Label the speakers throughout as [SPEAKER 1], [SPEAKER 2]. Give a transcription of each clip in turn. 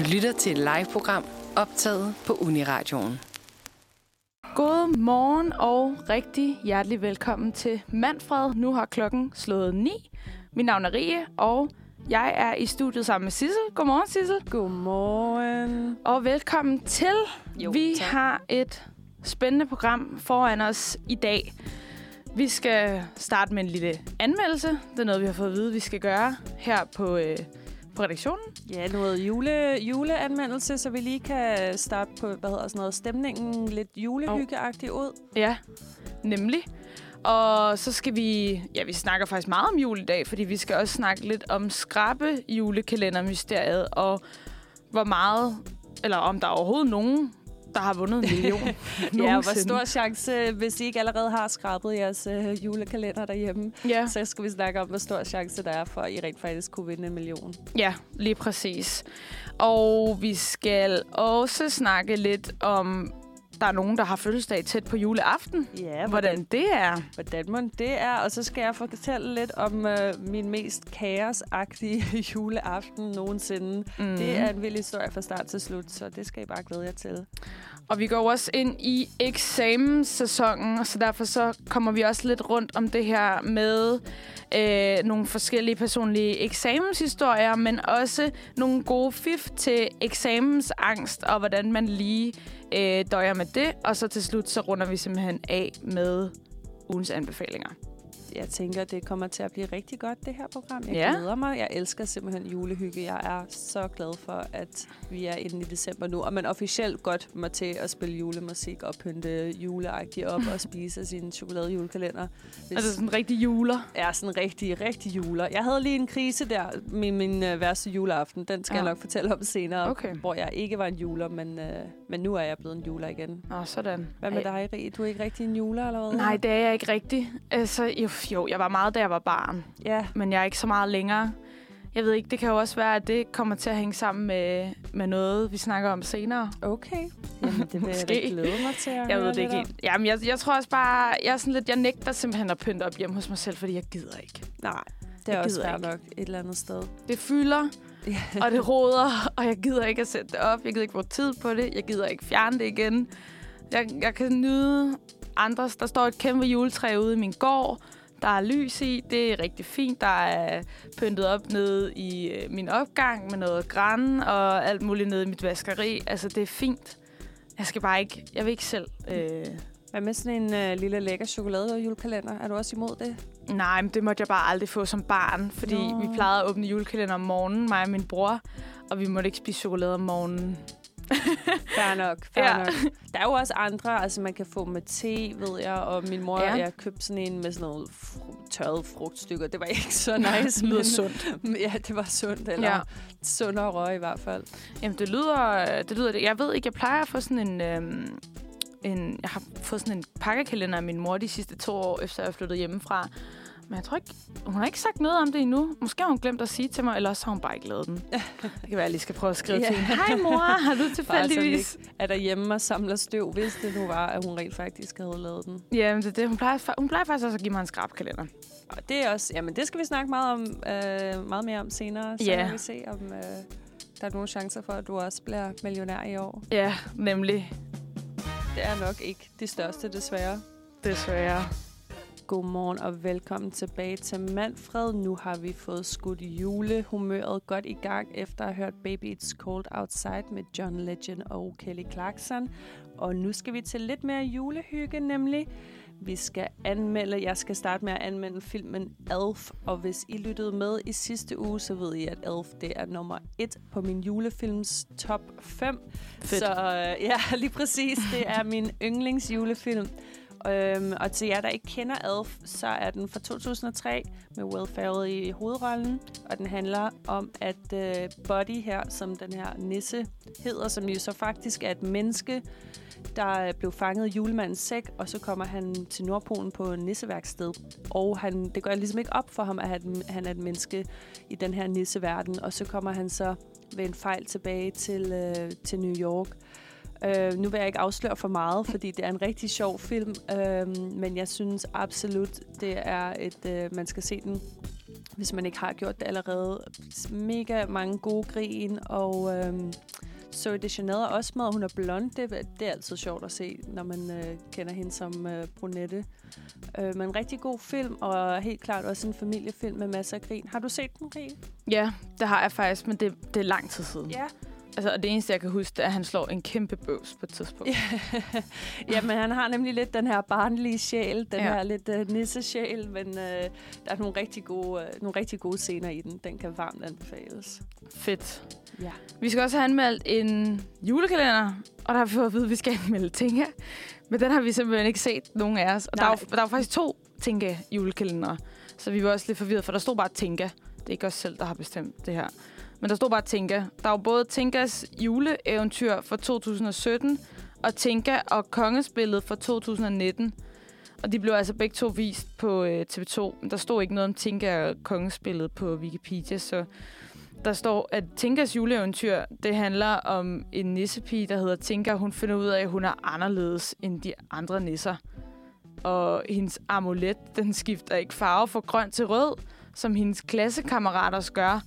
[SPEAKER 1] Du lytter til et live-program optaget på Uniradioen.
[SPEAKER 2] God morgen og rigtig hjertelig velkommen til Manfred. Nu har klokken slået 9. Mit navn er Rie, og jeg er i studiet sammen med Sissel. Godmorgen, Sissel.
[SPEAKER 3] Godmorgen.
[SPEAKER 2] Og velkommen til.
[SPEAKER 3] Jo,
[SPEAKER 2] Vi
[SPEAKER 3] tak.
[SPEAKER 2] har et spændende program foran os i dag. Vi skal starte med en lille anmeldelse. Det er noget, vi har fået at vide, vi skal gøre her på, øh, på redaktionen.
[SPEAKER 3] Ja, noget jule, juleanmeldelse, så vi lige kan starte på, hvad hedder sådan noget, stemningen lidt julehyggeagtigt ud.
[SPEAKER 2] Ja, nemlig. Og så skal vi... Ja, vi snakker faktisk meget om jul i dag, fordi vi skal også snakke lidt om skrabe julekalendermysteriet, og hvor meget... Eller om der er overhovedet nogen, der har vundet en million.
[SPEAKER 3] Ja, og hvor stor chance, hvis I ikke allerede har skrabet jeres øh, julekalender derhjemme,
[SPEAKER 2] Ja.
[SPEAKER 3] så skal vi snakke om, hvor stor chance der er for, at I rent faktisk kunne vinde en million.
[SPEAKER 2] ja, lige præcis. Og vi skal også snakke lidt om... Der er nogen, der har fødselsdag tæt på juleaften.
[SPEAKER 3] Ja,
[SPEAKER 2] Hvordan det er.
[SPEAKER 3] hvordan må det er. Og så skal jeg fortælle lidt om øh, min mest kaosagtige juleaften nogensinde.
[SPEAKER 2] Mm.
[SPEAKER 3] Det er en vild historie fra start til slut, så det skal I bare glæde jer til.
[SPEAKER 2] Og vi går også ind i eksamenssæsonen, så derfor så kommer vi også lidt rundt om det her med øh, nogle forskellige personlige eksamenshistorier, men også nogle gode fif til eksamensangst, og hvordan man lige øh, døjer med det. Og så til slut, så runder vi simpelthen af med ugens anbefalinger.
[SPEAKER 3] Jeg tænker, det kommer til at blive rigtig godt, det her program. Jeg
[SPEAKER 2] Ja.
[SPEAKER 3] glæder mig. Jeg elsker simpelthen julehygge. Jeg er så glad for, at vi er inde i december nu, og man officielt godt må til at spille julemusik og pynte juleagtigt op og spise sin chokoladejulekalender. Hvis
[SPEAKER 2] Altså sådan rigtig juler.
[SPEAKER 3] er sådan rigtig, rigtig juler. Jeg havde lige en krise der med min øh, værste juleaften. Den skal
[SPEAKER 2] Ja.
[SPEAKER 3] jeg nok fortælle om senere,
[SPEAKER 2] Okay.
[SPEAKER 3] hvor jeg ikke var en juler, men, øh, men nu er jeg blevet en juler igen.
[SPEAKER 2] Nå, sådan.
[SPEAKER 3] Hvad med dig, Rie? Du er ikke rigtig en juler, eller hvad?
[SPEAKER 2] Nej, det er jeg ikke rigtig. Altså, jo, jo, jeg var meget, da jeg var barn.
[SPEAKER 3] Ja,
[SPEAKER 2] men jeg er ikke så meget længere. Jeg ved ikke, det kan jo også være, at det kommer til at hænge sammen med, med noget, vi snakker om senere.
[SPEAKER 3] okay. Jamen, det vil jeg glæde mig til at
[SPEAKER 2] Jeg ved det ikke helt. Jamen, jeg, jeg tror også bare, jeg er sådan lidt, jeg nægter simpelthen at pynte op hjemme hos mig selv, fordi jeg gider ikke.
[SPEAKER 3] Nej, det er
[SPEAKER 2] Jeg
[SPEAKER 3] også
[SPEAKER 2] gider
[SPEAKER 3] fair nok et eller andet sted.
[SPEAKER 2] Det fylder, og det roder, og jeg gider ikke at sætte det op. Jeg gider ikke bruge tid på det. Jeg gider ikke fjerne det igen. Jeg, jeg kan nyde andres. Der står et kæmpe juletræ ude i min gård. Der er lys i. Det er rigtig fint. Der er pyntet op nede i øh, min opgang med noget græn og alt muligt nede i mit vaskeri. Altså, det er fint. Jeg skal bare ikke... Jeg vil ikke selv... Øh,
[SPEAKER 3] Hvad med sådan en øh, lille lækker chokolade julekalender? Er du også imod det?
[SPEAKER 2] Nej, men det måtte jeg bare aldrig få som barn, fordi
[SPEAKER 3] Nå.
[SPEAKER 2] vi plejede at åbne julekalender om morgenen, mig og min bror, og vi måtte ikke spise chokolade om morgenen.
[SPEAKER 3] Fair nok, fair
[SPEAKER 2] Ja.
[SPEAKER 3] nok. Der er jo også andre, altså man kan få med te, ved jeg, og min mor,
[SPEAKER 2] Ja.
[SPEAKER 3] jeg købte sådan en med sådan noget fr- tørrede frugtstykker. Det var ikke så nice.
[SPEAKER 2] Det lyder
[SPEAKER 3] men-
[SPEAKER 2] sundt.
[SPEAKER 3] Ja, det var sundt, eller
[SPEAKER 2] Ja.
[SPEAKER 3] ja. sundere røg i hvert fald.
[SPEAKER 2] Jamen, det lyder, det lyder det. Jeg ved ikke, jeg plejer at få sådan en... Øhm, en jeg har fået sådan en pakkekalender af min mor de sidste to år, efter jeg er flyttet hjemmefra. Men jeg tror ikke, hun har ikke sagt noget om det endnu. Måske har hun glemt at sige til mig, eller også har hun bare ikke lavet den. Det kan være, at jeg lige skal prøve at skrive
[SPEAKER 3] Ja.
[SPEAKER 2] til hende. Hej mor, har du tilfældigvis?
[SPEAKER 3] Er der hjemme og samler støv, hvis det nu var, at hun rent faktisk havde lavet den.
[SPEAKER 2] Jamen, det er det. Hun plejer, hun plejer faktisk også at give mig en skrabkalender.
[SPEAKER 3] Og det er også, jamen det skal vi snakke meget, om, øh, meget mere om senere. Så
[SPEAKER 2] Ja.
[SPEAKER 3] kan vi se, om øh, der er nogle chancer for, at du også bliver millionær i år.
[SPEAKER 2] Ja, nemlig.
[SPEAKER 3] Det er nok ikke det største, desværre.
[SPEAKER 2] Desværre.
[SPEAKER 3] Godmorgen og velkommen tilbage til Manfred. Nu har vi fået skudt julehumøret godt i gang, efter at have hørt Baby It's Cold Outside med John Legend og Kelly Clarkson. Og nu skal vi til lidt mere julehygge, nemlig vi skal anmelde, jeg skal starte med at anmelde filmen Elf, og hvis I lyttede med i sidste uge, så ved I, at Elf det er nummer et på min julefilms top 5.
[SPEAKER 2] Fedt.
[SPEAKER 3] Så øh, ja, lige præcis, det er min yndlingsjulefilm. Øhm, og til jer, der ikke kender Elf, så er den fra 2003 med Will Ferrell i hovedrollen. Og den handler om, at øh, Buddy her, som den her nisse hedder, som jo så faktisk er et menneske, der øh, blev fanget i julemandens sæk, og så kommer han til Nordpolen på nisseværksted. Og han, det går ligesom ikke op for ham, at han, han er et menneske i den her nisseverden. Og så kommer han så ved en fejl tilbage til, øh, til New York. Øh, nu vil jeg ikke afsløre for meget, fordi det er en rigtig sjov film, øh, men jeg synes absolut, det er et, øh, man skal se den, hvis man ikke har gjort det allerede. Mega mange gode grin, og øhm, Zoe Deschanel er også med, og hun er blond. Det, det er altid sjovt at se, når man øh, kender hende som øh, brunette. Øh, men en rigtig god film, og helt klart også en familiefilm med masser af grin. Har du set den, Rie?
[SPEAKER 2] Ja, det har jeg faktisk, men det, det er lang tid siden.
[SPEAKER 3] Ja.
[SPEAKER 2] Altså, og det eneste, jeg kan huske, det er, at han slår en kæmpe bøvs på et tidspunkt.
[SPEAKER 3] ja, men han har nemlig lidt den her barnlige sjæl, den
[SPEAKER 2] Ja.
[SPEAKER 3] her lidt uh, nisse-sjæl, men uh, der er nogle rigtig, gode, uh, nogle rigtig gode scener i den. Den kan varmt anbefales.
[SPEAKER 2] Fedt.
[SPEAKER 3] Ja.
[SPEAKER 2] Vi skal også have anmeldt en julekalender, og der har vi fået at vide, at vi skal anmelde Tinka. Men den har vi simpelthen ikke set, nogen af os. Og der er,
[SPEAKER 3] Nej.
[SPEAKER 2] jo, der er faktisk to Tinka julekalendere, så vi var også lidt forvirret, for der stod bare Tinka. Det er ikke os selv, der har bestemt det her. Men der stod bare Tinka. Der er jo både Tinkas juleeventyr fra 2017, og Tinka og kongespillet fra 2019. Og de blev altså begge to vist på øh, TV2. Men der stod ikke noget om Tinka og kongespillet på Wikipedia, så der står, at Tinkas juleeventyr, det handler om en nissepige, der hedder Tinka. Hun finder ud af, at hun er anderledes end de andre nisser. Og hendes amulet, den skifter ikke farve fra grøn til rød, som hendes klassekammerater gør.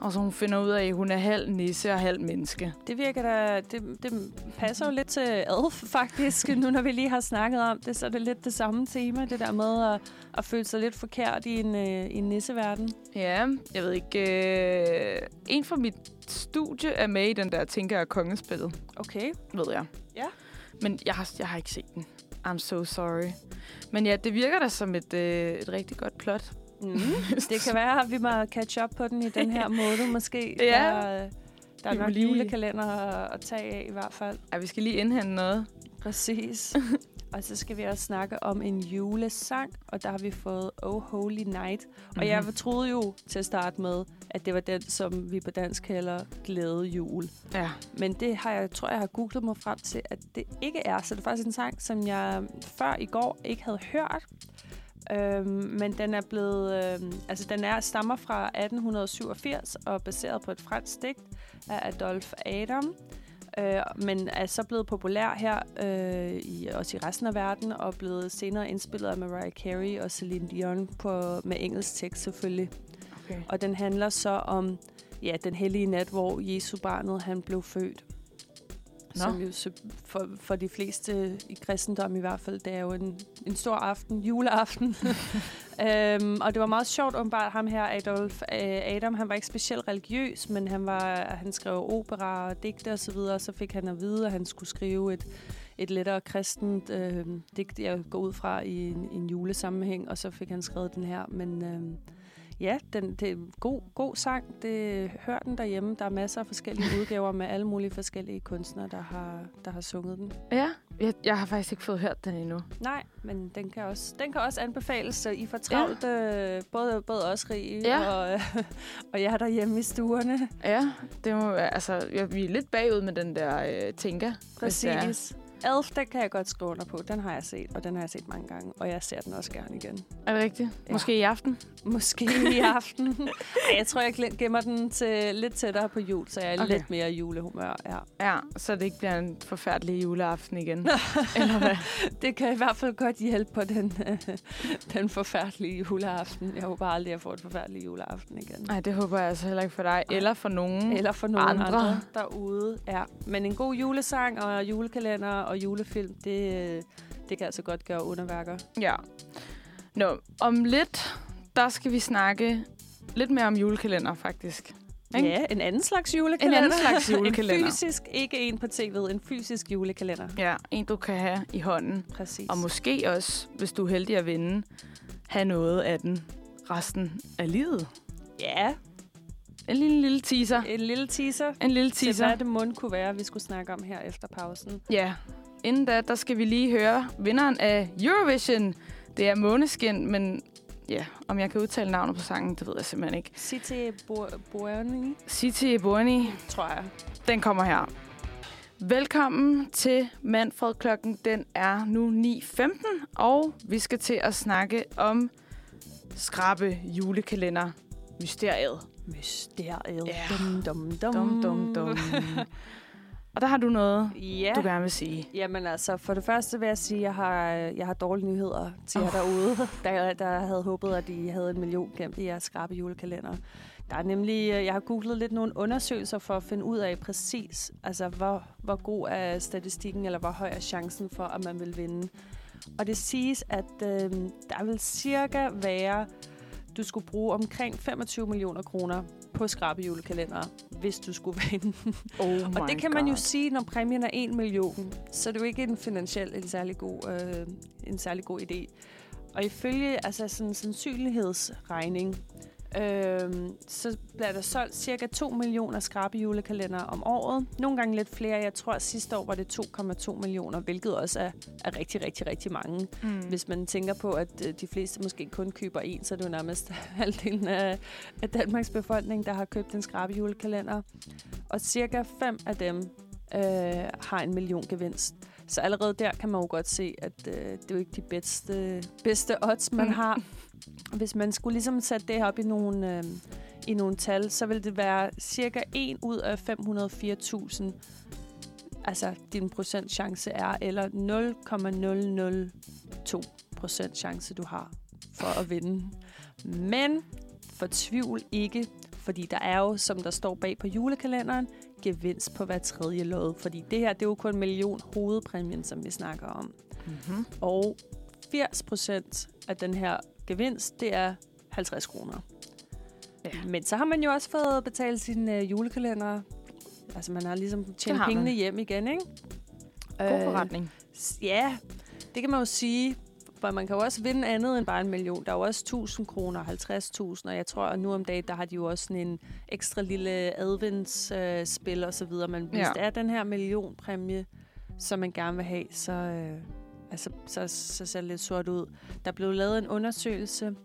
[SPEAKER 2] Og så hun finder ud af, at hun er halv nisse og halv menneske.
[SPEAKER 3] Det virker da, det, det passer jo lidt til Elf, faktisk. nu når vi lige har snakket om det, så er det lidt det samme tema. Det der med at, at føle sig lidt forkert i en, øh, i en nisseverden.
[SPEAKER 2] Ja, jeg ved ikke. Øh, en fra mit studie er med i den der Tinka og kongespillet,
[SPEAKER 3] Okay.
[SPEAKER 2] ved jeg.
[SPEAKER 3] Ja.
[SPEAKER 2] Men jeg har, jeg har ikke set den. I'm so sorry. Men ja, det virker da som et, øh, et rigtig godt plot.
[SPEAKER 3] Mm. det kan være, at vi må catch up på den i den her måde, måske.
[SPEAKER 2] Ja.
[SPEAKER 3] Der, der er nok
[SPEAKER 2] lige-
[SPEAKER 3] julekalender at, tage af i hvert fald.
[SPEAKER 2] Ej, vi skal lige indhente noget.
[SPEAKER 3] Præcis. og så skal vi også snakke om en julesang, og der har vi fået Oh Holy Night. Og
[SPEAKER 2] Mhm.
[SPEAKER 3] jeg troede jo til at starte med, at det var den, som vi på dansk kalder Glæde Jul.
[SPEAKER 2] Ja.
[SPEAKER 3] Men det har jeg, tror jeg har googlet mig frem til, at det ikke er. Så det er faktisk en sang, som jeg før i går ikke havde hørt. Øhm, men den er blevet, øhm, altså den er stammer fra 1887 og er baseret på et fransk digt af Adolphe Adam. Øh, men er så blevet populær her, øh, i, også i resten af verden, og blevet senere indspillet af Mariah Carey og Celine Dion på, med engelsk tekst selvfølgelig.
[SPEAKER 2] Okay.
[SPEAKER 3] Og den handler så om ja, den hellige nat, hvor Jesu barnet han blev født.
[SPEAKER 2] Nå.
[SPEAKER 3] Som jo for, for de fleste i kristendom i hvert fald, det er jo en, en stor aften, juleaften. øhm, og det var meget sjovt åbenbart, ham her, Adolf øh, Adam, han var ikke specielt religiøs, men han, var, han skrev opera og digte osv., og, så videre, så fik han at vide, at han skulle skrive et, et lettere kristent øh, digt, jeg går ud fra i en, i en julesammenhæng, og så fik han skrevet den her, men... Øh, Ja, den, det er en god, god sang. Det, hør den derhjemme. Der er masser af forskellige udgaver med alle mulige forskellige kunstnere, der har, der har sunget den.
[SPEAKER 2] Ja, jeg, jeg har faktisk ikke fået hørt den endnu.
[SPEAKER 3] Nej, men den kan også, den kan også anbefales, så I får travlt, ja. både, både os rige
[SPEAKER 2] Ja.
[SPEAKER 3] og, og jer derhjemme i stuerne.
[SPEAKER 2] Ja, det må altså, ja, vi er lidt bagud med den der øh, Tinka. hvis det er.
[SPEAKER 3] Præcis. Elf, den kan jeg godt skrive under på. Den har jeg set, og den har jeg set mange gange. Og jeg ser den også gerne igen.
[SPEAKER 2] Er det rigtigt?
[SPEAKER 3] Ja.
[SPEAKER 2] Måske i aften?
[SPEAKER 3] Måske i aften. Ej, jeg tror, jeg gemmer den til lidt tættere på jul, så jeg er
[SPEAKER 2] Okay.
[SPEAKER 3] lidt mere julehumør. Ja.
[SPEAKER 2] Ja, så det ikke bliver en forfærdelig juleaften igen. Eller hvad?
[SPEAKER 3] Det kan i hvert fald godt hjælpe på den, den forfærdelige juleaften. Jeg håber aldrig, at jeg får et forfærdeligt juleaften igen.
[SPEAKER 2] Nej, det håber jeg altså heller ikke for dig. Eller for nogen.
[SPEAKER 3] Eller for nogle
[SPEAKER 2] Andre.
[SPEAKER 3] andre. andre derude. Ja. Men en god julesang og julekalender og julefilm, det, det kan altså godt gøre underværker.
[SPEAKER 2] Ja. Nå, om lidt, der skal vi snakke lidt mere om julekalender, faktisk. Ikke?
[SPEAKER 3] Ja, en anden slags julekalender.
[SPEAKER 2] En anden slags julekalender.
[SPEAKER 3] en fysisk, ikke en på tv'et, en fysisk julekalender.
[SPEAKER 2] Ja, en du kan have i hånden.
[SPEAKER 3] Præcis.
[SPEAKER 2] Og måske også, hvis du er heldig at vinde, have noget af den resten af livet.
[SPEAKER 3] Ja,
[SPEAKER 2] En lille, lille teaser.
[SPEAKER 3] en lille teaser,
[SPEAKER 2] En lille
[SPEAKER 3] til,
[SPEAKER 2] teaser.
[SPEAKER 3] hvad det mund kunne være, vi skulle snakke om her efter pausen.
[SPEAKER 2] Ja. Inden da, der skal vi lige høre vinderen af Eurovision. Det er Måneskin, men ja, om jeg kan udtale navnet på sangen, det ved jeg simpelthen ikke.
[SPEAKER 3] City Boerni,
[SPEAKER 2] City Borni,
[SPEAKER 3] tror jeg.
[SPEAKER 2] den kommer her. Velkommen til Manfred klokken. Den er nu 9.15, og vi skal til at snakke om skrabe julekalender mysteriet.
[SPEAKER 3] Mysteriet.
[SPEAKER 2] Ja.
[SPEAKER 3] Dum, dum, dum.
[SPEAKER 2] Dum, dum, dum. Og der har du noget,
[SPEAKER 3] Ja.
[SPEAKER 2] du gerne vil sige.
[SPEAKER 3] Jamen altså, for det første vil jeg sige, at jeg har, jeg har dårlige nyheder til jer
[SPEAKER 2] Åh.
[SPEAKER 3] derude, der, der havde håbet, at I havde en million gemt i jeres skrabe julekalender. Der er nemlig, øh, jeg har googlet lidt nogle undersøgelser for at finde ud af præcis, altså hvor, hvor god er statistikken, eller hvor høj er chancen for, at man vil vinde. Og det siges, at øh, der vil cirka være, du skulle bruge omkring 25 millioner kroner på skrabe julekalender, hvis du skulle vinde.
[SPEAKER 2] Oh
[SPEAKER 3] Og det kan man jo sige, når præmien er 1 million, så er det jo ikke en finansiel en særlig god, øh, en særlig god idé. Og ifølge altså sådan en sandsynlighedsregning, øh, så bliver der solgt cirka 2 millioner skrabe julekalender om året. Nogle gange lidt flere. Jeg tror, at sidste år var det 2,2 millioner, hvilket også er, er rigtig, rigtig, rigtig mange.
[SPEAKER 2] Mm.
[SPEAKER 3] Hvis man tænker på, at øh, de fleste måske kun køber en, så er det jo nærmest halvdelen af, af Danmarks befolkning, der har købt en skrabe julekalender. Og cirka fem af dem øh, har en million gevinst. Så allerede der kan man jo godt se, at øh, det er jo ikke de bedste, bedste odds, man
[SPEAKER 2] Mm.
[SPEAKER 3] har. Hvis man skulle ligesom sætte det her op i nogle, øh, i nogle tal, så vil det være cirka 1 ud af 504.000 altså din procent chance er, eller 0,002 procent chance, du har for at vinde. Men fortvivl ikke, fordi der er jo, som der står bag på julekalenderen, gevinst på hver tredje lod. Fordi det her, det er jo kun en million hovedpræmien, som vi snakker om.
[SPEAKER 2] Mm-hmm.
[SPEAKER 3] Og 80 procent af den her gevinst, det er 50 kroner.
[SPEAKER 2] Ja.
[SPEAKER 3] Men så har man jo også fået betalt sin øh, julekalender. Altså man har ligesom tjent
[SPEAKER 2] har
[SPEAKER 3] pengene
[SPEAKER 2] man.
[SPEAKER 3] hjem igen, ikke?
[SPEAKER 2] God forretning.
[SPEAKER 3] S- Ja, det kan man jo sige. For man kan jo også vinde andet end bare en million. Der er jo også 1000 kroner, 50.000, og jeg tror, at nu om dagen, der har de jo også sådan en ekstra lille adventsspil øh, og så videre. Men hvis
[SPEAKER 2] Ja.
[SPEAKER 3] det er den her millionpræmie, som man gerne vil have, så, øh, altså, så, så ser det lidt sort ud. Der blev lavet en undersøgelse,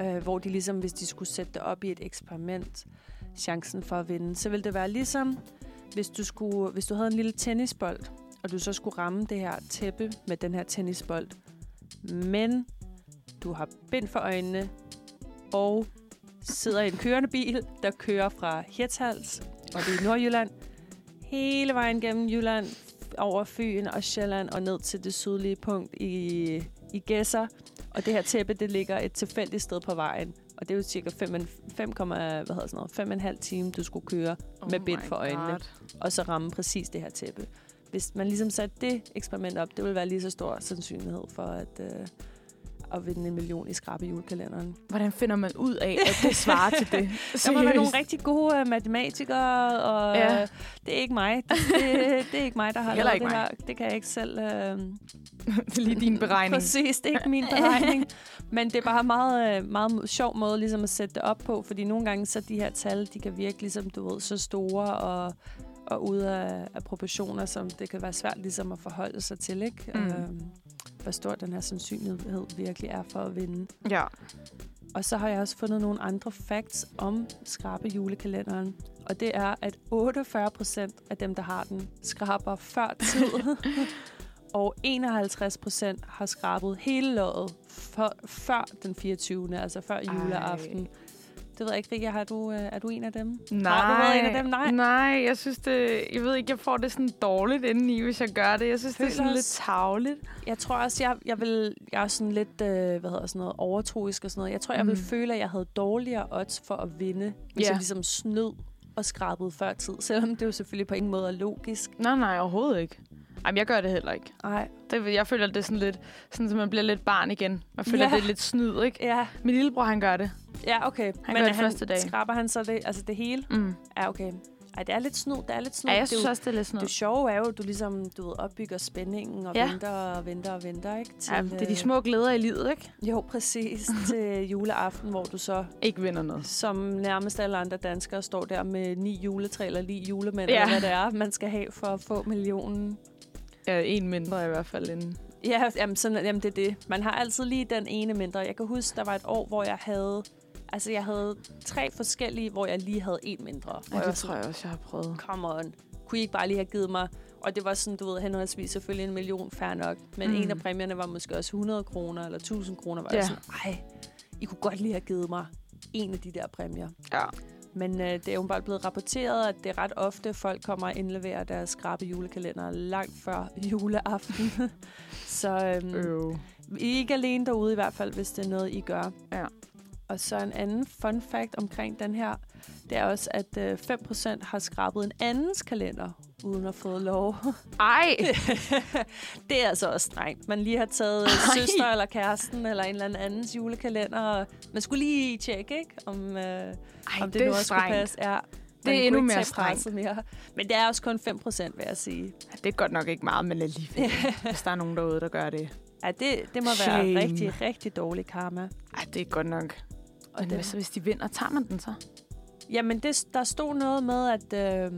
[SPEAKER 3] øh, hvor de ligesom, hvis de skulle sætte det op i et eksperiment, chancen for at vinde, så ville det være ligesom, hvis du, skulle, hvis du havde en lille tennisbold, og du så skulle ramme det her tæppe med den her tennisbold. Men du har bind for øjnene og sidder i en kørende bil, der kører fra Hirtshals, og det er i Nordjylland, hele vejen gennem Jylland, over Fyn og Sjælland og ned til det sydlige punkt i, i Gæsser. Og det her tæppe, det ligger et tilfældigt sted på vejen. Og det er jo cirka 5, 5, hvad hedder sådan noget, 5,5 time, du skulle køre med bind for øjnene
[SPEAKER 2] God.
[SPEAKER 3] og så ramme præcis det her tæppe. Hvis man ligesom satte det eksperiment op, det vil være lige så stor sandsynlighed for at, øh, at vinde en million i skrabe julekalenderen.
[SPEAKER 2] Hvordan finder man ud af, at det svarer til det?
[SPEAKER 3] Der må være nogle rigtig gode øh, matematikere, og
[SPEAKER 2] Ja.
[SPEAKER 3] ja. det er ikke mig. Det, det, det er ikke mig, der har lavet det
[SPEAKER 2] mig.
[SPEAKER 3] her. Det kan jeg ikke selv... Øh,
[SPEAKER 2] det er lige din beregning.
[SPEAKER 3] Præcis, det er ikke min beregning. Men det er bare meget, øh, meget sjov måde ligesom at sætte det op på, fordi nogle gange så de her tal, de kan virke ligesom, du ved, så store og, og ude af, af proportioner, som det kan være svært ligesom at forholde sig til, ikke?
[SPEAKER 2] Mm.
[SPEAKER 3] Øhm, hvor stor den her sandsynlighed virkelig er for at vinde.
[SPEAKER 2] Ja.
[SPEAKER 3] Og så har jeg også fundet nogle andre facts om skrabe julekalenderen. Og det er, at 48 procent af dem, der har den, skraber før tid. og 51 procent har skrabet hele låget for, før den 24. Altså før juleaften. Det ved jeg ikke, Ria, har du, øh, er du en af dem?
[SPEAKER 2] Nej.
[SPEAKER 3] Har du været en af dem? Nej.
[SPEAKER 2] Nej, jeg synes det... Jeg ved ikke, jeg får det sådan dårligt indeni, hvis jeg gør det. Jeg synes, det er
[SPEAKER 3] Føler
[SPEAKER 2] sådan lidt tavligt.
[SPEAKER 3] Jeg tror også, jeg, jeg vil, jeg er sådan lidt, øh, hvad hedder sådan noget, overtroisk og sådan noget. Jeg tror, jeg vil
[SPEAKER 2] Mm.
[SPEAKER 3] føle, at jeg havde dårligere odds for at vinde, hvis
[SPEAKER 2] Ja.
[SPEAKER 3] jeg ligesom snød og skrabede før tid. Selvom det jo selvfølgelig på ingen måde er logisk.
[SPEAKER 2] Nej, nej, overhovedet ikke. Jamen, jeg gør det heller ikke.
[SPEAKER 3] Nej.
[SPEAKER 2] Det, jeg føler, det er sådan lidt... Sådan, at man bliver lidt barn igen. Man føler,
[SPEAKER 3] Ja.
[SPEAKER 2] det er lidt snyd, ikke?
[SPEAKER 3] Ja,
[SPEAKER 2] Min lillebror, han gør det.
[SPEAKER 3] ja okay.
[SPEAKER 2] Han gør det første dag.
[SPEAKER 3] skraber han så det, altså det hele?
[SPEAKER 2] Mm.
[SPEAKER 3] Ja, okay. Ej, det er lidt snyd. Det er lidt snyd.
[SPEAKER 2] Ja, jeg
[SPEAKER 3] det, er
[SPEAKER 2] synes
[SPEAKER 3] jo,
[SPEAKER 2] også, det er lidt sådan
[SPEAKER 3] det sjove er jo, at du ligesom du ved, opbygger spændingen og
[SPEAKER 2] Ja.
[SPEAKER 3] venter og venter og venter, ikke? Til,
[SPEAKER 2] Ja, det er de
[SPEAKER 3] øh,
[SPEAKER 2] små glæder i livet, ikke?
[SPEAKER 3] Jo, præcis. til juleaften, hvor du så
[SPEAKER 2] Ikke vinder noget.
[SPEAKER 3] som nærmest alle andre danskere står der med ni juletræ eller ni julemænd,
[SPEAKER 2] ja.
[SPEAKER 3] eller hvad det er, man skal have for at få millionen.
[SPEAKER 2] Ja, en mindre i hvert fald end...
[SPEAKER 3] Ja, jamen, sådan, jamen det er det. Man har altid lige den ene mindre. Jeg kan huske, der var et år, hvor jeg havde... Altså, jeg havde tre forskellige, hvor jeg lige havde en mindre.
[SPEAKER 2] Ja,
[SPEAKER 3] jeg
[SPEAKER 2] det
[SPEAKER 3] sådan,
[SPEAKER 2] tror jeg også, jeg har prøvet.
[SPEAKER 3] come on. Kunne I ikke bare lige have givet mig... Og det var sådan, du ved, henholdsvis selvfølgelig en million, fair nok. Men
[SPEAKER 2] mm.
[SPEAKER 3] en af præmierne var måske også 100 kroner eller 1000 kroner. Var
[SPEAKER 2] Ja.
[SPEAKER 3] jeg sådan, ej, I kunne godt lige have givet mig en af de der præmier.
[SPEAKER 2] Ja.
[SPEAKER 3] Men øh, det er jo bare blevet rapporteret, at det er ret ofte, folk kommer og indleverer deres skrabe julekalender langt før juleaften. så øhm. I er ikke alene derude i hvert fald, hvis det er noget, I gør.
[SPEAKER 2] Ja.
[SPEAKER 3] Og så en anden fun fact omkring den her, det er også, at øh, 5% har skrabet en andens kalender, uden at få lov.
[SPEAKER 2] Ej!
[SPEAKER 3] det er altså også strengt. Man lige har taget
[SPEAKER 2] Ej.
[SPEAKER 3] søster eller kæresten eller en eller andens julekalender. Og man skulle lige tjekke, ikke? Om, øh,
[SPEAKER 2] Ej,
[SPEAKER 3] om det,
[SPEAKER 2] det
[SPEAKER 3] nu også skulle
[SPEAKER 2] strengt.
[SPEAKER 3] passe. Ja.
[SPEAKER 2] Det er endnu mere strengt.
[SPEAKER 3] Mere. Men det er også kun 5 procent, vil jeg sige.
[SPEAKER 2] Det er godt nok ikke meget, men alligevel. hvis der er nogen derude, der gør det.
[SPEAKER 3] Ja, det, det må
[SPEAKER 2] Shame.
[SPEAKER 3] være rigtig, rigtig dårlig karma.
[SPEAKER 2] Ej, det er godt nok.
[SPEAKER 3] Og
[SPEAKER 2] Men hvad så, hvis de vinder, tager man den så?
[SPEAKER 3] Jamen, det, der stod noget med, at øh,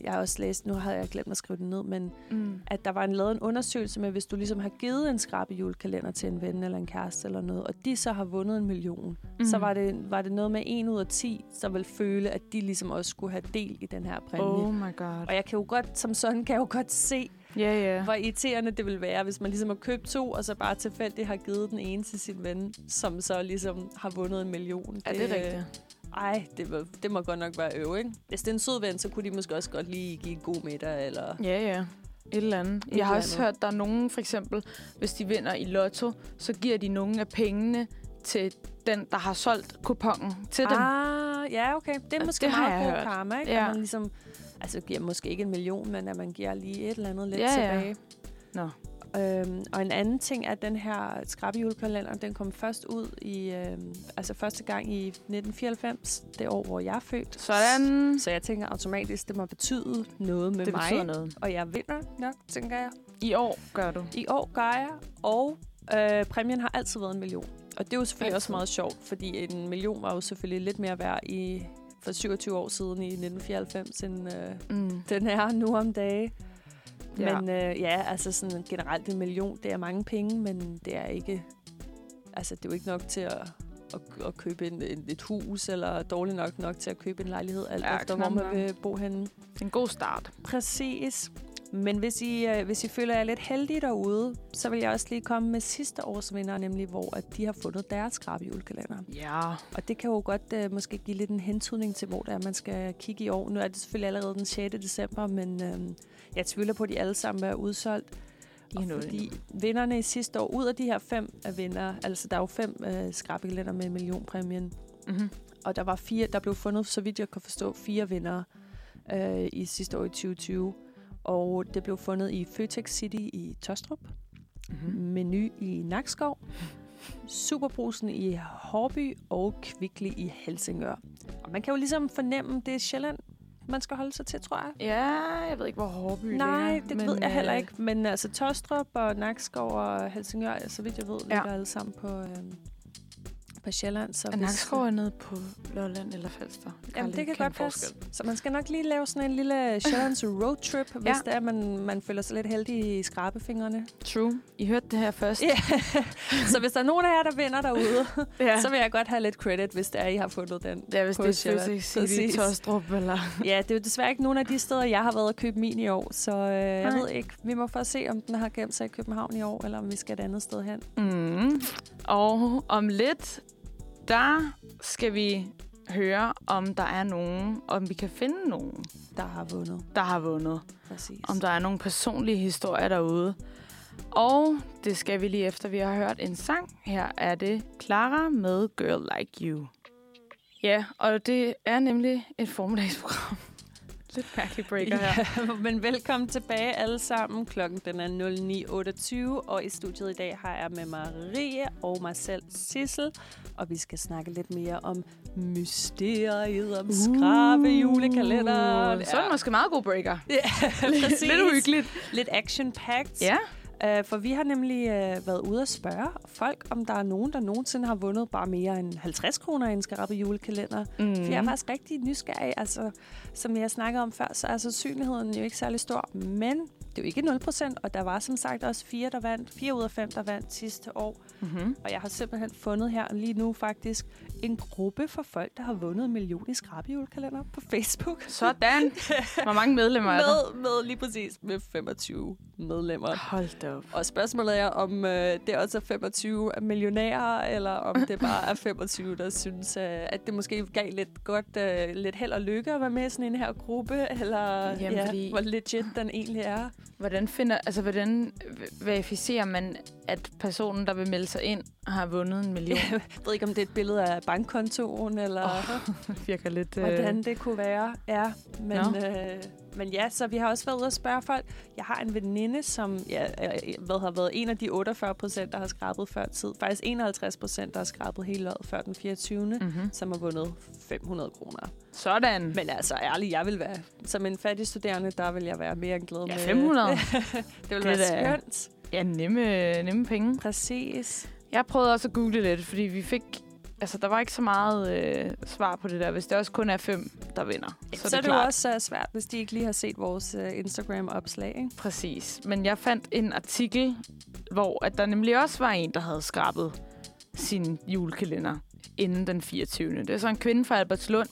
[SPEAKER 3] jeg har også læst, nu har jeg glemt at skrive det ned, men
[SPEAKER 2] Mm.
[SPEAKER 3] at der var en, lavet en undersøgelse med, hvis du ligesom har givet en skrabe julekalender til en ven eller en kæreste eller noget, og de så har vundet en million, mm. så var det, var det noget med en ud af 10, som vil føle, at de ligesom også skulle have del i den her præmie. Oh.
[SPEAKER 2] My god.
[SPEAKER 3] Og jeg kan jo godt, som sådan, kan jeg jo godt se,
[SPEAKER 2] Ja, ja.
[SPEAKER 3] hvor irriterende det vil være, hvis man ligesom har købt to, og så bare tilfældigt har givet den ene til sin ven, som så ligesom har vundet en million.
[SPEAKER 2] Er det rigtigt?
[SPEAKER 3] Ej, det, må, det må godt nok være øve, ikke? Hvis det er en sød ven, så kunne de måske også godt lige give en god middag, eller...
[SPEAKER 2] Ja, ja. Et eller andet.
[SPEAKER 3] Et
[SPEAKER 2] jeg har også
[SPEAKER 3] andet.
[SPEAKER 2] hørt, der er nogen, for eksempel, hvis de vinder i lotto, så giver de nogle af pengene til den, der har solgt kupongen til dem.
[SPEAKER 3] Ah, ja, okay. Det er
[SPEAKER 2] Ja,
[SPEAKER 3] måske
[SPEAKER 2] det
[SPEAKER 3] meget god
[SPEAKER 2] hørt.
[SPEAKER 3] karma, ikke?
[SPEAKER 2] Ja.
[SPEAKER 3] At man ligesom, altså giver måske ikke en million, men at man giver lige et eller andet lidt
[SPEAKER 2] Ja, ja.
[SPEAKER 3] tilbage.
[SPEAKER 2] Nå.
[SPEAKER 3] Øhm, og en anden ting er, at den her skrabbejulekalender, den kom først ud i, øhm, altså første gang i 1994, det år, hvor jeg er født.
[SPEAKER 2] Sådan.
[SPEAKER 3] Så jeg tænker automatisk, det må betyde noget med
[SPEAKER 2] Det
[SPEAKER 3] mig.
[SPEAKER 2] betyder noget.
[SPEAKER 3] Og jeg vinder nok, tænker jeg.
[SPEAKER 2] I år gør du.
[SPEAKER 3] I år gør jeg, og øh, præmien har altid været en million. Og det er jo selvfølgelig
[SPEAKER 2] Altid.
[SPEAKER 3] også meget sjovt, fordi en million var jo selvfølgelig lidt mere værd i, for 27 år siden i 1994, end øh,
[SPEAKER 2] Mm.
[SPEAKER 3] den er nu om dage.
[SPEAKER 2] Ja.
[SPEAKER 3] Men øh, ja, altså sådan generelt en million, det er mange penge, men det er ikke, altså det er jo ikke nok til at, at, at købe en, en, et hus, eller dårligt nok nok til at købe en lejlighed, alt
[SPEAKER 2] Ja,
[SPEAKER 3] efter hvor man
[SPEAKER 2] nok.
[SPEAKER 3] vil bo henne.
[SPEAKER 2] En god start.
[SPEAKER 3] Præcis. Men hvis I, øh, hvis I føler jer lidt heldige derude, så vil jeg også lige komme med sidste års vinder, nemlig hvor at de har fundet deres skrabe julekalender.
[SPEAKER 2] Ja.
[SPEAKER 3] Og det kan jo godt øh, måske give lidt en hentydning til, hvor det er, man skal kigge i år. Nu er det selvfølgelig allerede den 6. december, men øh, jeg tvivler på, at de alle sammen er udsolgt. Og
[SPEAKER 2] noget
[SPEAKER 3] fordi vinderne i sidste år, ud af de her fem vinder, altså der er jo fem øh, skrabekalender med millionpræmien,
[SPEAKER 2] Mm-hmm.
[SPEAKER 3] og der var fire, der blev fundet, så vidt jeg kan forstå, fire vinder øh, i sidste år i 2020. Og det blev fundet i Føtex City i Tostrup,
[SPEAKER 2] Mm-hmm.
[SPEAKER 3] Menu i Nakskov, Superbrusen i Hårby og Kvickly i Helsingør. Og man kan jo ligesom fornemme, det er Sjælland, man skal holde sig til, tror jeg.
[SPEAKER 2] Ja, jeg ved ikke, hvor Hårby
[SPEAKER 3] Nej, det men, ved jeg heller
[SPEAKER 2] øh,
[SPEAKER 3] ikke. Men altså Tostrup og Nakskov og Helsingør, så vidt jeg ved,
[SPEAKER 2] Ja.
[SPEAKER 3] ligger alle sammen på, øh, på Sjælland. Så hvis-
[SPEAKER 2] Nakskov er nede på Lolland eller Falster?
[SPEAKER 3] Jamen, det kan godt passe. Så man skal nok lige lave sådan en lille Sjællands roadtrip, hvis
[SPEAKER 2] Ja.
[SPEAKER 3] det er, man, man føler sig lidt heldig i skrabefingrene.
[SPEAKER 2] True. I hørte det her først.
[SPEAKER 3] Ja. så hvis der er nogen af jer, der vinder derude,
[SPEAKER 2] ja.
[SPEAKER 3] så vil jeg godt have lidt credit, hvis det er, I har fundet den.
[SPEAKER 2] Ja, hvis
[SPEAKER 3] på
[SPEAKER 2] det er. Føtex City. Tostrup eller...
[SPEAKER 3] Ja, det er jo desværre ikke nogen af de steder, jeg har været og købe min i år, så øh, jeg ved ikke. Vi må få se, om den har gemt sig i København i år, eller om vi skal et andet sted hen.
[SPEAKER 2] Mm. Og om lidt, der skal vi høre, om der er nogen, om vi kan finde nogen,
[SPEAKER 3] Der har vundet.
[SPEAKER 2] der har vundet.
[SPEAKER 3] Præcis.
[SPEAKER 2] Om der er nogle personlige historier derude. Og det skal vi lige efter, vi har hørt en sang. Her er det Clara med Girl Like You. Ja, og det er nemlig et formiddagsprogram. Lidt mærkelig breaker her.
[SPEAKER 3] Ja, men velkommen tilbage alle sammen. Klokken den er 09.28, og i studiet i dag har jeg med Marie og mig selv Sissel. Og vi skal snakke lidt mere om mysteriet, om skrabe julekalender.
[SPEAKER 2] Uh, Så er det måske meget god breaker.
[SPEAKER 3] Ja, præcis.
[SPEAKER 2] Lidt uhyggeligt.
[SPEAKER 3] Lidt action-packed.
[SPEAKER 2] Ja.
[SPEAKER 3] Uh, for vi har nemlig uh, været ude at spørge folk, om der er nogen, der nogensinde har vundet bare mere end 50 kroner i en skrabe julekalender.
[SPEAKER 2] Mm.
[SPEAKER 3] For jeg er faktisk rigtig nysgerrig. Altså, som jeg snakkede om før, så er sandsynligheden jo ikke særlig stor. Men det er jo ikke 0 procent, og der var som sagt også fire, der vandt. Fire ud af fem, der vandt sidste år.
[SPEAKER 2] Mm-hmm.
[SPEAKER 3] Og jeg har simpelthen fundet her lige nu faktisk en gruppe for folk, der har vundet en million i skrabehjulekalender på Facebook.
[SPEAKER 2] Sådan. Hvor mange medlemmer er der?
[SPEAKER 3] Med, med lige præcis med 25 medlemmer.
[SPEAKER 2] Hold da op.
[SPEAKER 3] Og spørgsmålet er, om øh, det også er 25 millionærer, eller om det bare er 25, der synes, øh, at det måske gav lidt godt, øh, lidt held og lykke at være med i sådan en her gruppe, eller
[SPEAKER 2] Jamen,
[SPEAKER 3] ja,
[SPEAKER 2] fordi-
[SPEAKER 3] hvor legit den egentlig er.
[SPEAKER 2] Hvordan, finder, altså, hvordan verificerer man, at personen, der vil melde sig ind, har vundet en million?
[SPEAKER 3] Jeg ved ikke, om det er et billede af bankkontoen, eller
[SPEAKER 2] det virker lidt... øh,
[SPEAKER 3] hvordan det kunne være. Ja, men,
[SPEAKER 2] Nå.
[SPEAKER 3] øh, men ja, så vi har også været ude og spørge folk. Jeg har en veninde, som ja, hvad har været en af de 48 procent, der har skrabet før tid. Faktisk 51 procent, der har skrabet hele året før den 24. Mm.
[SPEAKER 2] Mm-hmm.
[SPEAKER 3] som har vundet 500 kroner.
[SPEAKER 2] Sådan.
[SPEAKER 3] Men altså, ærligt, jeg vil være... Som en fattig studerende, der vil jeg være mere end glad
[SPEAKER 2] Ja,
[SPEAKER 3] med...
[SPEAKER 2] 500.
[SPEAKER 3] det vil være skønt.
[SPEAKER 2] Ja, nemme, nemme penge.
[SPEAKER 3] Præcis.
[SPEAKER 2] Jeg prøvede også at google lidt, fordi vi fik... Altså, der var ikke så meget øh, svar på det der, hvis det også kun er fem, der vinder.
[SPEAKER 3] Så,
[SPEAKER 2] Så,
[SPEAKER 3] så
[SPEAKER 2] er det
[SPEAKER 3] det jo også uh, svært, hvis de ikke lige har set vores uh, Instagram-opslag. Ikke?
[SPEAKER 2] Præcis. Men jeg fandt en artikel, hvor at der nemlig også var en, der havde skrabet sin julekalender inden den 24. Det er så en kvinde fra Albertslund.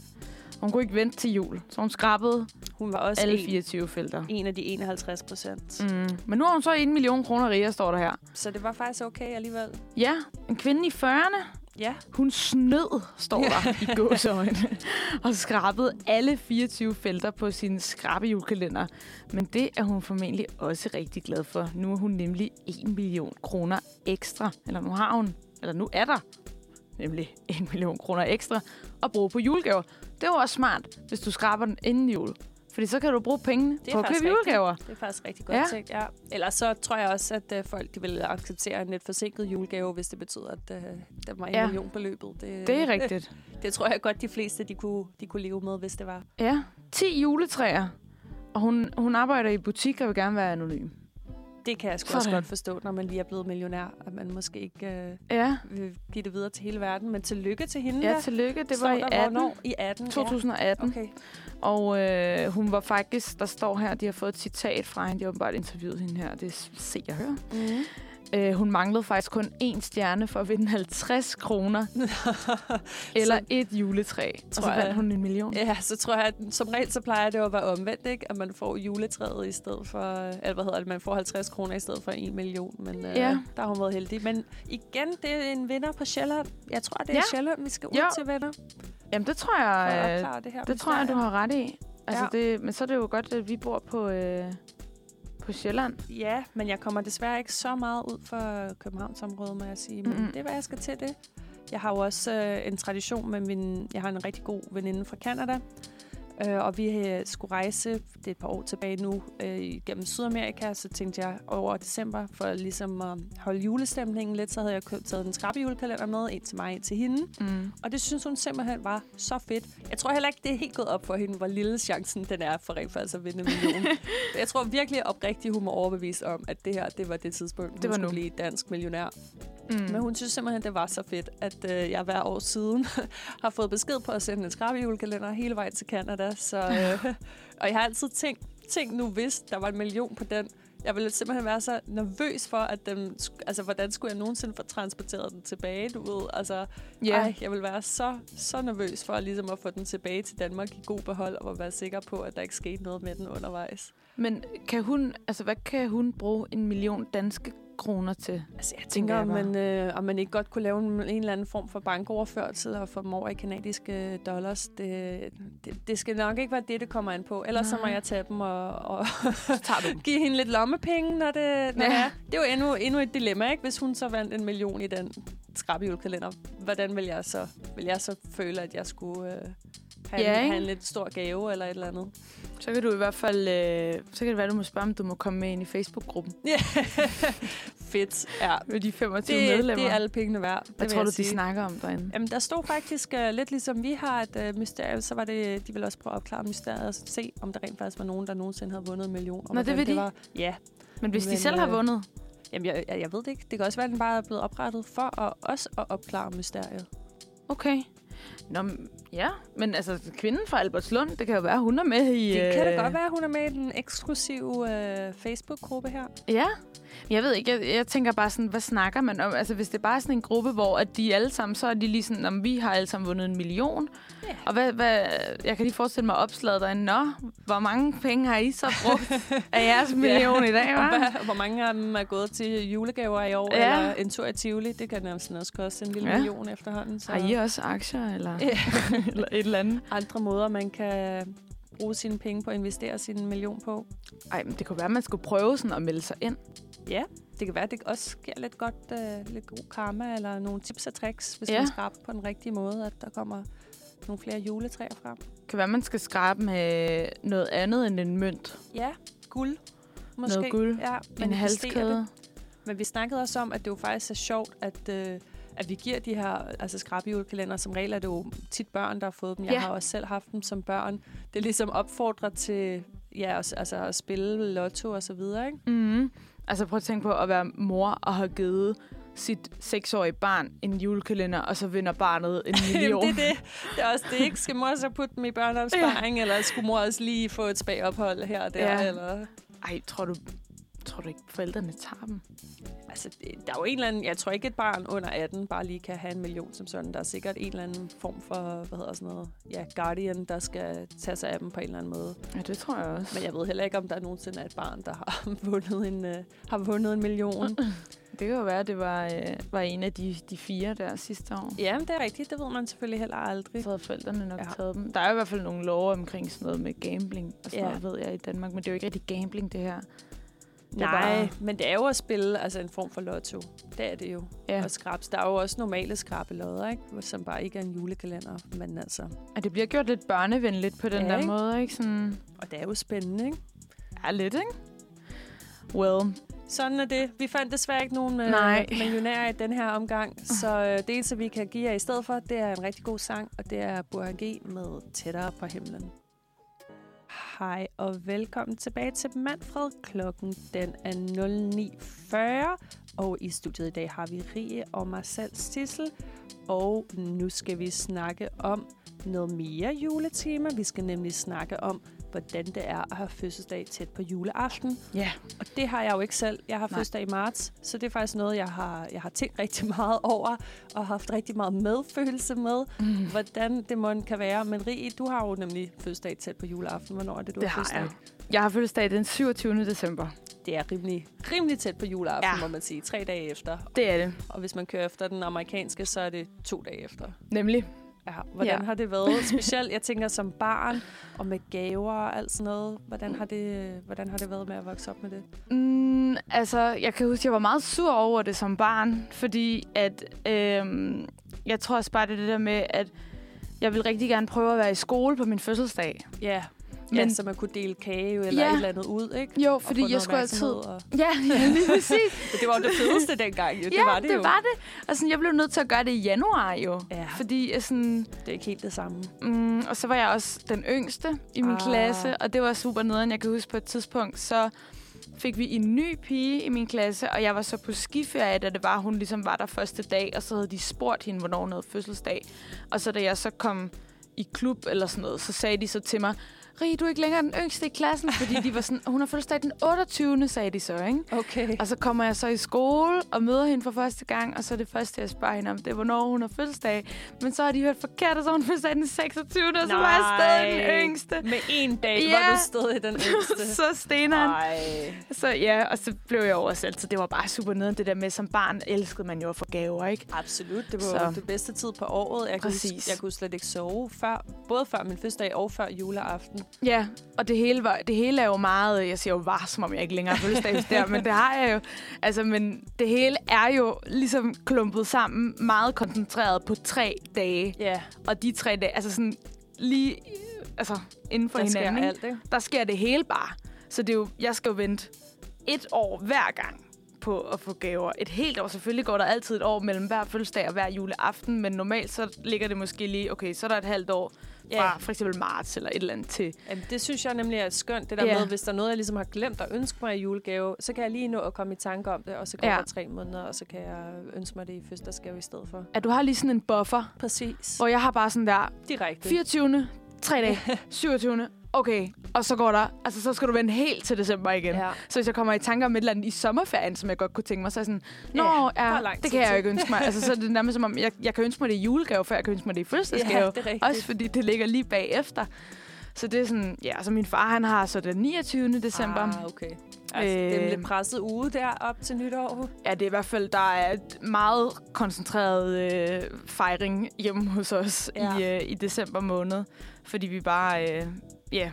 [SPEAKER 2] Hun kunne ikke vente til jul, så hun skrabede
[SPEAKER 3] Hun var også
[SPEAKER 2] alle
[SPEAKER 3] en,
[SPEAKER 2] 24 felter.
[SPEAKER 3] en af de 51 procent. Mm.
[SPEAKER 2] Mm. Men nu har hun så 1 million kroner rigere, står der her.
[SPEAKER 3] Så det var faktisk okay alligevel.
[SPEAKER 2] Ja, en kvinde i 40'erne.
[SPEAKER 3] Ja.
[SPEAKER 2] Hun snød, står der i gåseøjne, og skrabede alle 24 felter på sin skrabejulekalender. Men det er hun formentlig også rigtig glad for. Nu er hun nemlig 1 million kroner ekstra. Eller nu har hun, eller nu er der nemlig 1 million kroner ekstra at bruge på julegaver. Det jo også smart, hvis du skraber den inden jul. Fordi så kan du bruge pengene på at købe julegaver.
[SPEAKER 3] Det er faktisk rigtig godt
[SPEAKER 2] Ja.
[SPEAKER 3] tænkt, ja. Ellers så tror jeg også, at uh, folk de vil acceptere en lidt forsinket julegave, hvis det betyder, at uh, der var en
[SPEAKER 2] Ja.
[SPEAKER 3] ja. million beløbet. Det,
[SPEAKER 2] Det er rigtigt.
[SPEAKER 3] Det tror jeg godt, de fleste de kunne, de kunne leve med, hvis det var.
[SPEAKER 2] Ja, 10 juletræer. Og hun, hun arbejder i butik og vil gerne være anonym.
[SPEAKER 3] Det kan jeg sgu også godt forstå, når man lige er blevet millionær, at man måske ikke uh,
[SPEAKER 2] Ja,
[SPEAKER 3] vil give det videre til hele verden. Men tillykke til hende.
[SPEAKER 2] ja tillykke. Det var i
[SPEAKER 3] der,
[SPEAKER 2] 18.
[SPEAKER 3] Hvornår? I 18,
[SPEAKER 2] 2018.
[SPEAKER 3] Ja. Okay.
[SPEAKER 2] Og øh, hun var faktisk, der står her, de har fået et citat fra hende. De har åbenbart interviewet hende her. Det er se og høre.
[SPEAKER 3] Mm.
[SPEAKER 2] Øh, hun manglede faktisk kun én stjerne for at vinde 50 kroner. eller
[SPEAKER 3] Så-
[SPEAKER 2] et juletræ. Og så
[SPEAKER 3] Tror jeg.
[SPEAKER 2] hun en million.
[SPEAKER 3] Ja, så tror jeg, at som regel så plejer det jo at være omvendt, ikke? At man får juletræet i stedet for, eller hvad hedder det, man får 50 kroner i stedet for 1 million. Men øh,
[SPEAKER 2] Ja.
[SPEAKER 3] der har hun været heldig. Men igen, det er en vinder på Sjælland. Jeg tror, det er
[SPEAKER 2] Ja.
[SPEAKER 3] Sjælland, vi skal ud
[SPEAKER 2] Jo.
[SPEAKER 3] til, venner.
[SPEAKER 2] Jamen, det tror jeg, øh,
[SPEAKER 3] det her.
[SPEAKER 2] det tror jeg, du har ret i. Altså,
[SPEAKER 3] Ja.
[SPEAKER 2] det, men så er det jo godt, at vi bor på, øh, på Sjælland.
[SPEAKER 3] Ja, men jeg kommer desværre ikke så meget ud for Københavnsområdet, må jeg sige. Men mm-hmm. det er, hvad jeg skal til det. Jeg har jo også øh, en tradition med min... Jeg har en rigtig god veninde fra Canada. Øh, og vi øh, skulle rejse, det er et par år tilbage nu, øh, gennem Sydamerika. Så tænkte jeg over december, for ligesom at holde julestemningen lidt, så havde jeg købt, taget en skrabbejulekalender med, en til mig, en til hende.
[SPEAKER 2] Mm.
[SPEAKER 3] Og det synes hun simpelthen var så fedt. Jeg tror heller ikke, det er helt gået op for hende, hvor lille chancen den er for rent faktisk at vinde en million. jeg tror virkelig oprigtigt, hun var overbevist om, at det her, det var det tidspunkt, hun
[SPEAKER 2] Det var
[SPEAKER 3] skulle
[SPEAKER 2] nu.
[SPEAKER 3] blive dansk millionær.
[SPEAKER 2] Mm.
[SPEAKER 3] Men hun synes simpelthen, det var så fedt, at øh, jeg hver år siden har fået besked på at sende en skrabbejulekalender hele vejen til Canada. Så, øh, og jeg har altid tænkt, tænkt nu, hvis der var en million på den, jeg ville simpelthen være så nervøs for, at sk- altså, hvordan skulle jeg nogensinde få transporteret den tilbage, du ved. Altså,
[SPEAKER 2] Ja.
[SPEAKER 3] ej, jeg vil være så, så nervøs for ligesom at få den tilbage til Danmark i god behold, og være sikker på, at der ikke skete noget med den undervejs.
[SPEAKER 2] Men kan hun, altså, hvad kan hun bruge en million danske kroner til?
[SPEAKER 3] Altså, jeg
[SPEAKER 2] tænker jeg
[SPEAKER 3] om man, øh, om man ikke godt kunne lave en, en eller anden form for bankoverførsel og få dem over i kanadiske dollars. Det, det, det skal nok ikke være det, det kommer an på. Ellers så må
[SPEAKER 2] Nej.
[SPEAKER 3] jeg tage dem og, og
[SPEAKER 2] tager du dem.
[SPEAKER 3] give hende lidt lommepenge, når det, når
[SPEAKER 2] Ja.
[SPEAKER 3] det er. Det er jo endnu, endnu et dilemma, ikke? Hvis hun så vandt en million i den skrabbejulekalender. Hvordan vil jeg så, vil jeg så føle, at jeg skulle øh, have,
[SPEAKER 2] Ja,
[SPEAKER 3] en, have en lidt stor gave eller et eller andet?
[SPEAKER 2] Så kan du i hvert fald, øh, så kan det være, du må spørge, om du må komme med ind i Facebook-gruppen
[SPEAKER 3] Ja. Fedt. Ja.
[SPEAKER 2] med de 25
[SPEAKER 3] Det,
[SPEAKER 2] medlemmer.
[SPEAKER 3] det er alle pengene værd.
[SPEAKER 2] Hvad tror du, de
[SPEAKER 3] sige.
[SPEAKER 2] snakker om derinde?
[SPEAKER 3] Jamen, der stod faktisk uh, lidt ligesom vi har et uh, mysterie, så var det, de ville også prøve at opklare mysteriet og se, om der rent faktisk var nogen, der nogensinde havde vundet en million. og
[SPEAKER 2] Nå, det vil de?
[SPEAKER 3] Var. Ja.
[SPEAKER 2] Men hvis de
[SPEAKER 3] Men,
[SPEAKER 2] selv har
[SPEAKER 3] øh,
[SPEAKER 2] vundet,
[SPEAKER 3] Jamen, jeg, jeg, jeg ved det ikke. Det kan også være, at den bare er blevet oprettet for at, også at opklare mysteriet.
[SPEAKER 2] okay. Nå, ja, men altså, kvinden fra Albertslund, det kan jo være, hun er med i...
[SPEAKER 3] Det kan da
[SPEAKER 2] øh,
[SPEAKER 3] godt være, hun er med i den eksklusive øh, Facebook-gruppe her.
[SPEAKER 2] Ja, jeg ved ikke, jeg, jeg tænker bare sådan, hvad snakker man om? Altså, hvis det er bare sådan en gruppe, hvor at de alle sammen, så er de lige sådan, om vi har alle sammen vundet en million.
[SPEAKER 3] Ja.
[SPEAKER 2] Og hvad, hvad, jeg kan lige forestille mig opslaget derinde. Nå, hvor mange penge har I så brugt af jeres million i dag, hva'?
[SPEAKER 3] hvor mange af dem er gået til julegaver i år,
[SPEAKER 2] Ja.
[SPEAKER 3] eller en tur i Tivoli. Det kan nærmest også koste en lille
[SPEAKER 2] Ja.
[SPEAKER 3] ja. million efterhånden. Så
[SPEAKER 2] Har I også aktier, eller,
[SPEAKER 3] Ja.
[SPEAKER 2] eller et eller andet?
[SPEAKER 3] andre måder, man kan bruge sine penge på at investere sin million på.
[SPEAKER 2] Ej, men det kunne være, at man skulle prøve sådan at melde sig ind.
[SPEAKER 3] Ja, det kan være, at det også giver lidt godt, uh, lidt god karma, eller nogle tips og tricks, hvis
[SPEAKER 2] Ja.
[SPEAKER 3] man skraber på den rigtige måde, at der kommer nogle flere juletræer frem.
[SPEAKER 2] Det kan være, at man skal skrabe med noget andet end en mønt.
[SPEAKER 3] Ja, guld. Måske.
[SPEAKER 2] Noget guld.
[SPEAKER 3] Ja,
[SPEAKER 2] En halskæde.
[SPEAKER 3] Men vi snakkede også om, at det jo faktisk er sjovt, at, øh, at vi giver de her altså skrabjulekalender. Som regel er det jo tit børn, der har fået dem. Jeg
[SPEAKER 2] Ja.
[SPEAKER 3] har også selv haft dem som børn. Det er ligesom opfordrer til ja, altså at spille lotto og så videre, ikke?
[SPEAKER 2] Mm. Altså prøv at tænke på at være mor og have givet sit seksårige barn en julekalender, og så vinder barnet en million.
[SPEAKER 3] Jamen, det er det. Det er også det, ikke? Skal mor så putte dem i børneopsparing, ja. eller skulle mor også lige få et spagophold her og der?
[SPEAKER 2] Ja.
[SPEAKER 3] Eller?
[SPEAKER 2] Ej, tror du, tror du ikke, forældrene tager dem?
[SPEAKER 3] Altså, der er jo en eller anden... Jeg tror ikke, et barn under 18 bare lige kan have en million som sådan. Der er sikkert en eller anden form for, hvad hedder sådan noget, ja, guardian, der skal tage sig af dem på en eller anden måde.
[SPEAKER 2] Ja, det tror jeg også.
[SPEAKER 3] Men jeg ved heller ikke, om der nogensinde er et barn, der har vundet en, uh, har vundet en million.
[SPEAKER 2] Det kan jo være, at det var, øh, var en af de, de fire der sidste år.
[SPEAKER 3] ja, det er rigtigt. Det ved man selvfølgelig heller aldrig.
[SPEAKER 2] Så havde forældrene nok
[SPEAKER 3] Ja.
[SPEAKER 2] taget dem. Der er i hvert fald nogle love omkring sådan noget med gambling og sådan
[SPEAKER 3] ja.
[SPEAKER 2] noget, ved jeg, i Danmark. Men det er jo ikke rigtig gambling, det her. Det er
[SPEAKER 3] Nej,
[SPEAKER 2] bare-
[SPEAKER 3] men det er jo at spille altså en form for lotto. Det er det jo.
[SPEAKER 2] Ja.
[SPEAKER 3] Og skrabs. Der er jo også normale skrabelodder, ikke? Som bare ikke er en julekalender. Men altså...
[SPEAKER 2] Og det bliver gjort lidt børnevenligt på den
[SPEAKER 3] Ja,
[SPEAKER 2] der
[SPEAKER 3] ikke?
[SPEAKER 2] måde, ikke? Sådan,
[SPEAKER 3] Og det er jo spændende, ikke?
[SPEAKER 2] ja, lidt, ikke? Well,
[SPEAKER 3] Sådan er det. Vi fandt desværre ikke nogen øh,
[SPEAKER 2] Nej.
[SPEAKER 3] millionærer i den her omgang. Så øh, det eneste, vi kan give jer i stedet for, det er en rigtig god sang. Og det er Burhan G med Tættere på himlen. Hej og velkommen tilbage til Manfred. Klokken den er 09.40. Og i studiet i dag har vi Rie og mig selv, Sissel. Og nu skal vi snakke om noget mere juletema. Vi skal nemlig snakke om, hvordan det er at have fødselsdag tæt på juleaften.
[SPEAKER 2] ja.
[SPEAKER 3] Og det har jeg jo ikke selv. Jeg har
[SPEAKER 2] Nej.
[SPEAKER 3] fødselsdag i marts, så det er faktisk noget, jeg har, jeg har tænkt rigtig meget over, og haft rigtig meget medfølelse med,
[SPEAKER 2] Mm.
[SPEAKER 3] hvordan det må kan være. Men Rie, du har jo nemlig fødselsdag tæt på juleaften. Hvornår er det, du
[SPEAKER 2] Det
[SPEAKER 3] har fødselsdag?
[SPEAKER 2] jeg. Jeg har fødselsdag den 27. december.
[SPEAKER 3] Det er rimelig, rimelig tæt på juleaften,
[SPEAKER 2] ja.
[SPEAKER 3] må man sige. Tre dage efter.
[SPEAKER 2] Det er det.
[SPEAKER 3] Og hvis man kører efter den amerikanske, så er det to dage efter.
[SPEAKER 2] Nemlig.
[SPEAKER 3] Ja, hvordan
[SPEAKER 2] Ja.
[SPEAKER 3] har det været? Specielt, jeg tænker som barn, og med gaver og alt sådan noget. Hvordan har det, hvordan har det været med at vokse op med det?
[SPEAKER 2] Mm, altså, jeg kan huske, at jeg var meget sur over det som barn, fordi at, øhm, jeg tror også bare, det det der med, at jeg vil rigtig gerne prøve at være i skole på min fødselsdag.
[SPEAKER 3] Ja,
[SPEAKER 2] Men-
[SPEAKER 3] ja så man kunne dele kage eller
[SPEAKER 2] Ja.
[SPEAKER 3] et eller andet ud, ikke?
[SPEAKER 2] Jo, fordi jeg skulle altid...
[SPEAKER 3] Og...
[SPEAKER 2] Ja, ja, lige præcis.
[SPEAKER 3] Det var jo det fedeste dengang, jo.
[SPEAKER 2] ja,
[SPEAKER 3] det var det,
[SPEAKER 2] det
[SPEAKER 3] jo.
[SPEAKER 2] var det. Og sådan, jeg blev nødt til at gøre det i januar jo.
[SPEAKER 3] Ja.
[SPEAKER 2] Fordi jeg sådan,
[SPEAKER 3] Det er ikke helt det samme.
[SPEAKER 2] mm, og så var jeg også den yngste i min
[SPEAKER 3] Ah.
[SPEAKER 2] klasse, og det var super nederen. Jeg kan huske på et tidspunkt, så fik vi en ny pige i min klasse, og jeg var så på skiferie, da det var, hun ligesom var der første dag, og så havde de spurgt hende, hvornår hun havde fødselsdag. Og så da jeg så kom i klub eller sådan noget, så sagde de så til mig, Rie, du er ikke længere den yngste i klassen, fordi de var sådan, hun har fødselsdag den 28. sagde de så, ikke?
[SPEAKER 3] Okay.
[SPEAKER 2] Og så kommer jeg så i skole og møder hende for første gang, og så er det første, jeg spørger hende om, det er, hvornår hun har fødselsdag. Men så har de hørt forkert, og så har hun fødselsdag den 26. Og så var jeg stadig den yngste.
[SPEAKER 3] Med en dag
[SPEAKER 2] Ja.
[SPEAKER 3] var du stadig den yngste.
[SPEAKER 2] så steneren.
[SPEAKER 3] Ej.
[SPEAKER 2] Så ja, og så blev jeg over selv, så det var bare super nederen. Det der med, som barn elskede man jo at få gaver, ikke?
[SPEAKER 3] Absolut. Det var
[SPEAKER 2] Så.
[SPEAKER 3] det bedste tid på året. Jeg kunne,
[SPEAKER 2] Præcis.
[SPEAKER 3] huske, jeg kunne slet ikke sove før, både før min fødselsdag og før juleaften.
[SPEAKER 2] Ja, og det hele, var, det hele er jo meget, jeg siger jo var, som om jeg ikke længere har fødselsdag der, men det har jeg jo. Altså, men det hele er jo ligesom klumpet sammen, meget koncentreret på tre dage.
[SPEAKER 3] Ja,
[SPEAKER 2] Og de tre dage, altså sådan lige altså, inden for
[SPEAKER 3] der sker
[SPEAKER 2] hinanden, ikke?
[SPEAKER 3] alt, ikke?
[SPEAKER 2] der sker det hele bare. Så det er jo, jeg skal jo vente et år hver gang på at få gaver. Et helt år. Selvfølgelig går der altid et år mellem hver fødselsdag og hver juleaften, men normalt så ligger det måske lige, okay, så er der et halvt år, ja. fra for eksempel marts eller et eller andet til.
[SPEAKER 3] Jamen, det synes jeg nemlig er skønt, det der
[SPEAKER 2] Ja.
[SPEAKER 3] med, hvis der er noget, jeg ligesom har glemt at ønske mig i julegave, så kan jeg lige nå at komme i tanke om det, og så går
[SPEAKER 2] Ja.
[SPEAKER 3] der tre måneder, og så kan jeg ønske mig det i fødselsdagsgave i stedet for.
[SPEAKER 2] At du har lige sådan en buffer,
[SPEAKER 3] Præcis.
[SPEAKER 2] hvor jeg har bare sådan der,
[SPEAKER 3] Direkte.
[SPEAKER 2] 24. tre dage, 27. Okay, og så går der, altså så skal du vente helt til december igen.
[SPEAKER 3] Ja.
[SPEAKER 2] Så hvis jeg kommer i tanke om et eller andet i sommerferien, som jeg godt kunne tænke mig, så er sådan, Nå,
[SPEAKER 3] Ja,
[SPEAKER 2] ja,
[SPEAKER 3] er
[SPEAKER 2] det kan jeg jo
[SPEAKER 3] til."
[SPEAKER 2] ikke ønske mig. Altså, så er det nærmest som om, jeg, jeg kan ønske mig det i julegave, før jeg kan ønske mig det i fødselsdagsgave.
[SPEAKER 3] Ja.
[SPEAKER 2] Også fordi det ligger lige bagefter. Så det er sådan, ja, så min far, han har så den 29. december.
[SPEAKER 3] Ah, okay. Altså, det er en
[SPEAKER 2] Øh.
[SPEAKER 3] lidt presset uge der op til nytår.
[SPEAKER 2] Ja, det er i hvert fald, der er et meget koncentreret øh, fejring hjemme hos os
[SPEAKER 3] Ja.
[SPEAKER 2] i, øh, i december måned. Fordi vi bare, øh, ja,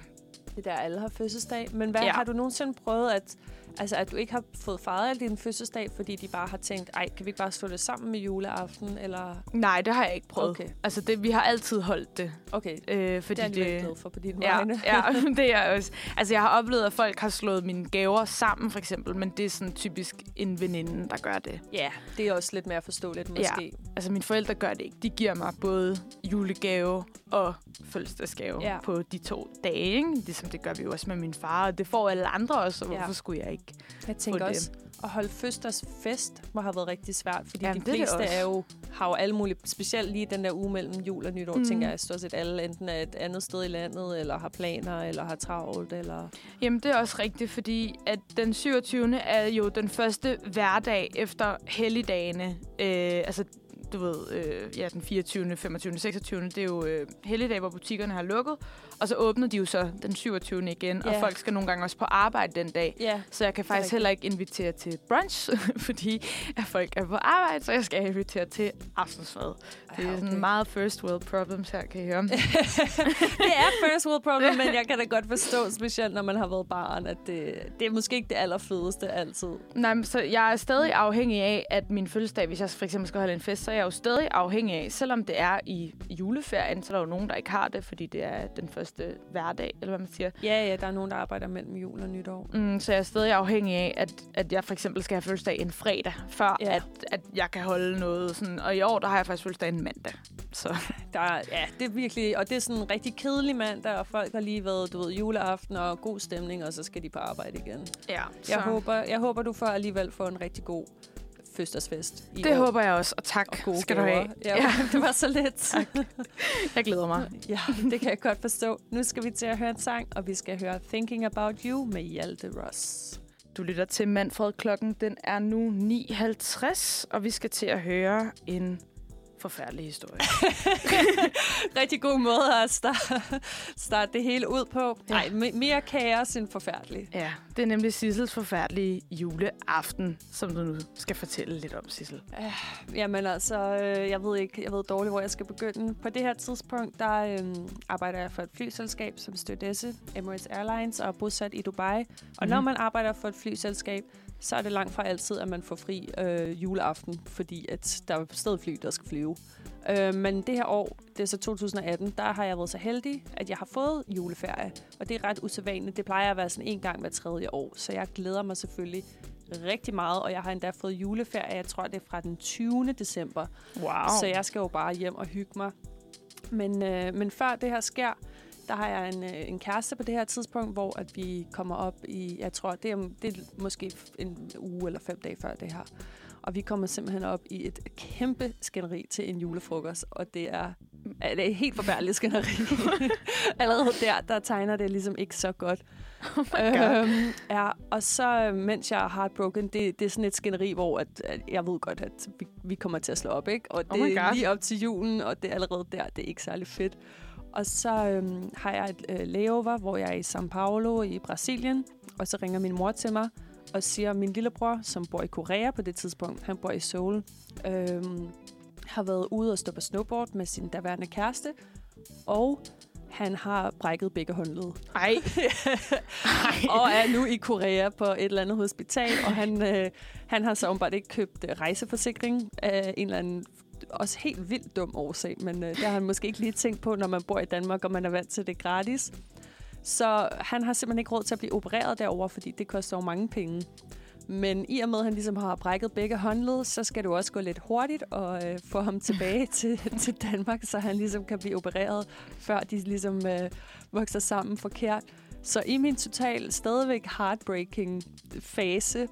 [SPEAKER 3] Det er der, alle har fødselsdag. Men hvad
[SPEAKER 2] ja.
[SPEAKER 3] har du nogensinde prøvet, at, altså, at du ikke har fået fejret din fødselsdag, fordi de bare har tænkt, ej, kan vi ikke bare slå det sammen med juleaften? Eller,
[SPEAKER 2] nej, det har jeg ikke prøvet.
[SPEAKER 3] Okay.
[SPEAKER 2] Altså, det, vi har altid holdt det.
[SPEAKER 3] okay,
[SPEAKER 2] Øh, fordi
[SPEAKER 3] det er jeg
[SPEAKER 2] det,
[SPEAKER 3] glad for på dine
[SPEAKER 2] Ja,
[SPEAKER 3] vegne.
[SPEAKER 2] ja, det er jeg også. Altså, jeg har oplevet, at folk har slået mine gaver sammen, for eksempel, men det er sådan typisk en veninde, der gør det.
[SPEAKER 3] ja, det er også lidt mere forståeligt måske.
[SPEAKER 2] Altså, mine forældre gør det ikke. De giver mig både julegave og fødselsdagsgave
[SPEAKER 3] Ja.
[SPEAKER 2] på de to dage, ikke? Ligesom det gør vi jo også med min far, og det får alle andre også, og
[SPEAKER 3] Ja.
[SPEAKER 2] hvorfor skulle jeg ikke?
[SPEAKER 3] Jeg tænker også, at holde fødselsdagsfest må have været rigtig svært, fordi
[SPEAKER 2] Jamen,
[SPEAKER 3] de
[SPEAKER 2] det
[SPEAKER 3] fleste er jo, har jo alle mulige, specielt lige den der uge mellem jul og nytår, mm. tænker jeg stort set alle enten er et andet sted i landet, eller har planer, eller har travlt, eller...
[SPEAKER 2] Jamen, det er også rigtigt, fordi at den 27. er jo den første hverdag efter helligdagene. Øh, altså, du ved, øh, ja, den 24., 25., 26. Det er jo øh, helligdag, hvor butikkerne har lukket. Og så åbner de jo så den 27. igen, og
[SPEAKER 3] Ja.
[SPEAKER 2] folk skal nogle gange også på arbejde den dag.
[SPEAKER 3] Ja,
[SPEAKER 2] Så jeg kan faktisk
[SPEAKER 3] rigtigt.
[SPEAKER 2] heller ikke invitere til brunch, fordi at folk er på arbejde, så jeg skal invitere til aftensmad. Det er sådan meget first world problems her, kan I høre.
[SPEAKER 3] det er first world problem, men jeg kan da godt forstå, specielt når man har været barn, at det, det er måske ikke det allerfedeste altid.
[SPEAKER 2] Nej, men så jeg er stadig afhængig af, at min fødselsdag, hvis jeg for eksempel skal holde en fest, så er jeg jo stadig afhængig af, selvom det er i juleferien, så er der jo nogen, der ikke har det, fordi det er den første hverdag, eller hvad man siger.
[SPEAKER 3] Ja, ja, der er nogen, der arbejder mellem jul og nytår.
[SPEAKER 2] Mm, så jeg er stadig afhængig af, at, at jeg for eksempel skal have fødselsdag en fredag, før
[SPEAKER 3] Ja.
[SPEAKER 2] at, at jeg kan holde noget sådan. Og i år, der har jeg faktisk fødselsdag en mandag. Så
[SPEAKER 3] Der, er- ja, det er virkelig, og det er sådan en rigtig kedelig mandag, og folk har lige været, du ved, juleaften og god stemning, og så skal de på arbejde igen.
[SPEAKER 2] ja, så.
[SPEAKER 3] Jeg håber, jeg håber, du får alligevel får en rigtig god fødselsdagsfest i
[SPEAKER 2] det
[SPEAKER 3] år.
[SPEAKER 2] håber jeg også, og tak
[SPEAKER 3] og gode
[SPEAKER 2] skal du
[SPEAKER 3] gaver.
[SPEAKER 2] have.
[SPEAKER 3] Ja, ja. det var så lidt.
[SPEAKER 2] Jeg glæder mig.
[SPEAKER 3] ja, det kan jeg godt forstå. Nu skal vi til at høre en sang, og vi skal høre Thinking About You med Hjalte Ross.
[SPEAKER 2] Du lytter til Manfred. Klokken den er nu 9.50, og vi skal til at høre en forfærdelig historie.
[SPEAKER 3] Rigtig god måde at starte, starte det hele ud på.
[SPEAKER 2] Ja.
[SPEAKER 3] Nej, me- mere kaos end forfærdeligt.
[SPEAKER 2] ja, det er nemlig Sissels forfærdelige juleaften, som du nu skal fortælle lidt om, Sissel.
[SPEAKER 3] Jamen altså, øh, jeg ved ikke, jeg ved dårligt, hvor jeg skal begynde. På det her tidspunkt, der øh, arbejder jeg for et flyselskab som stewardesse, Emirates Airlines, og er bosat i Dubai. Og
[SPEAKER 2] Mhm.
[SPEAKER 3] når man arbejder for et flyselskab, så er det langt fra altid, at man får fri øh, juleaften, fordi at der er stadig fly, der skal flyve. Øh, men det her år, det er så 2018, der har jeg været så heldig, at jeg har fået juleferie. Og det er ret usædvanligt. Det plejer at være sådan en gang hver tredje år, så jeg glæder mig selvfølgelig rigtig meget, og jeg har endda fået juleferie, jeg tror, det er fra den 20. december.
[SPEAKER 2] Wow.
[SPEAKER 3] Så jeg skal jo bare hjem og hygge mig. Men, øh, men før det her sker, der har jeg en, øh, en kæreste på det her tidspunkt, hvor at vi kommer op i, jeg tror, det er, det er måske en uge eller fem dage før det her. Og vi kommer simpelthen op i et kæmpe skænderi til en julefrokost, og det er, det er helt forfærdeligt skænderi. Allerede der, der tegner det ligesom ikke så godt.
[SPEAKER 2] Oh.
[SPEAKER 3] Øhm, ja, og så øh, mens jeg er heartbroken, det, det er sådan et skænderi, hvor at, at jeg ved godt, at vi, vi kommer til at slå op, ikke? Og
[SPEAKER 2] Oh
[SPEAKER 3] det
[SPEAKER 2] my
[SPEAKER 3] er lige op til julen, og det er allerede der, det er ikke særlig fedt. Og så øhm, har jeg et øh, layover, hvor jeg er i São Paulo i Brasilien, og så ringer min mor til mig og siger, at min lillebror, som bor i Korea på det tidspunkt, han bor i Seoul, øhm, har været ude og stå på snowboard med sin daværende kæreste, og han har brækket begge håndled
[SPEAKER 2] Ej.
[SPEAKER 3] og er nu i Korea på et eller andet hospital, og han, øh, han har så åbenbart ikke købt øh, rejseforsikring af en eller anden også helt vildt dum årsag, men øh, det har han måske ikke lige tænkt på, når man bor i Danmark, og man er vant til det gratis. Så han har simpelthen ikke råd til at blive opereret derover, fordi det koster jo mange penge. Men i og med, at han ligesom har brækket begge håndled, så skal det også gå lidt hurtigt og øh, få ham tilbage til, til Danmark, så han ligesom kan blive opereret, før de ligesom øh, vokser sammen forkert. Så i min total stadigvæk heartbreaking fase,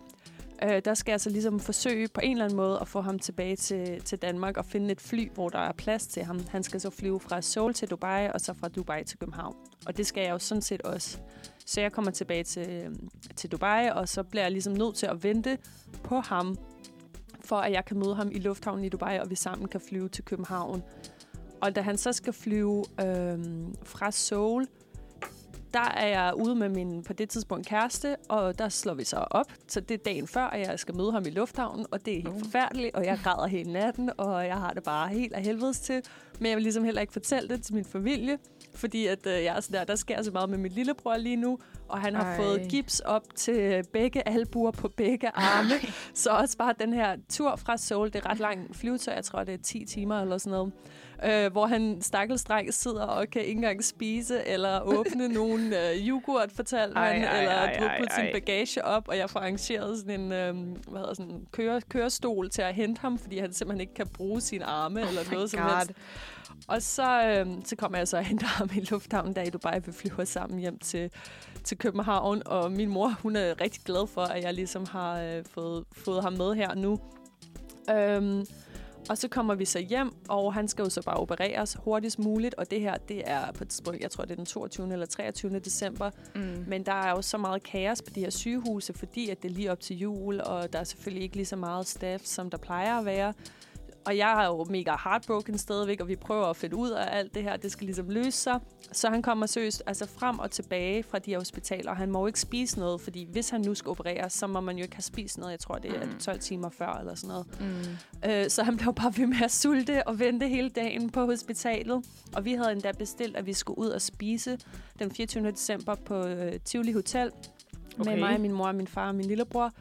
[SPEAKER 3] øh, der skal jeg så ligesom forsøge på en eller anden måde at få ham tilbage til, til Danmark og finde et fly, hvor der er plads til ham. Han skal så flyve fra Seoul til Dubai, og så fra Dubai til København. Og det skal jeg jo sådan set også. Så jeg kommer tilbage til, til Dubai, og så bliver jeg ligesom nødt til at vente på ham, for at jeg kan møde ham i lufthavnen i Dubai, og vi sammen kan flyve til København. Og da han så skal flyve øh, fra Seoul, der er jeg ude med min på det tidspunkt kæreste, og der slår vi så op. Så det er dagen før, at jeg skal møde ham i lufthavnen, og det er helt forfærdeligt, og jeg græder hele natten, og jeg har det bare helt af helvedes til. Men jeg vil ligesom heller ikke fortælle det til min familie, fordi at, øh, jeg er sådan der, der sker så meget med min lillebror lige nu, og han har
[SPEAKER 2] Ej.
[SPEAKER 3] fået gips op til begge albuer på begge arme. Så også bare den her tur fra Seoul, det er ret lang flyvetur, jeg tror det er 10 timer eller sådan noget, øh, hvor han stakkels dreng sidder og kan ikke engang spise eller åbne nogen øh, yoghurt, fortalte han,
[SPEAKER 2] ej,
[SPEAKER 3] eller
[SPEAKER 2] ej, ej,
[SPEAKER 3] putte sin bagage op, og jeg får arrangeret sådan en øh, hvad hedder, sådan en køre, kørestol til at hente ham, fordi han simpelthen ikke kan bruge sine arme eller
[SPEAKER 2] my
[SPEAKER 3] noget som
[SPEAKER 2] God.
[SPEAKER 3] helst. Og så, øh, så kommer jeg så og henter ham i lufthavnen, der i Dubai, vi flyver sammen hjem til, til København. Og min mor, hun er rigtig glad for, at jeg ligesom har øh, fået, fået ham med her nu. Øhm, og så kommer vi så hjem, og han skal jo så bare opereres hurtigst muligt. Og det her, det er på et tidspunkt, jeg tror, det er den 22. eller 23. december.
[SPEAKER 2] Mm.
[SPEAKER 3] Men der er jo så meget kaos på de her sygehuse, fordi at det er lige op til jul, og der er selvfølgelig ikke lige så meget staff, som der plejer at være. Og jeg er jo mega heartbroken stadigvæk, og vi prøver at finde ud af alt det her. Det skal ligesom løse sig. Så han kommer seriøst altså frem og tilbage fra de her hospitaler. Han må jo ikke spise noget, fordi hvis han nu skal opereres, så må man jo ikke have spist noget. Jeg tror, det er
[SPEAKER 2] Mm.
[SPEAKER 3] 12 timer før eller sådan noget.
[SPEAKER 2] Mm.
[SPEAKER 3] Øh, så han blev bare ved med at sulte og vente hele dagen på hospitalet. Og vi havde endda bestilt, at vi skulle ud og spise den 24. december på øh, Tivoli Hotel. Okay. Med mig, min mor, min far og min lillebror.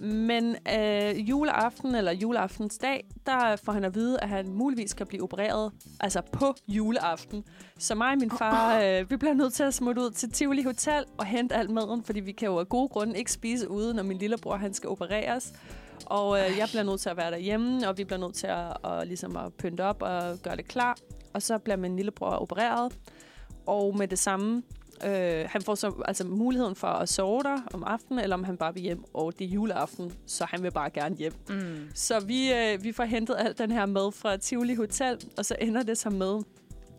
[SPEAKER 3] Men øh, juleaften eller juleaftensdag, der får han at vide, at han muligvis kan blive opereret altså på juleaften. Så mig og min far, øh, vi bliver nødt til at smutte ud til Tivoli Hotel og hente alt maden, fordi vi kan jo af gode grunde ikke spise ude, når min lillebror han skal opereres. Og øh, jeg bliver nødt til at være derhjemme, og vi bliver nødt til at, og, ligesom at pynte op og gøre det klar. Og så bliver min lillebror opereret. Og med det samme, øh, han får så altså muligheden for at sove der om aftenen, eller om han bare vil hjem, og det er juleaften, så han vil bare gerne hjem.
[SPEAKER 2] Mm.
[SPEAKER 3] Så vi, øh, vi får hentet alt den her mad fra Tivoli Hotel, og så ender det så med,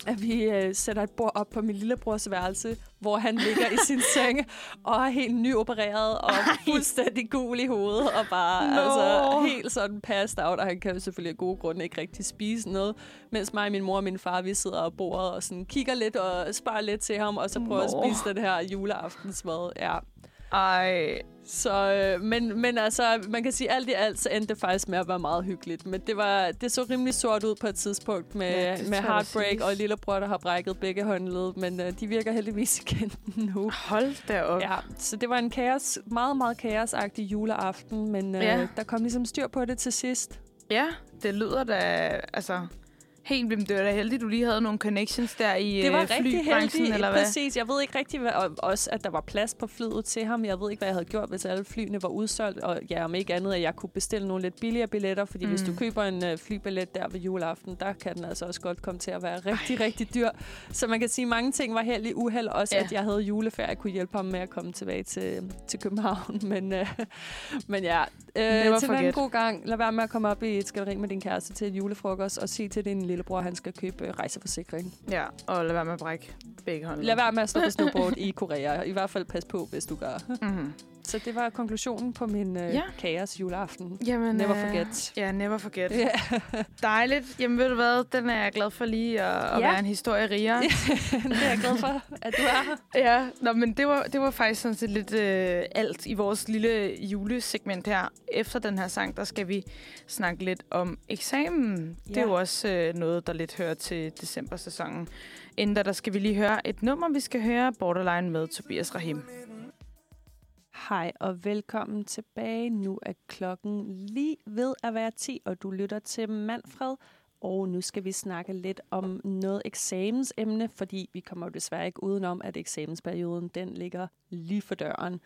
[SPEAKER 3] at vi øh, sætter et bord op på min lillebrors værelse, hvor han ligger i sin seng og er helt nyopereret og fuldstændig gul i hovedet og bare
[SPEAKER 2] Nå.
[SPEAKER 3] altså, helt sådan passed out, og han kan jo selvfølgelig af gode grunde ikke rigtig spise noget, mens mig, min mor og min far, vi sidder og bordet og sådan kigger lidt og sparer lidt til ham, og så prøver at
[SPEAKER 2] Nå.
[SPEAKER 3] spise den her juleaftensmad. Ja.
[SPEAKER 2] Ej,
[SPEAKER 3] Så, øh, men, men altså, man kan sige, alt i alt, så endte det faktisk med at være meget hyggeligt. Men det, var, det så rimelig sort ud på et tidspunkt med,
[SPEAKER 2] Ja,
[SPEAKER 3] med heartbreak og lillebror, der har brækket begge håndled. Men øh, de virker heldigvis igen nu.
[SPEAKER 2] hold da op.
[SPEAKER 3] Ja, så det var en kaos, meget, meget kaosagtig juleaften, men øh,
[SPEAKER 2] Ja.
[SPEAKER 3] der kom ligesom styr på det til sidst.
[SPEAKER 2] Ja, det lyder da, altså, helt vildt. Det var da heldigt, du lige havde nogle connections der i
[SPEAKER 3] Det var
[SPEAKER 2] øh,
[SPEAKER 3] rigtig heldigt,
[SPEAKER 2] eller hvad?
[SPEAKER 3] præcis. Jeg ved ikke rigtig, hvad, og også at der var plads på flyet til ham. Jeg ved ikke, hvad jeg havde gjort, hvis alle flyene var udsolgt. Og ja, om ikke andet, at jeg kunne bestille nogle lidt billigere billetter. Fordi mm. hvis du
[SPEAKER 2] Mm.
[SPEAKER 3] køber en uh, flybillet der ved juleaften, der kan den altså også godt komme til at være rigtig, Ej. rigtig dyr. Så man kan sige, at mange ting var held i uheld. Også
[SPEAKER 2] Ja.
[SPEAKER 3] at jeg havde juleferie, kunne hjælpe ham med at komme tilbage til, til København. Men, uh, men ja, uh, til en god gang, lad være med at komme op i et skænderi med din kæreste til et julefrokost, og sige til din lillebror, han skal købe uh, rejseforsikring.
[SPEAKER 2] Ja, og lad være med at brække begge hånd.
[SPEAKER 3] Lad være med at stå på snowboard i Korea. I hvert fald pas på, hvis du gør.
[SPEAKER 2] Mm-hmm.
[SPEAKER 3] Så det var konklusionen på min øh,
[SPEAKER 2] Ja.
[SPEAKER 3] kaos juleaften.
[SPEAKER 2] Jamen,
[SPEAKER 3] Never
[SPEAKER 2] øh,
[SPEAKER 3] forget.
[SPEAKER 2] Ja, never forget.
[SPEAKER 3] Ja.
[SPEAKER 2] Dejligt. Jamen, ved du hvad? Den er jeg glad for lige at, at
[SPEAKER 3] Ja.
[SPEAKER 2] være en historie rigere.
[SPEAKER 3] det er jeg glad for, at du er her.
[SPEAKER 2] Ja, nå, men det var, det var faktisk sådan set lidt øh, alt i vores lille julesegment her. Efter den her sang, der skal vi snakke lidt om eksamen. Ja. Det er jo også øh, noget, der lidt hører til december-sæsonen. Inden da, der skal vi lige høre et nummer, vi skal høre Borderline med Tobias Rahim.
[SPEAKER 3] Hej og velkommen tilbage. Nu er klokken lige ved at være 10, og du lytter til Manfred. Og nu skal vi snakke lidt om noget eksamensemne, fordi vi kommer jo desværre ikke udenom, at eksamensperioden den ligger lige for døren.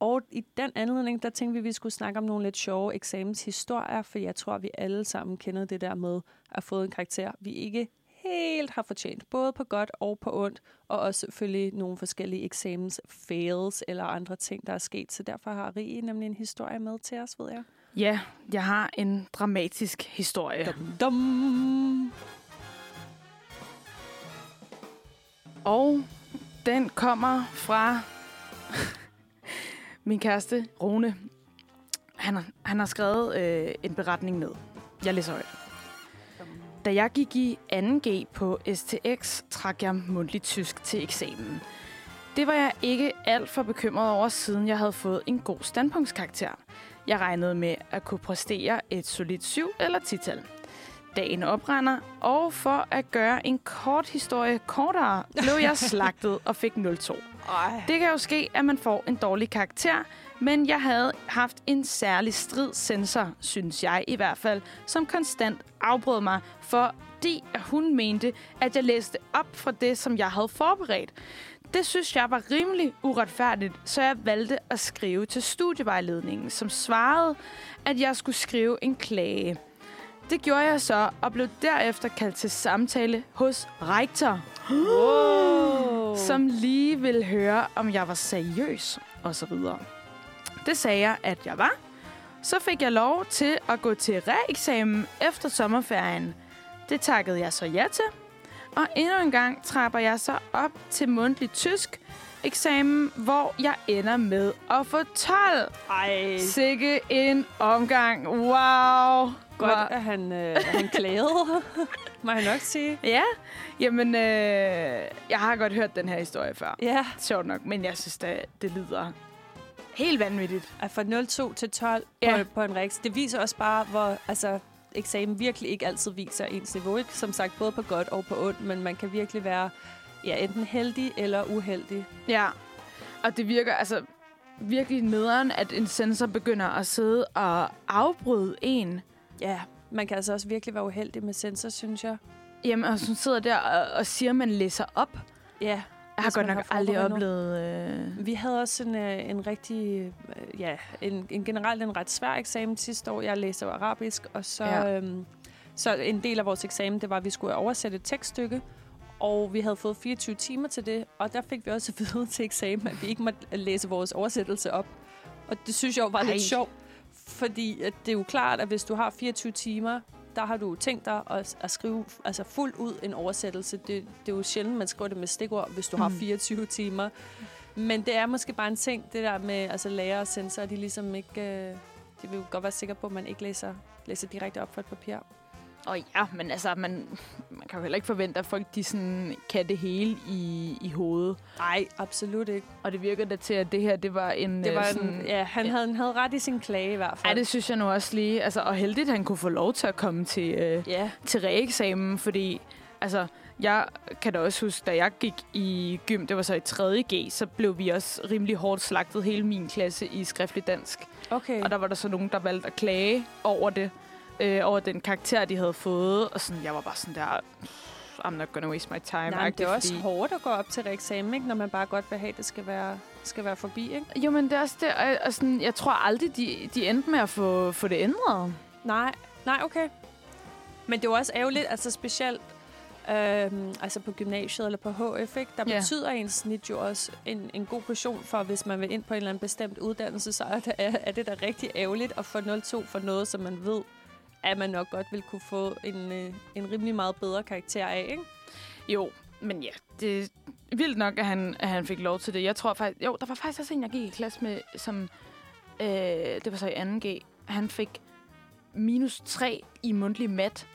[SPEAKER 3] Og i den anledning, der tænkte vi, at vi skulle snakke om nogle lidt sjove eksamenshistorier, for jeg tror, vi alle sammen kender det der med at få en karakter, vi ikke helt har fortjent, både på godt og på ondt, og også selvfølgelig nogle forskellige eksamens fails eller andre ting, der er sket. Så derfor har Rie nemlig en historie med til os, ved jeg.
[SPEAKER 2] Ja, jeg har en dramatisk historie.
[SPEAKER 3] Dum, dum.
[SPEAKER 2] Og den kommer fra min kæreste, Rune. Han har, han har skrevet øh, en beretning ned. Jeg læser højt. Da jeg gik i 2G på STX, trak jeg mundtlig tysk til eksamen. Det var jeg ikke alt for bekymret over, siden jeg havde fået en god standpunktskarakter. Jeg regnede med at kunne præstere et solidt 7 eller 10-tal. Dagen oprender, og for at gøre en kort historie kortere, blev jeg slagtet og fik 0,2.
[SPEAKER 3] Ej.
[SPEAKER 2] Det kan jo ske, at man får en dårlig karakter, men jeg havde haft en særlig strid sensor, synes jeg i hvert fald, som konstant afbrød mig, fordi hun mente, at jeg læste op fra det, som jeg havde forberedt. Det synes jeg var rimelig uretfærdigt, så jeg valgte at skrive til studievejledningen, som svarede, at jeg skulle skrive en klage. Det gjorde jeg så, og blev derefter kaldt til samtale hos rektor,
[SPEAKER 3] Wow.
[SPEAKER 2] som lige ville høre, om jeg var seriøs, og så videre. Det sagde jeg, at jeg var. Så fik jeg lov til at gå til reeksamen efter sommerferien. Det takkede jeg så ja til. Og endnu en gang trapper jeg så op til mundtlig tysk eksamen, hvor jeg ender med at få 12.
[SPEAKER 3] Ej,
[SPEAKER 2] Sikke en omgang. Wow.
[SPEAKER 3] godt, at han, øh, han klagede, må jeg nok sige.
[SPEAKER 2] Ja, jamen, øh, jeg har godt hørt den her historie før.
[SPEAKER 3] Ja,
[SPEAKER 2] Sjovt nok, men jeg synes, det, det lyder helt vanvittigt.
[SPEAKER 3] at fra 02 til 12
[SPEAKER 2] Ja.
[SPEAKER 3] ja. på, på en rex, det viser også bare, hvor altså, eksamen virkelig ikke altid viser ens niveau. Ikke? Som sagt, både på godt og på ondt, men man kan virkelig være ja, enten heldig eller uheldig.
[SPEAKER 2] Ja, og det virker altså virkelig nederen, at en sensor begynder at sidde og afbryde en.
[SPEAKER 3] Ja, man kan altså også virkelig være uheldig med sensor, synes jeg.
[SPEAKER 2] Jamen, og hun sidder der og, og siger, at man læser op.
[SPEAKER 3] Ja,
[SPEAKER 2] Jeg har godt nok
[SPEAKER 3] har
[SPEAKER 2] aldrig oplevet... Øh...
[SPEAKER 3] Vi havde også en, øh, en rigtig, øh, ja, en, en generelt en ret svær eksamen sidste år. Jeg læste arabisk, og så, ja. øhm, så en del af vores eksamen, det var, at vi skulle oversætte et tekststykke, og vi havde fået 24 timer til det, og der fik vi også at vide til eksamen, at vi ikke måtte læse vores oversættelse op. Og det synes jeg jo var
[SPEAKER 2] Ej.
[SPEAKER 3] lidt sjovt, fordi at det er jo klart, at hvis du har 24 timer, der har du tænkt dig at, at skrive altså fuldt ud en oversættelse. Det, det er jo sjældent, man skriver det med stikord, hvis du mm. har
[SPEAKER 2] Mm.
[SPEAKER 3] 24 timer. Men det er måske bare en ting, det der med altså lærer og sensorer, de ligesom ikke... Øh, de vil jo godt være sikre på, at man ikke læser, læser direkte op fra et papir.
[SPEAKER 2] Og ja, men altså, man kan jo heller ikke forvente, at folk de sådan, kan det hele i, i hovedet.
[SPEAKER 3] Nej, absolut ikke.
[SPEAKER 2] Og det virker da til, at det her, det var en...
[SPEAKER 3] Det
[SPEAKER 2] øh,
[SPEAKER 3] var
[SPEAKER 2] sådan,
[SPEAKER 3] en, ja, han,
[SPEAKER 2] ja.
[SPEAKER 3] Havde, han havde ret i sin klage i hvert fald.
[SPEAKER 2] Ej, det synes jeg nu også lige. Altså, og heldigt, at han kunne få lov til at komme til, øh,
[SPEAKER 3] Ja,
[SPEAKER 2] til reeksamen, fordi altså, jeg kan da også huske, da jeg gik i gym, det var så i 3. G, så blev vi også rimelig hårdt slagtet hele min klasse i skriftlig dansk.
[SPEAKER 3] okay.
[SPEAKER 2] Og der var der så nogen, der valgte at klage over det, øh, over den karakter, de havde fået. Og sådan, jeg var bare sådan der, I'm not gonna waste my time.
[SPEAKER 3] Nej, det er også hårdt at gå op til eksamen, ikke? når man bare godt vil have, at det skal være, skal være forbi. Ikke?
[SPEAKER 2] Jo, men det er også det, og, og sådan, jeg tror aldrig, de, de endte med at få, få det ændret.
[SPEAKER 3] Nej, nej, okay. Men det er også ærgerligt, altså specielt øhm, altså på gymnasiet eller på HF, ikke? der
[SPEAKER 2] Ja.
[SPEAKER 3] betyder ens snit jo også en, en god portion for, hvis man vil ind på en eller anden bestemt uddannelse, så er det, er, er det da rigtig ærgerligt at få 0,2 for noget, som man ved, at man nok godt vil kunne få en, øh, en rimelig meget bedre karakter af. Ikke?
[SPEAKER 2] Jo, men ja, det er vildt nok, at han, at han fik lov til det. Jeg tror faktisk... Jo, der var faktisk også en, jeg gik i klasse med, som... Øh, det var så i 2G. Han fik minus 3 i mundtlig mat.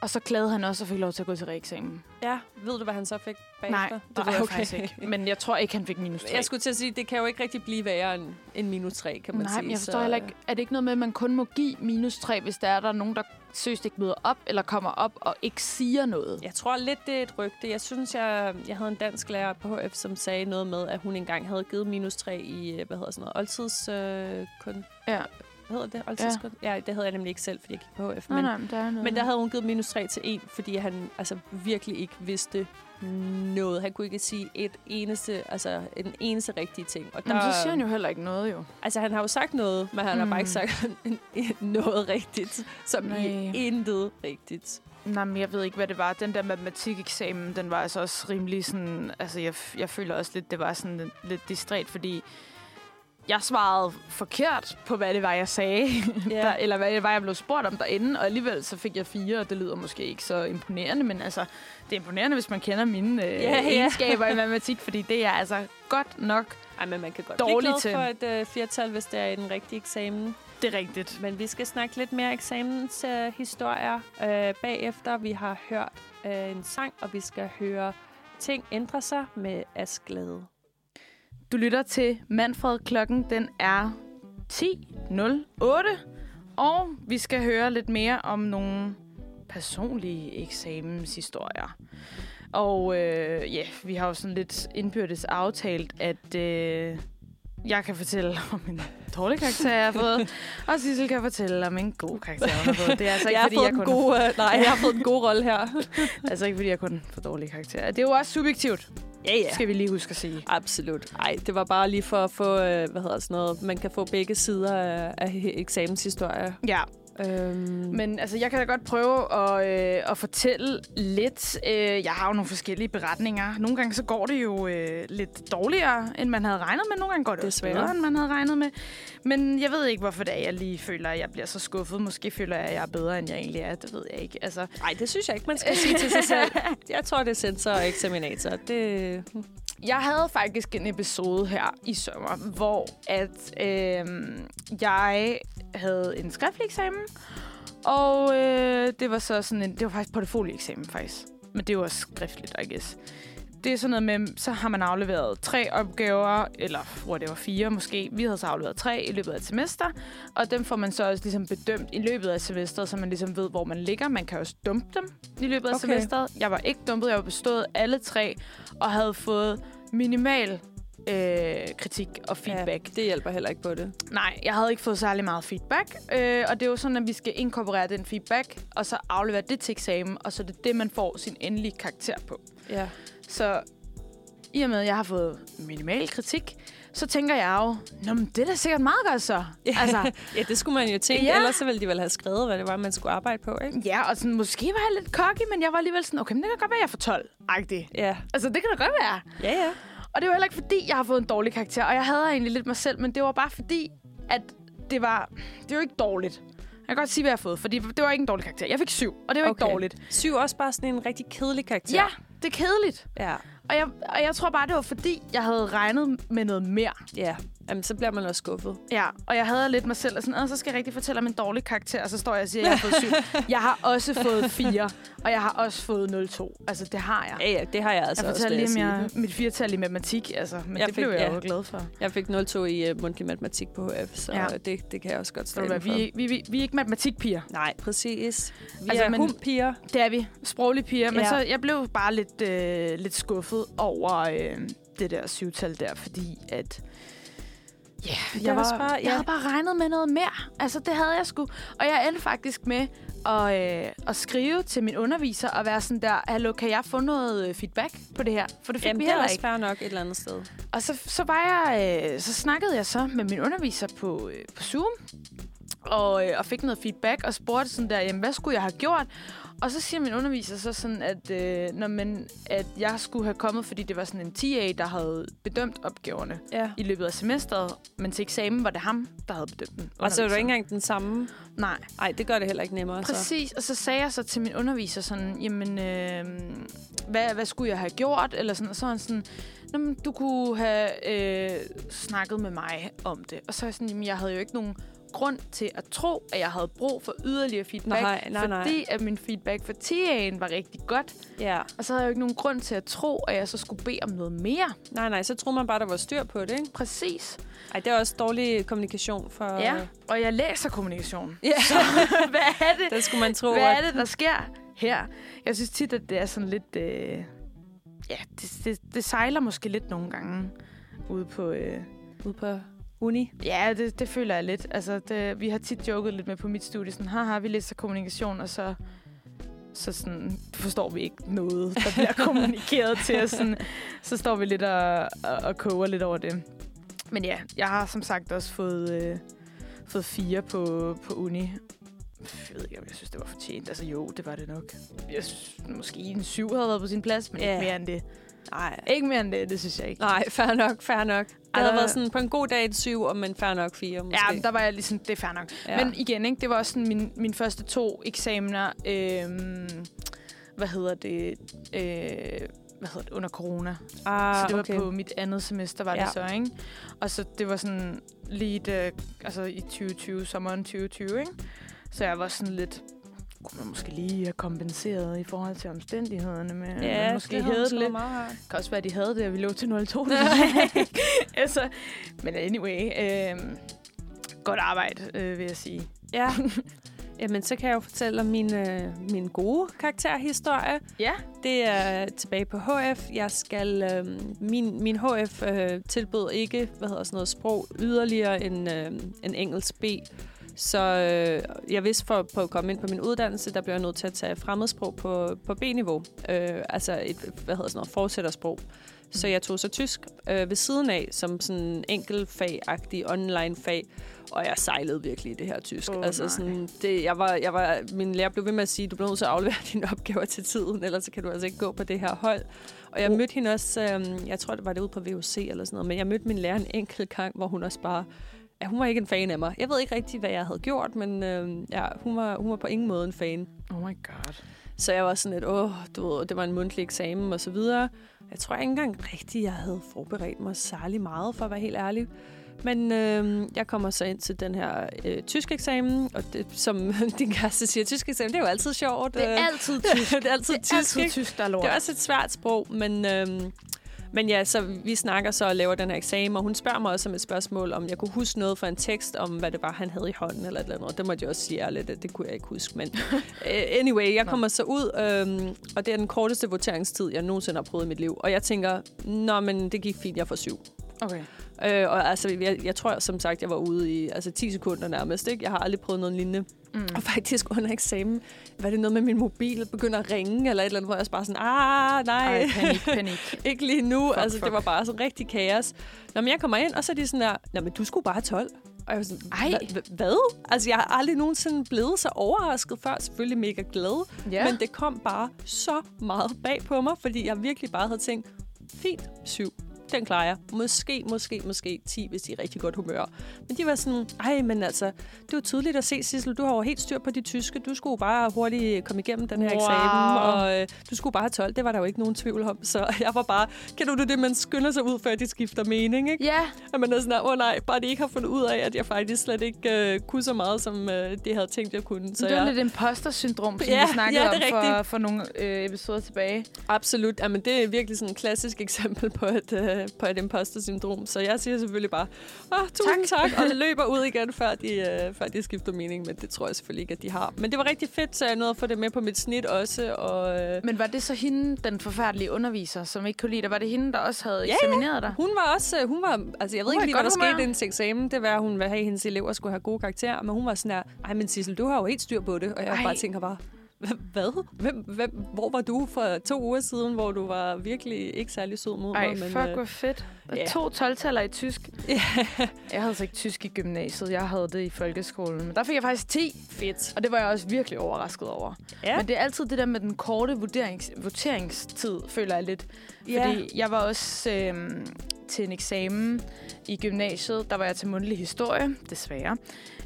[SPEAKER 2] Og så klagede han også og fik lov til at gå til reeksamen.
[SPEAKER 3] Ja, ved du, hvad han så fik bagefter?
[SPEAKER 2] Nej, det ved jeg faktisk ikke. Men jeg tror ikke, han fik minus 3.
[SPEAKER 3] Jeg skulle til at sige, det kan jo ikke rigtig blive værre end, end minus 3, kan man
[SPEAKER 2] Nej,
[SPEAKER 3] sige.
[SPEAKER 2] men jeg forstår
[SPEAKER 3] så-
[SPEAKER 2] heller ikke... Er det ikke noget med, at man kun må give minus 3, hvis der er der er nogen, der søst ikke møder op, eller kommer op og ikke siger noget?
[SPEAKER 3] Jeg tror lidt, det er et rygte. Jeg synes, jeg, jeg havde en dansk lærer på HF, som sagde noget med, at hun engang havde givet minus 3 i, øh, hvad hedder sådan noget, oldtids, øh, kun,
[SPEAKER 2] Ja.
[SPEAKER 3] Hedder det oldtidskunst? Ja. ja, det havde jeg nemlig ikke selv, fordi jeg gik på HF.
[SPEAKER 2] Nej,
[SPEAKER 3] Men,
[SPEAKER 2] nej, men der er noget.
[SPEAKER 3] men der havde hun givet minus 3 til 1, fordi han altså virkelig ikke vidste noget. Han kunne ikke sige et eneste, altså en eneste rigtige ting. Og
[SPEAKER 2] Men så siger han jo heller ikke noget, jo.
[SPEAKER 3] Altså, han har jo sagt noget, men han mm. har bare
[SPEAKER 2] Mm.
[SPEAKER 3] ikke sagt noget rigtigt, som
[SPEAKER 2] Nej.
[SPEAKER 3] i intet rigtigt.
[SPEAKER 2] Nej, men jeg ved ikke, hvad det var. Den der matematikeksamen, den var altså også rimelig sådan... Altså, jeg, jeg føler også lidt, det var sådan lidt, lidt distræt, fordi jeg svarede forkert på, hvad det var, jeg sagde.
[SPEAKER 3] Ja.
[SPEAKER 2] Der, eller hvad det var, jeg blev spurgt om derinde, og alligevel så fik jeg fire, og det lyder måske ikke så imponerende, men altså, det er imponerende, hvis man kender mine øh,
[SPEAKER 3] ja.
[SPEAKER 2] egenskaber i matematik, fordi det er altså godt nok
[SPEAKER 3] Ej, men man kan godt
[SPEAKER 2] Dårlig
[SPEAKER 3] blive glad
[SPEAKER 2] til.
[SPEAKER 3] for et øh, firtal, hvis det er i den rigtige eksamen.
[SPEAKER 2] det rigtigt.
[SPEAKER 3] Men vi skal snakke lidt mere eksamenshistorier øh, øh, bagefter. Vi har hørt øh, en sang, og vi skal høre Ting ændrer sig med Asglade.
[SPEAKER 2] Du lytter til Manfred. Klokken den er 10.08, og vi skal høre lidt mere om nogle personlige eksamenshistorier. Og øh, ja, vi har jo sådan lidt indbyrdes aftalt, at øh, jeg kan fortælle om en dårlig karakter, jeg har fået, og Sissel kan fortælle om en god karakter, hun har fået. Det er altså ikke,
[SPEAKER 3] jeg
[SPEAKER 2] fordi jeg kun,
[SPEAKER 3] gode, øh, nej, jeg har fået den gode rolle her.
[SPEAKER 2] altså ikke, fordi jeg kun får dårlige karakterer. Det er jo også subjektivt,
[SPEAKER 3] ja, ja.
[SPEAKER 2] skal vi lige huske at sige.
[SPEAKER 3] Absolut. Nej, det var bare lige for at få, øh, hvad hedder sådan noget, man kan få begge sider af, af eksamenshistorie.
[SPEAKER 2] Ja,
[SPEAKER 3] Øhm,
[SPEAKER 2] Men altså, jeg kan da godt prøve at, øh, at fortælle lidt. Øh, jeg har jo nogle forskellige beretninger. Nogle gange så går det jo øh, lidt dårligere, end man havde regnet med. Nogle gange går det
[SPEAKER 3] Desværre.
[SPEAKER 2] bedre, end man havde regnet med. Men jeg ved ikke, hvorfor det er, jeg lige føler, at jeg bliver så skuffet. Måske føler jeg, at jeg er bedre, end jeg egentlig er. Det ved jeg ikke. Altså,
[SPEAKER 3] Nej, det synes jeg ikke, man skal sige til sig selv. Jeg tror, det er sensor og eksaminator. Det,
[SPEAKER 2] jeg havde faktisk en episode her i sommer, hvor at øh, jeg havde en skriftlig eksamen, og øh, det var så sådan en, det var faktisk portfolieeksamen faktisk, men det var skriftligt, I guess. Det er sådan noget med, så har man afleveret tre opgaver, eller hvor det var fire måske. Vi havde så afleveret tre i løbet af et semester, og dem får man så også ligesom bedømt i løbet af semesteret, så man ligesom ved, hvor man ligger. Man kan også dumpe dem i løbet af
[SPEAKER 3] Okay.
[SPEAKER 2] semesteret. Jeg var ikke dumpet, jeg var bestået alle tre, og havde fået minimal øh, kritik og feedback.
[SPEAKER 3] Ja, det hjælper heller ikke på det.
[SPEAKER 2] Nej, jeg havde ikke fået særlig meget feedback, øh, og det er jo sådan, at vi skal inkorporere den feedback, og så aflevere det til eksamen, og så er det det, man får sin endelige karakter på.
[SPEAKER 3] Ja.
[SPEAKER 2] Så i og med, at jeg har fået minimal kritik, så tænker jeg jo, Nå, men det er da sikkert meget godt så. Altså,
[SPEAKER 3] ja, det skulle man jo tænke.
[SPEAKER 2] Ja.
[SPEAKER 3] Ja. Ellers så ville de vel have skrevet, hvad det var, man skulle arbejde på, ikke?
[SPEAKER 2] ja, og sådan, måske var jeg lidt cocky, men jeg var alligevel sådan, okay, men det kan godt være, jeg får 12. Agtig.
[SPEAKER 3] Ja.
[SPEAKER 2] Altså, det kan da godt være.
[SPEAKER 3] Ja, ja.
[SPEAKER 2] Og det var heller ikke, fordi jeg har fået en dårlig karakter. Og jeg havde egentlig lidt mig selv, men det var bare fordi, at det var... Det var jo ikke dårligt. Jeg kan godt sige, hvad jeg har fået, fordi det var ikke en dårlig karakter. Jeg fik syv, og det var okay. ikke dårligt.
[SPEAKER 3] Syv er også bare sådan en rigtig kedelig karakter.
[SPEAKER 2] Ja, det er kedeligt.
[SPEAKER 3] Ja.
[SPEAKER 2] Og jeg, og jeg tror bare, det var fordi, jeg havde regnet med noget mere.
[SPEAKER 3] Ja. Jamen, så bliver man også skuffet.
[SPEAKER 2] Ja, og jeg havde lidt mig selv, og sådan, "Åh, så skal jeg rigtig fortælle om en dårlig karakter, og så står jeg og siger, at jeg har fået syv. Jeg har også fået fire, og jeg har også fået 0,2. Altså, det har jeg.
[SPEAKER 3] Ja, ja, det har jeg altså
[SPEAKER 2] Jeg
[SPEAKER 3] også,
[SPEAKER 2] fortalte lige om
[SPEAKER 3] jeg,
[SPEAKER 2] jeg,
[SPEAKER 3] sige.
[SPEAKER 2] mit firtal i matematik, altså, men
[SPEAKER 3] Jeg
[SPEAKER 2] det
[SPEAKER 3] fik-
[SPEAKER 2] blev jeg
[SPEAKER 3] ja.
[SPEAKER 2] jo glad for.
[SPEAKER 3] Jeg fik 0,2 i uh, mundtlig matematik på HF, så
[SPEAKER 2] Ja.
[SPEAKER 3] det, det kan jeg også godt stå for.
[SPEAKER 2] Vi, vi, vi, vi er ikke matematikpiger.
[SPEAKER 3] Nej, præcis. Vi
[SPEAKER 2] Altså,
[SPEAKER 3] er humpiger.
[SPEAKER 2] Det er vi. Sproglige piger. Men
[SPEAKER 3] Ja.
[SPEAKER 2] så jeg blev bare lidt, øh, lidt skuffet over øh, det der syvtal der, fordi at... Ja,
[SPEAKER 3] Det
[SPEAKER 2] jeg,
[SPEAKER 3] er også
[SPEAKER 2] var,
[SPEAKER 3] bare-
[SPEAKER 2] jeg
[SPEAKER 3] ja.
[SPEAKER 2] havde bare regnet med noget mere. Altså, det havde jeg sgu. Og jeg endte faktisk med at, øh, at skrive til min underviser og være sådan der, hallo, kan jeg få noget øh, feedback på det her? For det fik
[SPEAKER 3] Jamen,
[SPEAKER 2] vi
[SPEAKER 3] det er
[SPEAKER 2] heller ikke.
[SPEAKER 3] fair nok et eller andet sted.
[SPEAKER 2] Og så, så, var jeg, øh, så snakkede jeg så med min underviser på, øh, på Zoom, og, øh, og fik noget feedback, og spurgte sådan der, jamen, hvad skulle jeg have gjort? Og så siger min underviser så sådan, at, øh, når man, at jeg skulle have kommet, fordi det var sådan en TA, der havde bedømt opgaverne
[SPEAKER 3] Ja.
[SPEAKER 2] i løbet af semesteret, men til eksamen var det ham, der havde bedømt den.
[SPEAKER 3] Og så er du
[SPEAKER 2] underviseren.
[SPEAKER 3] ikke engang den samme.
[SPEAKER 2] Nej,
[SPEAKER 3] Nej, det gør det heller ikke nemmere. Så.
[SPEAKER 2] præcis. Og så sagde jeg så til min underviser sådan, jamen, øh, hvad, hvad skulle jeg have gjort? Eller sådan, og så var han sådan, Nå, men du kunne have øh, snakket med mig om det. Og så er jeg sådan, jamen, jeg havde jo ikke nogen grund til at tro, at jeg havde brug for yderligere feedback.
[SPEAKER 3] Nej, nej, nej.
[SPEAKER 2] fordi at min feedback for TA'en var rigtig godt.
[SPEAKER 3] Ja.
[SPEAKER 2] Og så havde jeg jo ikke nogen grund til at tro, at jeg så skulle bede om noget mere.
[SPEAKER 3] Nej, nej, så tror man bare, der var styr på det, ikke?
[SPEAKER 2] Præcis.
[SPEAKER 3] Ej, det er også dårlig kommunikation for...
[SPEAKER 2] Ja, og jeg læser kommunikation.
[SPEAKER 3] ja.
[SPEAKER 2] Så hvad er det,
[SPEAKER 3] det skulle man tro,
[SPEAKER 2] hvad er det, der sker her? Jeg synes tit, at det er sådan lidt... Øh, ja, det, det, det sejler måske lidt nogle gange ude på... Øh,
[SPEAKER 3] Ude på uni?
[SPEAKER 2] Ja, det, det føler jeg lidt. Altså, det, vi har tit joket lidt med på mit studie, sådan, haha, vi læser kommunikation, og så, så sådan, forstår vi ikke noget, der bliver kommunikeret til os. Sådan, så står vi lidt og, og, og koger lidt over det. Men ja, jeg har som sagt også fået, øh, fået fire på, på uni. Jeg ved ikke, om jeg synes, det var fortjent. Altså jo, det var det nok. Jeg synes, måske en syv havde været på sin plads, men
[SPEAKER 3] Ja.
[SPEAKER 2] ikke mere end det.
[SPEAKER 3] Nej.
[SPEAKER 2] Ikke mere end det, det synes jeg ikke.
[SPEAKER 3] Nej, fair nok, fair nok.
[SPEAKER 2] Ej, der-
[SPEAKER 3] været sådan på en god dag et syv, og men fair nok fire måske.
[SPEAKER 2] Ja, der var jeg ligesom, det er fair nok.
[SPEAKER 3] Ja.
[SPEAKER 2] Ja. Men igen, ikke, det var også sådan min, mine første to eksamener, øhm, hvad hedder det, øh, hvad hedder det, under corona.
[SPEAKER 3] ah,
[SPEAKER 2] så det var
[SPEAKER 3] okay.
[SPEAKER 2] på mit andet semester, var
[SPEAKER 3] Ja.
[SPEAKER 2] det så, ikke? Og så det var sådan lige det, altså i 2020, sommeren 2020, ikke? Så jeg var sådan lidt, kunne man måske lige have kompenseret i forhold til omstændighederne med,
[SPEAKER 3] Ja,
[SPEAKER 2] man måske
[SPEAKER 3] det
[SPEAKER 2] havde det lidt.
[SPEAKER 3] meget.
[SPEAKER 2] Det kan også være, at de havde det, og vi lå til 02. altså, men anyway, øh, godt arbejde, øh, vil jeg sige.
[SPEAKER 3] Ja. Jamen, så kan jeg jo fortælle om min, øh, min gode karakterhistorie.
[SPEAKER 2] Ja.
[SPEAKER 3] Det er tilbage på HF. Jeg skal... Øh, min, min HF øh, tilbød ikke, hvad hedder sådan noget, sprog yderligere end, øh, en engelsk B. Så øh, jeg vidste for, på at komme ind på min uddannelse, der blev jeg nødt til at tage fremmedsprog på, på B-niveau. Øh, altså et, hvad hedder sådan noget, fortsættersprog. Så jeg tog så tysk øh, ved siden af, som sådan en enkeltfag-agtig online-fag. Og jeg sejlede virkelig i det her tysk.
[SPEAKER 2] Åh,
[SPEAKER 3] altså
[SPEAKER 2] nej.
[SPEAKER 3] sådan, det, jeg var, jeg var, min lærer blev ved med at sige, du bliver nødt til at aflevere dine opgaver til tiden, ellers så kan du altså ikke gå på det her hold. Og jeg
[SPEAKER 2] Oh.
[SPEAKER 3] mødte hende også, øhm, jeg tror det var det ude på VUC eller sådan noget, men jeg mødte min lærer en enkelt gang, hvor hun også bare, ja, hun var ikke en fan af mig. Jeg ved ikke rigtig, hvad jeg havde gjort, men øhm, ja, hun, var, hun var på ingen måde en fan.
[SPEAKER 2] Oh my god.
[SPEAKER 3] Så jeg var sådan lidt, åh, du ved, det var en mundtlig eksamen og så videre. Jeg tror ikke engang rigtigt, jeg havde forberedt mig særlig meget, for at være helt ærlig. Men øh, jeg kommer så ind til den her øh, tysk eksamen, og det, som din kæreste siger, tysk eksamen, det er jo altid sjovt.
[SPEAKER 2] Det er
[SPEAKER 3] øh,
[SPEAKER 2] altid tysk.
[SPEAKER 3] det er altid
[SPEAKER 2] det er
[SPEAKER 3] tysk,
[SPEAKER 2] altid tysk, der er lort.
[SPEAKER 3] Det er også et svært sprog, men, øhm, men ja, så vi snakker så og laver den her eksamen, og hun spørger mig også om et spørgsmål, om jeg kunne huske noget fra en tekst, om hvad det var, han havde i hånden, eller et eller andet. Det måtte jeg også sige ærligt, at det kunne jeg ikke huske. Men uh, anyway, jeg kommer så ud, øhm, og det er den korteste voteringstid, jeg nogensinde har prøvet i mit liv. Og jeg tænker, nå, men det gik fint, jeg får syv.
[SPEAKER 2] Okay.
[SPEAKER 3] Øh, og altså, jeg, jeg tror som sagt, jeg var ude i altså, 10 sekunder nærmest. Ikke? Jeg har aldrig prøvet noget lignende.
[SPEAKER 2] Mm.
[SPEAKER 3] Og faktisk under eksamen, var det noget med min mobil begynder at ringe, eller et eller andet, hvor jeg bare sådan, ah, nej.
[SPEAKER 2] Ej, panik, panik.
[SPEAKER 3] ikke lige nu.
[SPEAKER 2] Fuck,
[SPEAKER 3] altså,
[SPEAKER 2] fuck.
[SPEAKER 3] det var bare sådan rigtig kaos. Nå, men jeg kommer ind, og så er de sådan der, Nå, men du skulle bare have 12. Og jeg var sådan,
[SPEAKER 2] Ej.
[SPEAKER 3] "Hva- hva- hvad? Altså, jeg har aldrig nogensinde blevet så overrasket før. Selvfølgelig mega glad.
[SPEAKER 2] Ja.
[SPEAKER 3] Men det kom bare så meget bag på mig, fordi jeg virkelig bare havde tænkt, fint, syv. Den klarer jeg. Måske, måske, måske 10, hvis de er rigtig godt humør. Men de var sådan, ej, men altså, det er jo tydeligt at se, Sissel, du har jo helt styr på de tyske. Du skulle bare hurtigt komme igennem den her
[SPEAKER 2] Wow.
[SPEAKER 3] eksamen, og øh, du skulle bare have 12. Det var der jo ikke nogen tvivl om. Så jeg var bare, kan du det, man skynder sig ud, før de skifter mening, ikke?
[SPEAKER 2] Ja,
[SPEAKER 3] Og man er sådan, åh oh, nej, bare de ikke har fundet ud af, at jeg faktisk slet ikke øh, kunne så meget, som øh, de havde tænkt, jeg kunne. Så
[SPEAKER 2] det var
[SPEAKER 3] jeg,
[SPEAKER 2] lidt imposter-syndrom, som
[SPEAKER 3] Ja,
[SPEAKER 2] vi snakkede
[SPEAKER 3] ja, det
[SPEAKER 2] om for, for nogle øh, episoder tilbage.
[SPEAKER 3] Absolut. Jamen, det er virkelig sådan et klassisk eksempel på et, øh, på et imposter-syndrom. Så jeg siger selvfølgelig bare, Åh, tusind tak. tak, og løber ud igen, før de, øh, før de skifter mening. Men det tror jeg selvfølgelig ikke, at de har. Men det var rigtig fedt, så jeg nåede at få det med på mit snit også. Og, øh,
[SPEAKER 2] Men var det så hende, den forfærdelige underviser, som ikke kunne lide dig? Var det hende, der også havde
[SPEAKER 3] Ja,
[SPEAKER 2] eksamineret dig?
[SPEAKER 3] hun var også, øh, hun var, altså jeg ved
[SPEAKER 2] Hun
[SPEAKER 3] ikke
[SPEAKER 2] i
[SPEAKER 3] lige, hvad der
[SPEAKER 2] godt
[SPEAKER 3] skete
[SPEAKER 2] humør.
[SPEAKER 3] inden til eksamen. Det var, at hun ville have, at hendes elever skulle have gode karakterer. Men hun var sådan her, ej, men Sissel, du har jo helt styr på det. Og jeg
[SPEAKER 2] Ej.
[SPEAKER 3] bare tænker bare, "Hva- hvad? Hvem, hvem, hvor var du for to uger siden, hvor du var virkelig ikke særlig sød mod
[SPEAKER 2] Ej,
[SPEAKER 3] mig? Men,
[SPEAKER 2] fuck,
[SPEAKER 3] øh,
[SPEAKER 2] hvor fedt. Yeah. To 12 i tysk.
[SPEAKER 3] Ja.
[SPEAKER 2] Jeg havde så ikke tysk i gymnasiet. Jeg havde det i folkeskolen. Men der fik jeg faktisk 10.
[SPEAKER 3] Fedt.
[SPEAKER 2] Og det var jeg også virkelig overrasket over.
[SPEAKER 3] Ja.
[SPEAKER 2] Men det er altid det der med den korte vurderings, voteringstid, føler jeg lidt. Fordi jeg var også øhm, til en eksamen i gymnasiet. Der var jeg til mundtlig historie, desværre.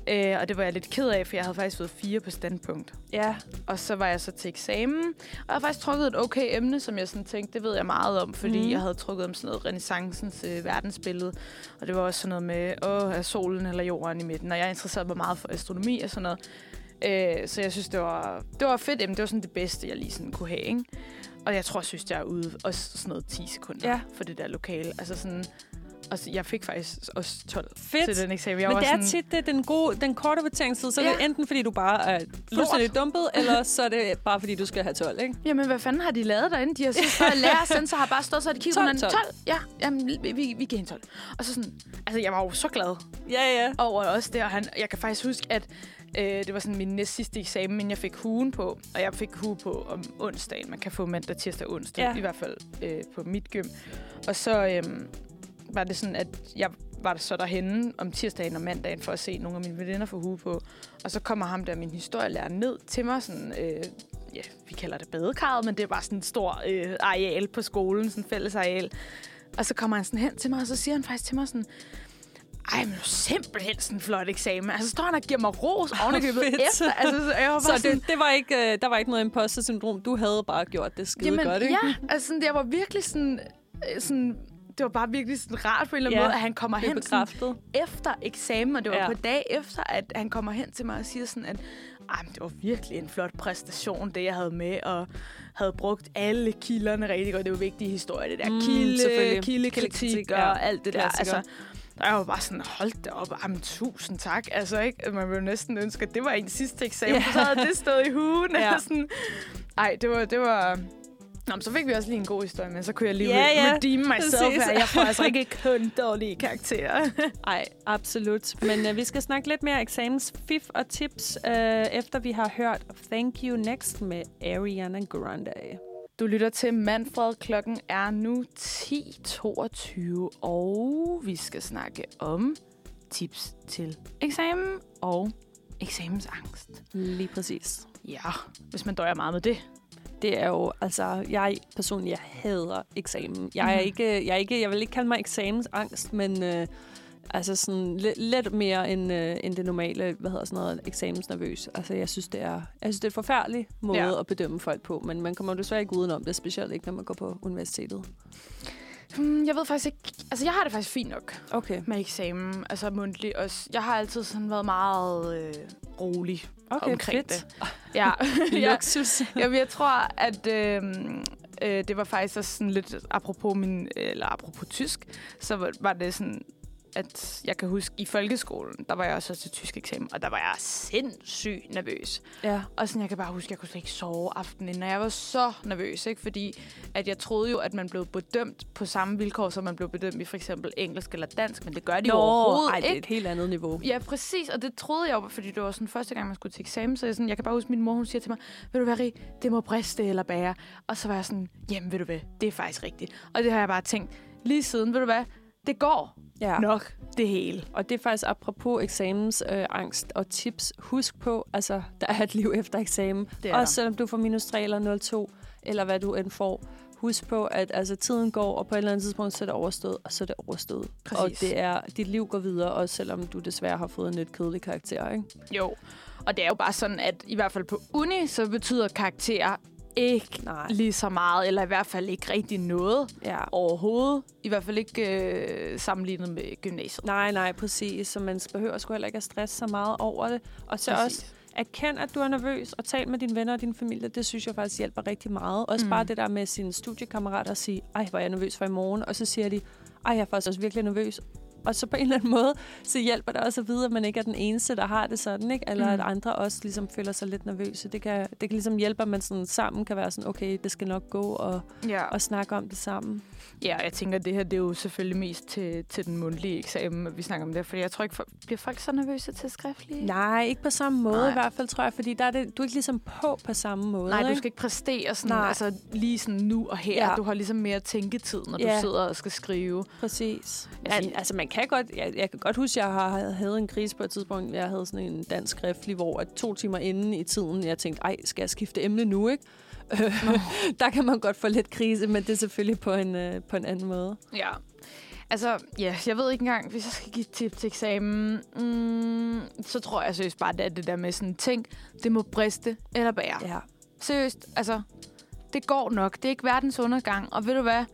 [SPEAKER 2] Øh, og det var jeg lidt ked af, for jeg havde faktisk fået fire på standpunkt.
[SPEAKER 3] Ja.
[SPEAKER 2] Og så var jeg så til eksamen, og jeg havde faktisk trukket et okay emne, som jeg sådan tænkte, det ved jeg meget om, fordi mm. jeg havde trukket om sådan noget renaissancens øh, verdensbillede. Og det var også sådan noget med, åh, er solen eller jorden i midten? Og jeg interesserede mig meget for astronomi og sådan noget. Øh, så jeg synes, det var, det var fedt emne. Det var sådan det bedste, jeg lige sådan kunne have, ikke? Og jeg tror, jeg synes, jeg er ude også sådan noget 10 sekunder
[SPEAKER 3] Ja.
[SPEAKER 2] for det der lokale. Altså sådan, Og så, jeg fik faktisk også 12
[SPEAKER 3] Fedt.
[SPEAKER 2] til den eksamen. Jeg
[SPEAKER 3] Men
[SPEAKER 2] var
[SPEAKER 3] det er
[SPEAKER 2] sådan,
[SPEAKER 3] tit det, den, gode, den korte voteringstid, så ja. det er enten fordi, du bare er fuldstændig dumpet, eller så er det bare fordi, du skal have 12, ikke?
[SPEAKER 2] Jamen, hvad fanden har de lavet derinde? De har så bare sensor har bare stået så de kigget på
[SPEAKER 3] 12,
[SPEAKER 2] hinanden.
[SPEAKER 3] 12.
[SPEAKER 2] 12? Ja, jamen, vi, vi, vi giver hende 12. Og så sådan, altså jeg var jo så glad
[SPEAKER 3] Ja, ja.
[SPEAKER 2] over også det, og han, jeg kan faktisk huske, at øh, det var sådan min næst sidste eksamen, men jeg fik hugen på, og jeg fik hue på om onsdagen. Man kan få mandag, tirsdag, onsdag,
[SPEAKER 3] Ja.
[SPEAKER 2] ja. i hvert fald øh, på mit gym. Og så øh, var det sådan, at jeg var så derhenne om tirsdagen og mandagen for at se nogle af mine veninder få hue på. Og så kommer ham der, min historielærer, ned til mig, sådan, øh, ja, vi kalder det badekarret, men det er bare sådan en stor øh, areal på skolen, sådan fælles areal. Og så kommer han sådan hen til mig, og så siger han faktisk til mig sådan, ej, men det er simpelthen sådan en flot eksamen. Altså, så står han og giver mig ros oven i købet
[SPEAKER 3] Fedt.
[SPEAKER 2] efter. Altså, så jeg var
[SPEAKER 3] Så
[SPEAKER 2] sådan,
[SPEAKER 3] det, det var ikke, øh, der var ikke noget imposter syndrom. Du havde bare gjort det skide
[SPEAKER 2] Jamen,
[SPEAKER 3] godt, ikke?
[SPEAKER 2] ja, altså sådan, det var virkelig sådan, øh, sådan, det var bare virkelig sådan rart på en eller anden
[SPEAKER 3] Ja,
[SPEAKER 2] måde, at han kommer
[SPEAKER 3] er
[SPEAKER 2] hen sådan, efter eksamen, og det var
[SPEAKER 3] Ja.
[SPEAKER 2] på dag efter, at han kommer hen til mig og siger sådan, at men det var virkelig en flot præstation, det jeg havde med, og havde brugt alle kilderne rigtig godt. Det var vigtige historie, det der
[SPEAKER 3] Mm,
[SPEAKER 2] kilde, kildekritik og
[SPEAKER 3] ja.
[SPEAKER 2] alt det der. Altså, der var bare sådan, hold da op, jamen, tusind tak. Altså, ikke? Man ville næsten ønske, at det var en sidste eksamen, yeah. så havde det stået i hugen.
[SPEAKER 3] Ja.
[SPEAKER 2] Ja. sådan. Ej, det var... Det var Nå, men så fik vi også lige en god historie, men så kunne jeg lige
[SPEAKER 3] Ja,
[SPEAKER 2] yeah,
[SPEAKER 3] ja,
[SPEAKER 2] redeem myself her. Jeg får altså ikke kun dårlige karakterer.
[SPEAKER 3] Nej, absolut. Men øh, vi skal snakke lidt mere eksamensfif og tips, øh, efter vi har hørt Thank You Next med Ariana Grande.
[SPEAKER 2] Du lytter til Manfred. Klokken er nu 10.22, og vi skal snakke om tips til eksamen og eksamensangst.
[SPEAKER 3] Lige præcis.
[SPEAKER 2] Ja, hvis man døjer meget med det.
[SPEAKER 3] Det er jo, altså, jeg personligt, jeg hader eksamen. Jeg er
[SPEAKER 2] Mhm.
[SPEAKER 3] ikke, jeg er ikke, jeg vil ikke kalde mig eksamensangst, men øh, altså sådan lidt, mere end, øh, end det normale, hvad hedder sådan noget, eksamensnervøs. Altså, jeg synes, det er, jeg synes, det er en forfærdelig måde ja. At bedømme folk på, men man kommer jo desværre ikke udenom det, specielt ikke, når man går på universitetet.
[SPEAKER 2] Hmm, Jeg ved faktisk ikke... Altså, jeg har det faktisk fint nok
[SPEAKER 3] Okay.
[SPEAKER 2] med eksamen. Altså mundtlig også. Jeg har altid sådan været meget øh, rolig
[SPEAKER 3] Okay,
[SPEAKER 2] omkring
[SPEAKER 3] fedt.
[SPEAKER 2] det. Ja. ja.
[SPEAKER 3] Luksus.
[SPEAKER 2] Jamen, jeg tror, at øh, øh, det var faktisk også sådan lidt apropos min, eller apropos tysk, så var det sådan, at jeg kan huske, i folkeskolen, der var jeg også til tysk eksamen, og der var jeg sindssygt nervøs.
[SPEAKER 3] Ja.
[SPEAKER 2] Og sådan, jeg kan bare huske, at jeg kunne slet ikke sove aftenen inden, og jeg var så nervøs, ikke? fordi at jeg troede jo, at man blev bedømt på samme vilkår, som man blev bedømt i for eksempel engelsk eller dansk, men det gør de jo overhovedet
[SPEAKER 3] ej, det er et helt andet niveau.
[SPEAKER 2] Ja, præcis, og det troede jeg jo, fordi det var sådan første gang, man skulle til eksamen, så jeg, sådan, jeg kan bare huske, at min mor, hun siger til mig, ved du Rie, det må briste eller bære. Og så var jeg sådan, jamen ved du hvad, det er faktisk rigtigt. Og det har jeg bare tænkt lige siden, ved du hvad, det går
[SPEAKER 3] Ja.
[SPEAKER 2] nok det hele.
[SPEAKER 3] Og det er faktisk apropos eksamensangst øh, angst og tips. Husk på, altså, der er et liv efter eksamen.
[SPEAKER 2] Det
[SPEAKER 3] Også
[SPEAKER 2] der.
[SPEAKER 3] selvom du får minus 3 eller 02, eller hvad du end får. Husk på, at altså, tiden går, og på et eller andet tidspunkt, så er det overstået, og så er det overstået.
[SPEAKER 2] Præcis.
[SPEAKER 3] Og det er, dit liv går videre, også selvom du desværre har fået en lidt kedelig karakter, ikke?
[SPEAKER 2] Jo, og det er jo bare sådan, at i hvert fald på uni, så betyder karakterer ikke
[SPEAKER 3] Nej.
[SPEAKER 2] lige så meget, eller i hvert fald ikke rigtig noget
[SPEAKER 3] Ja.
[SPEAKER 2] overhovedet. I hvert fald ikke øh, sammenlignet med gymnasiet.
[SPEAKER 3] Nej, nej, præcis. Så man behøver sgu heller ikke at stresse så meget over det. Og så
[SPEAKER 2] Præcis.
[SPEAKER 3] også erkend, at du er nervøs, og tal med dine venner og din familie. Det synes jeg faktisk hjælper rigtig meget. Også mm. Bare det der med sine studiekammerater at sige, ej, hvor er jeg nervøs for i morgen. Og så siger de, ej, jeg er faktisk også virkelig nervøs. Og så på en eller anden måde, så hjælper det også at vide, at man ikke er den eneste, der har det sådan, ikke? Eller mm. At andre også ligesom føler sig lidt nervøse. Det kan, det kan ligesom hjælpe, at man sådan sammen kan være sådan, okay, det skal nok gå, og,
[SPEAKER 2] Ja.
[SPEAKER 3] og snakke om det sammen.
[SPEAKER 2] Ja, jeg tænker, at det her det er jo selvfølgelig mest til, til den mundtlige eksamen, at vi snakker om det. Fordi jeg tror ikke, for, bliver folk så nervøse til skriftlige?
[SPEAKER 3] Nej, ikke på samme måde Nej. I hvert fald, tror jeg, fordi der er det, du er ikke ligesom på på samme måde.
[SPEAKER 2] Nej, du skal ikke præstere sådan,
[SPEAKER 3] Nej.
[SPEAKER 2] altså, lige sådan nu og her.
[SPEAKER 3] Ja.
[SPEAKER 2] Ja. Du har ligesom mere tænketid, når
[SPEAKER 3] Ja.
[SPEAKER 2] du sidder og skal skrive.
[SPEAKER 3] Præcis.
[SPEAKER 2] Altså-
[SPEAKER 3] Man, altså, man kan godt... Jeg, jeg kan godt huske, at jeg har havde en krise på et tidspunkt. Jeg havde sådan en dansk skriftlig, hvor at to timer inden i tiden, jeg tænkte, ej, skal jeg skifte emne nu, ikke? der kan man godt få lidt krise, men det er selvfølgelig på en, øh, på en anden måde.
[SPEAKER 2] Ja. Altså, ja, jeg ved ikke engang, hvis jeg skal give tip til eksamen, mm, så tror jeg seriøst bare, det er det der med sådan, tænk, det må briste eller bære.
[SPEAKER 3] Ja.
[SPEAKER 2] Seriøst, altså, det går nok. Det er ikke verdens undergang. Og ved du hvad?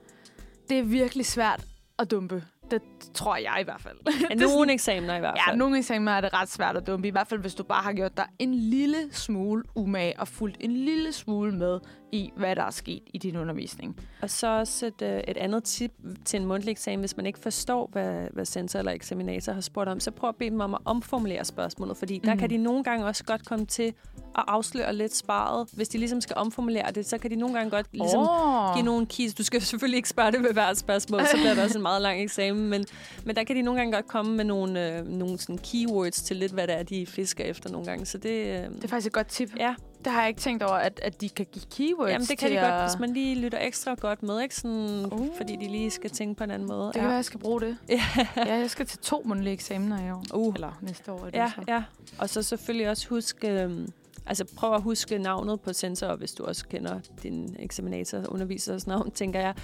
[SPEAKER 2] Det er virkelig svært at dumpe. Det, tror jeg i hvert fald.
[SPEAKER 3] Ja, nogle eksamener i hvert
[SPEAKER 2] Ja,
[SPEAKER 3] fald.
[SPEAKER 2] nogle eksamener er det ret svært at dumpe. I hvert fald, hvis du bare har gjort dig en lille smule umage og fulgt en lille smule med i, hvad der er sket i din undervisning.
[SPEAKER 3] Og så også et, øh, et andet tip til en mundtlig eksamen, hvis man ikke forstår, hvad, hvad censor eller eksaminator har spurgt om, så prøv at bede dem om at omformulere spørgsmålet, fordi mm. der
[SPEAKER 2] Mhm.
[SPEAKER 3] kan de nogle gange også godt komme til at afsløre lidt sparet. Hvis de ligesom skal omformulere det, så kan de nogle gange godt ligesom
[SPEAKER 2] oh.
[SPEAKER 3] give nogle keys. Du skal selvfølgelig ikke spørge det ved hvert spørgsmål, så bliver det også en meget lang eksamen, men, men der kan de nogle gange godt komme med nogle, øh, nogle sådan keywords til lidt, hvad det er, de fisker efter nogle gange. Så det, øh,
[SPEAKER 2] Det er faktisk et godt tip.
[SPEAKER 3] ja,
[SPEAKER 2] Det har jeg ikke tænkt over, at, at de kan give keywords
[SPEAKER 3] Jamen, det kan
[SPEAKER 2] til
[SPEAKER 3] de
[SPEAKER 2] at...
[SPEAKER 3] godt, hvis man lige lytter ekstra godt med, ikke? Sådan,
[SPEAKER 2] Uh.
[SPEAKER 3] fordi de lige skal tænke på en anden måde.
[SPEAKER 2] Det kan være, jeg skal bruge det.
[SPEAKER 3] Ja.
[SPEAKER 2] ja, jeg skal til to mundtlige eksamener i år.
[SPEAKER 3] Uh.
[SPEAKER 2] Eller næste år er det
[SPEAKER 3] Ja,
[SPEAKER 2] så.
[SPEAKER 3] ja. Og så selvfølgelig også huske, øhm, altså prøv at huske navnet på sensor, hvis du også kender din eksaminator, undervisers navn, tænker jeg.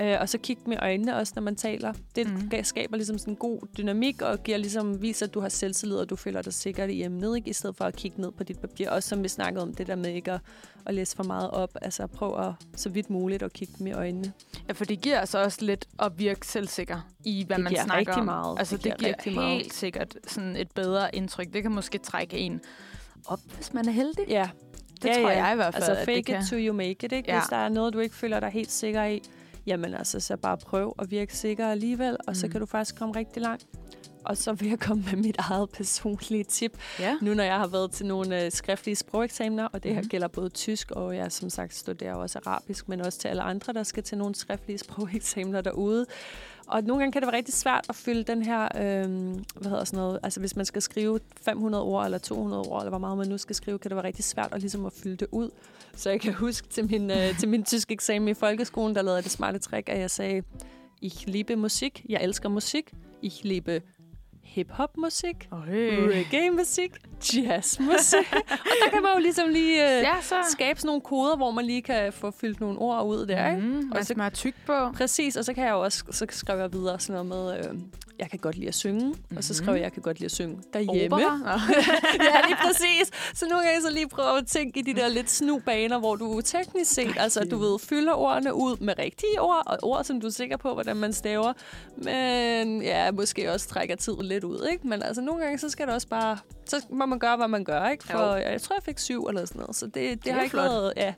[SPEAKER 3] Øh, og så kig med øjnene også, når man taler. Det
[SPEAKER 2] Mm.
[SPEAKER 3] skaber ligesom sådan en god dynamik, og giver ligesom, viser, at du har selvtillid, og du føler dig sikkert i emnet, ikke? i stedet for at kigge ned på dit papir. Også som vi snakkede om, det der med ikke at, at læse for meget op. Altså prøv at, så vidt muligt at kigge med øjnene.
[SPEAKER 2] Ja, for det giver altså også lidt at virke selvsikker i, hvad
[SPEAKER 3] Det
[SPEAKER 2] man snakker om.
[SPEAKER 3] meget.
[SPEAKER 2] Altså,
[SPEAKER 3] Det
[SPEAKER 2] det,
[SPEAKER 3] giver
[SPEAKER 2] det giver helt
[SPEAKER 3] meget.
[SPEAKER 2] sikkert sådan et bedre indtryk. Det kan måske trække en op, hvis man er heldig.
[SPEAKER 3] Ja,
[SPEAKER 2] Det
[SPEAKER 3] Ja,
[SPEAKER 2] tror
[SPEAKER 3] ja.
[SPEAKER 2] jeg i hvert fald,
[SPEAKER 3] Altså
[SPEAKER 2] at det
[SPEAKER 3] fake
[SPEAKER 2] kan.
[SPEAKER 3] it till you make it, ikke?
[SPEAKER 2] Ja.
[SPEAKER 3] Hvis der er noget, du ikke føler dig helt sikker i, jamen altså, så bare prøv at virke sikker alligevel, og så
[SPEAKER 2] Mm.
[SPEAKER 3] kan du faktisk komme rigtig langt. Og så vil jeg komme med mit eget personlige tip,
[SPEAKER 2] Ja.
[SPEAKER 3] nu når jeg har været til nogle øh, skriftlige sprogeksamener, og det her
[SPEAKER 2] Mhm.
[SPEAKER 3] gælder både tysk, og jeg som sagt studerer også arabisk, men også til alle andre, der skal til nogle skriftlige sprogeksamener derude. Og nogle gange kan det være rigtig svært at fylde den her, øh, hvad hedder sådan noget, altså hvis man skal skrive 500 ord eller 200 ord, eller hvor meget man nu skal skrive, kan det være rigtig svært at ligesom at fylde det ud. Så jeg kan huske til min, øh, til min tysk eksamen i folkeskolen, der lavede det smarte trick, at jeg sagde, ich liebe musik, jeg elsker musik, ich liebe hip-hop-musik, reggae-musik, jazz-musik. og der kan man jo ligesom lige øh,
[SPEAKER 2] Ja, så.
[SPEAKER 3] skabe sådan nogle koder, hvor man lige kan få fyldt nogle ord ud der, ikke?
[SPEAKER 2] Mm,
[SPEAKER 3] Og så-
[SPEAKER 2] smager tyk på.
[SPEAKER 3] Præcis, og så kan jeg jo også, så skriver jeg videre sådan noget med, øh, jeg kan godt lide at synge, mm-hmm. og så skriver jeg, jeg kan godt lide at synge derhjemme. Ja, lige præcis. Så nogle gange så lige prøve at tænke i de der lidt snu baner, hvor du teknisk set, altså du ved, fylder ordene ud med rigtige ord, og ord, som du er sikker på, hvordan man staver, men ja, måske også trækker tiden lidt ud, ikke? Men altså nogle gange, så skal det også bare, så må man gøre, hvad man gør, ikke? For
[SPEAKER 2] Jo.
[SPEAKER 3] jeg, jeg tror, jeg fik syv eller sådan noget, så det, det,
[SPEAKER 2] Det
[SPEAKER 3] har ikke
[SPEAKER 2] flot.
[SPEAKER 3] været, ja,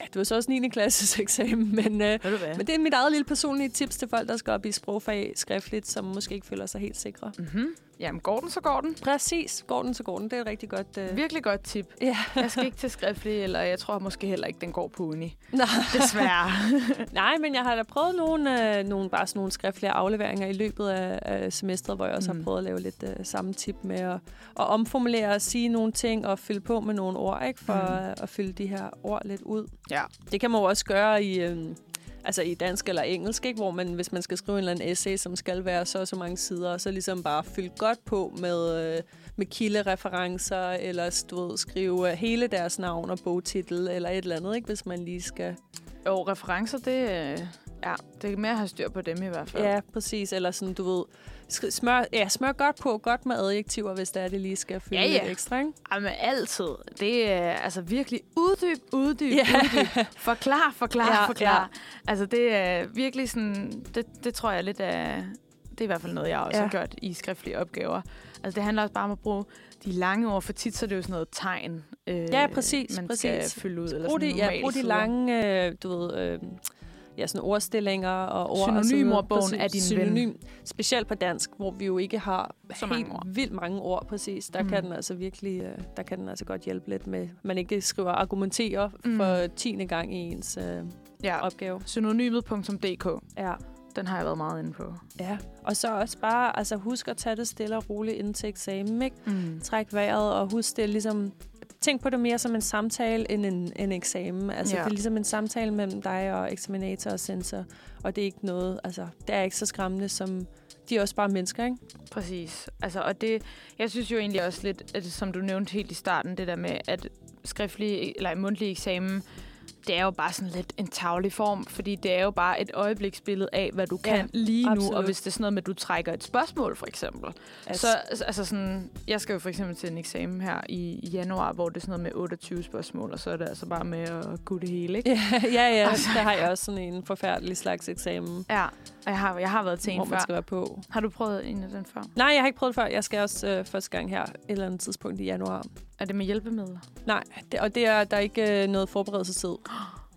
[SPEAKER 3] ja, det var så også 9. klasses eksamen, men... Øh, men det er mit eget lille personlige tips til folk, der skal op i sprogfag skriftligt, som måske ikke føler sig helt sikre.
[SPEAKER 2] Mm-hmm. Jamen, går den, så går den.
[SPEAKER 3] Præcis. Går den, så går den. Det er et rigtig godt... Øh...
[SPEAKER 2] Virkelig godt tip.
[SPEAKER 3] Ja.
[SPEAKER 2] Jeg skal ikke til skriftlig, eller jeg tror måske heller ikke, den går på uni.
[SPEAKER 3] Nej.
[SPEAKER 2] Desværre.
[SPEAKER 3] Nej, men jeg har da prøvet nogle, øh, nogle, bare sådan nogle skriftlige afleveringer i løbet af, af semestret, hvor jeg også mm. Har prøvet at lave lidt øh, samme tip med at, at omformulere og sige nogle ting og fylde på med nogle ord, ikke? For
[SPEAKER 2] Mm.
[SPEAKER 3] mm. at fylde de her ord lidt ud.
[SPEAKER 2] ja.
[SPEAKER 3] Det kan man jo også gøre i... Øh, altså i dansk eller engelsk, ikke? hvor man, hvis man skal skrive en eller anden essay, som skal være så og så mange sider, så ligesom bare fylde godt på med, øh, med kildereferencer, eller du ved, skrive hele deres navn og bogtitel, eller et eller andet, ikke? hvis man lige skal...
[SPEAKER 2] Jo, referencer, det, øh, ja, det er mere at have styr på dem i hvert fald.
[SPEAKER 3] Ja, præcis. Eller sådan, du ved, smør, ja, smør godt på, godt med adjektiver, hvis det er, det lige skal fylde
[SPEAKER 2] Ja, ja.
[SPEAKER 3] lidt ekstra, ikke?
[SPEAKER 2] Jamen, altid. Det er altså virkelig uddyb, uddyb,
[SPEAKER 3] Ja.
[SPEAKER 2] uddyb. Forklar, forklar,
[SPEAKER 3] Ja,
[SPEAKER 2] forklar. Altså, det er virkelig sådan... Det, det tror jeg lidt er... Det er i hvert fald noget, jeg også
[SPEAKER 3] Ja.
[SPEAKER 2] har gjort i skriftlige opgaver. Altså, det handler også bare om at bruge de lange ord, for tit så er det jo sådan noget tegn, øh,
[SPEAKER 3] Ja, præcis,
[SPEAKER 2] man
[SPEAKER 3] præcis.
[SPEAKER 2] skal fylde ud. Eller
[SPEAKER 3] Brug de,
[SPEAKER 2] sådan
[SPEAKER 3] ja,
[SPEAKER 2] normale
[SPEAKER 3] brug de lange, øh, du ved, øh, ja, sådan ordstillinger og ord. og.
[SPEAKER 2] Synonymordbogen
[SPEAKER 3] Præcis,
[SPEAKER 2] er din
[SPEAKER 3] synonym.
[SPEAKER 2] ven.
[SPEAKER 3] Specielt på dansk, hvor vi jo ikke har
[SPEAKER 2] Så
[SPEAKER 3] helt
[SPEAKER 2] mange ord.
[SPEAKER 3] vildt mange ord, præcis. Der
[SPEAKER 2] Mm.
[SPEAKER 3] kan den altså virkelig, øh, der kan den altså godt hjælpe lidt med, man ikke skriver argumenterer
[SPEAKER 2] Mm.
[SPEAKER 3] for tiende gang i ens øh,
[SPEAKER 2] Ja,
[SPEAKER 3] opgave.
[SPEAKER 2] synonymet.dk.
[SPEAKER 3] Ja.
[SPEAKER 2] Den har jeg været meget inde på.
[SPEAKER 3] ja. Og så også bare, altså husk at tage det stille og roligt ind til eksamen, ikke?
[SPEAKER 2] Mm.
[SPEAKER 3] Træk vejret og husk det ligesom... Tænk på det mere som en samtale end en, en eksamen. Altså,
[SPEAKER 2] Ja.
[SPEAKER 3] det er ligesom en samtale mellem dig og eksaminator og sensor. Og det er ikke noget... Altså, det er ikke så skræmmende, som... De er også bare mennesker, ikke?
[SPEAKER 2] Præcis. Altså, og det, jeg synes jo egentlig også lidt, at, som du nævnte helt i starten, det der med, at skriftlig eller mundtlig eksamen, det er jo bare sådan lidt en tavlig form, fordi det er jo bare et øjebliksbillede af, hvad du
[SPEAKER 3] Ja,
[SPEAKER 2] kan lige nu.
[SPEAKER 3] absolut.
[SPEAKER 2] Og hvis det er sådan noget med, at du trækker et spørgsmål, for eksempel.
[SPEAKER 3] Altså,
[SPEAKER 2] Så altså sådan, jeg skal jo for eksempel til en eksamen her i, januar, hvor det er sådan noget med 28 spørgsmål, og så er det altså bare med at kunne det hele, ikke?
[SPEAKER 3] ja, ja, ja.
[SPEAKER 2] Altså.
[SPEAKER 3] der har jeg også sådan en forfærdelig slags eksamen,
[SPEAKER 2] Ja, og jeg har, jeg har været til
[SPEAKER 3] hvor
[SPEAKER 2] en
[SPEAKER 3] man
[SPEAKER 2] før.
[SPEAKER 3] skal være på.
[SPEAKER 2] Har du prøvet en af den før?
[SPEAKER 3] Nej, jeg har ikke prøvet det før. Jeg skal også øh, første gang her et eller andet tidspunkt i januar.
[SPEAKER 2] Er det med hjælpemidler?
[SPEAKER 3] Nej, det, og det er, der er ikke øh, noget forberedelsestid.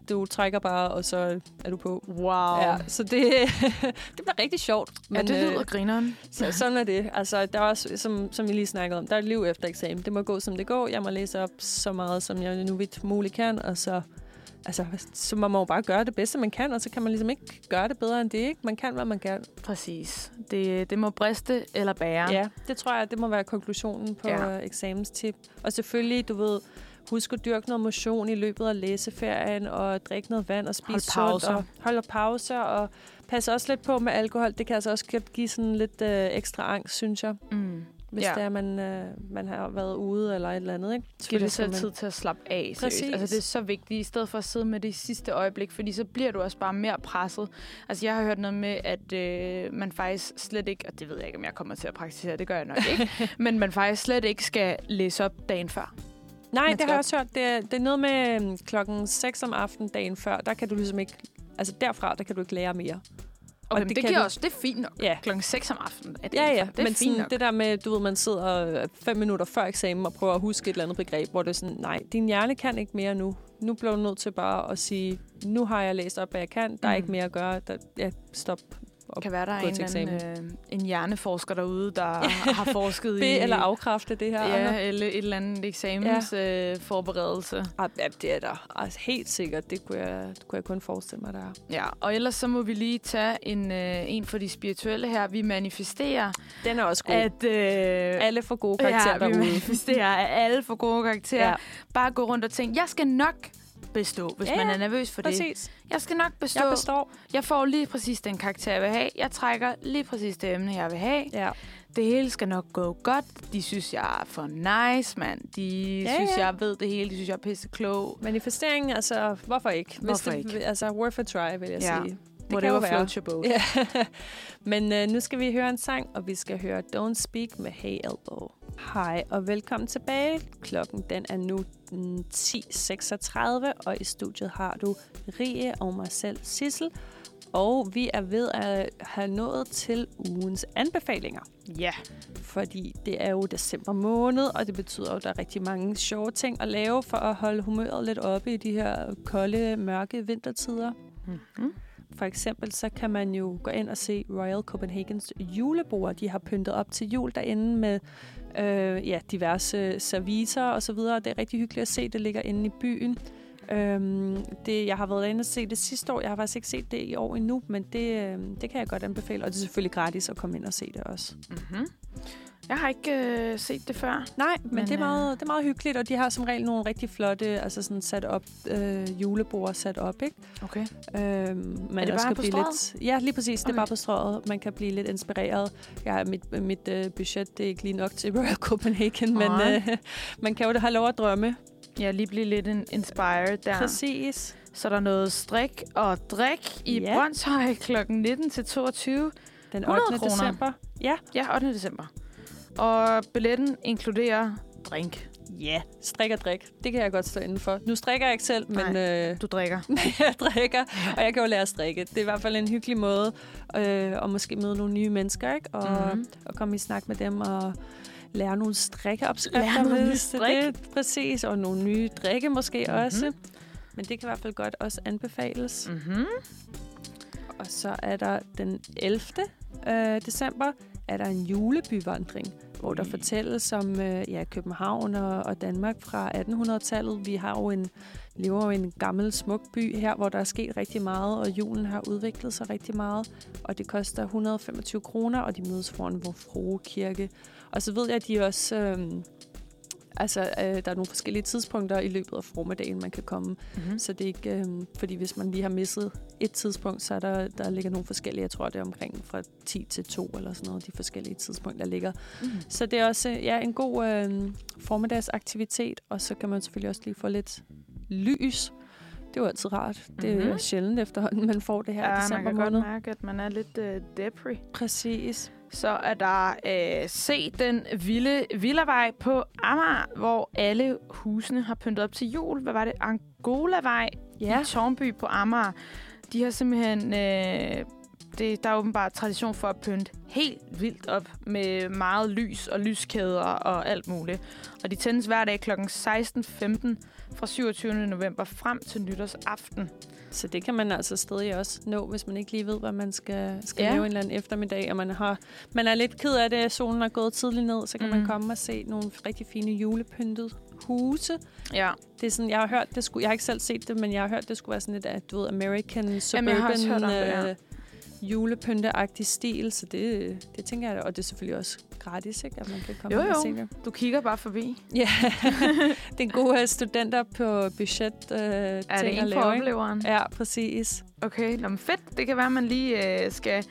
[SPEAKER 3] Du trækker bare, og så er du på.
[SPEAKER 2] Wow.
[SPEAKER 3] Ja, så det, det bliver rigtig sjovt.
[SPEAKER 2] Men, ja, det lyder
[SPEAKER 3] øh,
[SPEAKER 2] grineren.
[SPEAKER 3] så, sådan er det. Altså, der er også, som, som vi lige snakkede om, der er et liv efter eksamen. Det må gå, som det går. Jeg må læse op så meget, som jeg nu vidt muligt kan, og så... Altså, så må man jo bare gøre det bedste, man kan, og så kan man ligesom ikke gøre det bedre end det, ikke? Man kan, hvad man kan.
[SPEAKER 2] Præcis. Det, det må briste eller bære.
[SPEAKER 3] Ja, det tror jeg, det må være konklusionen på
[SPEAKER 2] Ja.
[SPEAKER 3] eksamenstip. Og selvfølgelig, du ved, husk at dyrke noget motion i løbet af læseferien, og drikke noget vand og spise
[SPEAKER 2] Hold
[SPEAKER 3] sundt,
[SPEAKER 2] pauser.
[SPEAKER 3] og holde pauser, og passe også lidt på med alkohol. Det kan altså også give sådan lidt øh, ekstra angst, synes jeg,
[SPEAKER 2] Mm.
[SPEAKER 3] Hvis
[SPEAKER 2] Ja.
[SPEAKER 3] det er, man, øh, man har været ude eller et eller andet. Ikke?
[SPEAKER 2] Giv dig selv tid til at slappe af. Seriøst.
[SPEAKER 3] Præcis.
[SPEAKER 2] Altså, det er så vigtigt, i stedet for at sidde med det i sidste øjeblik, fordi så bliver du også bare mere presset. Altså, jeg har hørt noget med, at øh, man faktisk slet ikke, og det ved jeg ikke, om jeg kommer til at praktisere, det gør jeg nok ikke, men man faktisk slet ikke skal læse op dagen før.
[SPEAKER 3] Nej,
[SPEAKER 2] Man
[SPEAKER 3] det har jeg også hørt. Det er, det er noget med øhm, klokken 6 om aftenen dagen før. Der kan du ligesom ikke... Altså derfra, der kan du ikke lære mere.
[SPEAKER 2] Okay,
[SPEAKER 3] det
[SPEAKER 2] det, det giver
[SPEAKER 3] du-
[SPEAKER 2] også, det er fint nok.
[SPEAKER 3] Ja.
[SPEAKER 2] Klokken 6 om aftenen. Er det
[SPEAKER 3] Ja, ja,
[SPEAKER 2] det er
[SPEAKER 3] men
[SPEAKER 2] fint
[SPEAKER 3] sådan,
[SPEAKER 2] nok.
[SPEAKER 3] det der med, du ved, man sidder øh, fem minutter før eksamen og prøver at huske et eller andet begreb, hvor det er sådan, nej, din hjerne kan ikke mere nu. Nu bliver du nødt til bare at sige, nu har jeg læst op, hvad jeg kan. Der er
[SPEAKER 2] Mm.
[SPEAKER 3] ikke mere at gøre. Der, ja, stop.
[SPEAKER 2] Det kan være, der er
[SPEAKER 3] gå
[SPEAKER 2] en,
[SPEAKER 3] til
[SPEAKER 2] anden, øh, en hjerneforsker derude, der har forsket i...
[SPEAKER 3] Eller afkræfte det her.
[SPEAKER 2] Ja, eller et eller andet eksamensforberedelse. Øh, forberedelse.
[SPEAKER 3] Ah, ja, det er der. Altså, helt sikkert. Det kunne, jeg, det kunne jeg kun forestille mig, der er.
[SPEAKER 2] Ja, og ellers så må vi lige tage en, øh, en for de spirituelle her. Vi manifesterer,
[SPEAKER 3] Den er også god.
[SPEAKER 2] at... Øh,
[SPEAKER 3] Alle får gode karakterer
[SPEAKER 2] ja, vi
[SPEAKER 3] derude.
[SPEAKER 2] manifesterer, at alle får gode karakterer.
[SPEAKER 3] Ja,
[SPEAKER 2] Ja. Bare gå rundt og tænke, jeg skal nok bestå, hvis
[SPEAKER 3] Ja,
[SPEAKER 2] man er nervøs for det.
[SPEAKER 3] præcis.
[SPEAKER 2] Jeg skal nok bestå.
[SPEAKER 3] Jeg består.
[SPEAKER 2] jeg får lige præcis den karakter, jeg vil have. Jeg trækker lige præcis det emne, jeg vil have.
[SPEAKER 3] Ja.
[SPEAKER 2] Det hele skal nok gå godt. De synes, jeg er for nice, mand. De
[SPEAKER 3] Ja,
[SPEAKER 2] synes,
[SPEAKER 3] ja.
[SPEAKER 2] jeg ved det hele. De synes, jeg er pisse klog.
[SPEAKER 3] Manifestering, altså, hvorfor ikke? Hvis
[SPEAKER 2] Hvorfor
[SPEAKER 3] det,
[SPEAKER 2] ikke?
[SPEAKER 3] Altså, worth a try, vil jeg
[SPEAKER 2] Ja.
[SPEAKER 3] sige. Det
[SPEAKER 2] Whatever
[SPEAKER 3] kan
[SPEAKER 2] floats your boat.
[SPEAKER 3] Ja. Men øh, nu skal vi høre en sang, og vi skal høre Don't Speak med Hey Elbow. Hej og velkommen tilbage. Klokken den er nu 10.36, og i studiet har du Rie og mig selv, Sissel. Og vi er ved at have nået til ugens anbefalinger.
[SPEAKER 2] Ja.
[SPEAKER 3] Fordi det er jo december måned, og det betyder jo, at der er rigtig mange sjove ting at lave for at holde humøret lidt oppe i de her kolde, mørke vintertider.
[SPEAKER 2] Mm-hmm.
[SPEAKER 3] For eksempel så kan man jo gå ind og se Royal Copenhagens julebord. De har pyntet op til jul derinde med øh, ja, diverse serviser og så videre. Det er rigtig hyggeligt at se. Det ligger inde i byen. Øhm, det, jeg har været inde og se det sidste år. Jeg har faktisk ikke set det i år endnu, men det, øh, det kan jeg godt anbefale. Og det er selvfølgelig gratis at komme ind og se det også.
[SPEAKER 2] Mm-hmm. Jeg har ikke øh, set det før.
[SPEAKER 3] Nej, men,
[SPEAKER 2] Men,
[SPEAKER 3] men det, er
[SPEAKER 2] øh,
[SPEAKER 3] meget, det er meget hyggeligt, og de har som regel nogle rigtig flotte, altså sådan sat op, øh, julebord sat op, ikke?
[SPEAKER 2] Okay.
[SPEAKER 3] Øhm, man
[SPEAKER 2] Er det
[SPEAKER 3] også
[SPEAKER 2] bare på
[SPEAKER 3] blive
[SPEAKER 2] strøget?
[SPEAKER 3] lidt, Ja, lige præcis. Okay. Det er bare på strøget. Man kan blive lidt inspireret. Ja, mit, mit øh, budget det er ikke lige nok til Royal Copenhagen, men
[SPEAKER 2] Nej.
[SPEAKER 3] øh, man kan jo have lov at drømme.
[SPEAKER 2] Ja, lige blive lidt in- inspired der.
[SPEAKER 3] Præcis.
[SPEAKER 2] Så er der noget strik og drik i
[SPEAKER 3] ja.
[SPEAKER 2] Brøndshøj kl. 19 til 22.
[SPEAKER 3] Den
[SPEAKER 2] 100
[SPEAKER 3] 8.
[SPEAKER 2] kroner.
[SPEAKER 3] december. Ja.
[SPEAKER 2] Ja, 8. december. Og billetten inkluderer drink.
[SPEAKER 3] Ja, strik og drik. Det kan jeg godt stå inden for. Nu strikker jeg ikke selv, men øh,
[SPEAKER 2] Du drikker.
[SPEAKER 3] jeg drikker, og jeg kan jo lære at strikke. Det er i hvert fald en hyggelig måde øh, at måske møde nogle nye mennesker, ikke? Og,
[SPEAKER 2] Mhm.
[SPEAKER 3] mm-hmm. og komme i snak med dem og lære nogle strikkeopskrifter.
[SPEAKER 2] Lære nogle strik.
[SPEAKER 3] det. Præcis, og nogle nye drikke måske
[SPEAKER 2] Mhm.
[SPEAKER 3] mm-hmm. også. Men det kan i hvert fald godt også anbefales. Mm.
[SPEAKER 2] Mm-hmm.
[SPEAKER 3] Og så er der den 11. Øh, december, er der en julebyvandring, hvor der fortælles om øh, ja, København og, og Danmark fra 1800-tallet. Vi har jo en, lever jo i en gammel, smuk by her, hvor der er sket rigtig meget, og julen har udviklet sig rigtig meget. Og det koster 125 kroner, og de mødes foran Vor Frue Kirke. Og så ved jeg, at de også... Øh, Altså, øh, der er nogle forskellige tidspunkter i løbet af formiddagen, man kan komme.
[SPEAKER 2] Mm-hmm.
[SPEAKER 3] Så det er ikke, øh, fordi hvis man lige har misset et tidspunkt, så er der, der ligger nogle forskellige, jeg tror det er omkring fra 10 til 2 eller sådan noget, de forskellige tidspunkter, der ligger.
[SPEAKER 2] Mm-hmm.
[SPEAKER 3] Så det er også ja, en god øh, formiddagsaktivitet, og så kan man selvfølgelig også lige få lidt lys. Det er jo altid rart. Det er
[SPEAKER 2] Mhm.
[SPEAKER 3] mm-hmm. sjældent efterhånden, man får det her
[SPEAKER 2] Ja, man
[SPEAKER 3] december
[SPEAKER 2] kan godt
[SPEAKER 3] måned.
[SPEAKER 2] mærke, at man er lidt øh, depri.
[SPEAKER 3] Præcis.
[SPEAKER 2] Så er der øh, se den vilde villavej på Amager, hvor alle husene har pyntet op til jul. Hvad var det? Angolavej ja. i Tornby på Amager. De har simpelthen... Øh, det, der er åbenbart tradition for at pynte helt vildt op med meget lys og lyskæder og alt muligt. Og de tændes hver dag kl. 16.15 fra 27. november frem til nytårsaften.
[SPEAKER 3] Så det kan man altså stadig også nå, hvis man ikke lige ved, hvad man skal, skal
[SPEAKER 2] Ja.
[SPEAKER 3] lave en eller anden eftermiddag, og man, har, man er lidt ked af det, at solen er gået tidligt ned, så kan mm. Man komme og se nogle rigtig fine julepyntede huse.
[SPEAKER 2] Ja,
[SPEAKER 3] Det er sådan, jeg har hørt, det skulle, jeg har ikke selv set det, men jeg har hørt, det skulle være sådan lidt af, du ved, American
[SPEAKER 2] jeg
[SPEAKER 3] suburban
[SPEAKER 2] har også hørt om det, ja.
[SPEAKER 3] Julepynteagtig stil, så det, det tænker jeg, og det er selvfølgelig også gratis, ikke, at man kan komme
[SPEAKER 2] Jo,
[SPEAKER 3] ind og
[SPEAKER 2] jo.
[SPEAKER 3] se det.
[SPEAKER 2] du kigger bare forbi.
[SPEAKER 3] Ja, det er gode øh, studenter på budget øh,
[SPEAKER 2] Er det
[SPEAKER 3] ting at
[SPEAKER 2] en
[SPEAKER 3] lave, ikke?
[SPEAKER 2] opleveren?
[SPEAKER 3] Ja, præcis.
[SPEAKER 2] Okay, nå, men fedt. Det kan være, at man lige øh, skal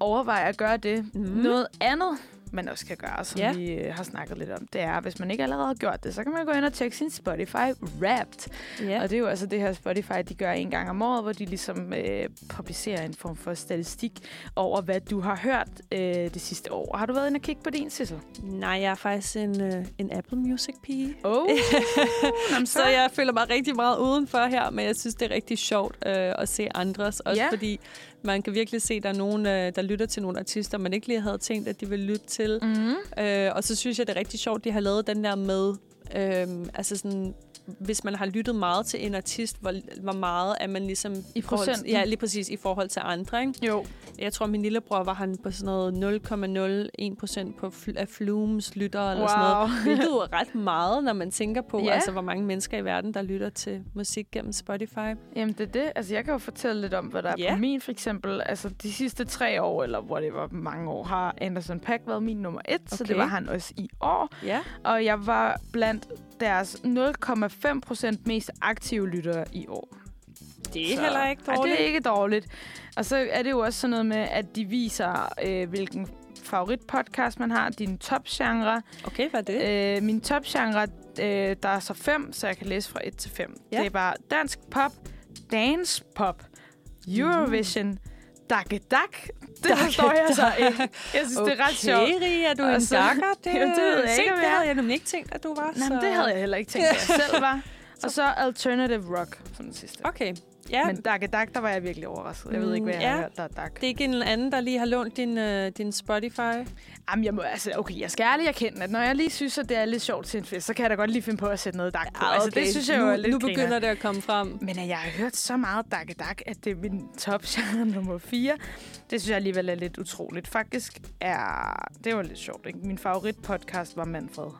[SPEAKER 2] overveje at gøre det.
[SPEAKER 3] Mhm.
[SPEAKER 2] Noget andet, man også kan gøre, som
[SPEAKER 3] Ja.
[SPEAKER 2] vi øh, har snakket lidt om, det er, hvis man ikke allerede har gjort det, så kan man gå ind og tjekke sin Spotify Wrapped.
[SPEAKER 3] Ja.
[SPEAKER 2] Og det er jo altså det her Spotify, de gør en gang om året, hvor de ligesom øh, publicerer en form for statistik over, hvad du har hørt øh, det sidste år. Har du været inde og kigge på din, Sissel?
[SPEAKER 3] Nej, jeg er faktisk en, øh, en Apple Music-pige.
[SPEAKER 2] Oh,
[SPEAKER 3] Så jeg føler mig rigtig meget udenfor her, men jeg synes, det er rigtig sjovt øh, at se andres. Også
[SPEAKER 2] Ja.
[SPEAKER 3] fordi man kan virkelig se, at der er nogen, øh, der lytter til nogle artister, man ikke lige havde tænkt, at de ville lytte til.
[SPEAKER 2] Mm.
[SPEAKER 3] Øh, og så synes jeg, det er rigtig sjovt, de har lavet den der med, øh, altså sådan, hvis man har lyttet meget til en artist, hvor, hvor meget er man ligesom...
[SPEAKER 2] I
[SPEAKER 3] forhold til-? Ja, lige præcis i forhold til andre, ikke?
[SPEAKER 2] Jo.
[SPEAKER 3] Jeg tror, min lillebror var han på sådan noget 0,01 procent på fl- af Flumes lytter eller sådan noget. Hvilket jo er ret meget, når man tænker på,
[SPEAKER 2] Ja.
[SPEAKER 3] altså, hvor mange mennesker i verden, der lytter til musik gennem Spotify.
[SPEAKER 2] Jamen, det er det. Altså, jeg kan jo fortælle lidt om, hvad der er
[SPEAKER 3] Ja.
[SPEAKER 2] på min, for eksempel. Altså, de sidste tre år, eller hvor det var mange år, har Anderson Paak været min nummer et, okay. så det var han også i år.
[SPEAKER 3] Ja.
[SPEAKER 2] Og jeg var blandt deres 0,5 procent mest aktive lyttere i år.
[SPEAKER 3] Det er heller ikke
[SPEAKER 2] Ej,
[SPEAKER 3] dårligt.
[SPEAKER 2] det er ikke dårligt. Og så er det jo også sådan noget med, at de viser, øh, hvilken favoritpodcast man har, din topgenre.
[SPEAKER 3] Okay, hvad er det?
[SPEAKER 2] Øh, min topgenre, øh, der er så fem, så jeg kan læse fra 1 til 5.
[SPEAKER 3] Ja.
[SPEAKER 2] Det er bare dansk pop, dance pop, Eurovision, Dakke Dak. Det forstår jeg så ikke. Jeg synes, det er ret sjovt.
[SPEAKER 3] Okay, er du
[SPEAKER 2] Og
[SPEAKER 3] en dakker? Det,
[SPEAKER 2] det ved jeg ikke,
[SPEAKER 3] det
[SPEAKER 2] er.
[SPEAKER 3] havde jeg nemlig ikke tænkt, at du var.
[SPEAKER 2] Nej,
[SPEAKER 3] så-
[SPEAKER 2] det havde jeg heller ikke tænkt, at jeg selv var. Og så Alternative Rock som den sidste.
[SPEAKER 3] Okay, ja.
[SPEAKER 2] Men Dakke Dak, der var jeg virkelig overrasket. Jeg ved ikke, hvad jeg
[SPEAKER 3] Mm,
[SPEAKER 2] har
[SPEAKER 3] ja.
[SPEAKER 2] hørt, der er Dak.
[SPEAKER 3] det er ikke en anden, der lige har lånt din, øh, din Spotify.
[SPEAKER 2] Jamen, jeg må, altså, okay, jeg skal ærligt erkende, at når jeg lige synes, at det er lidt sjovt til en fest, så kan jeg da godt lige finde på at sætte noget dak på.
[SPEAKER 3] Ah,
[SPEAKER 2] Altså, det synes jeg
[SPEAKER 3] nu,
[SPEAKER 2] jo er lidt
[SPEAKER 3] Nu
[SPEAKER 2] griner.
[SPEAKER 3] begynder det at komme frem.
[SPEAKER 2] Men at jeg har hørt så meget Dakke Dak, at det er min topgenre nummer 4. Det synes jeg alligevel er lidt utroligt. Faktisk er... Det var lidt sjovt, ikke? Min favoritpodcast var Manfred.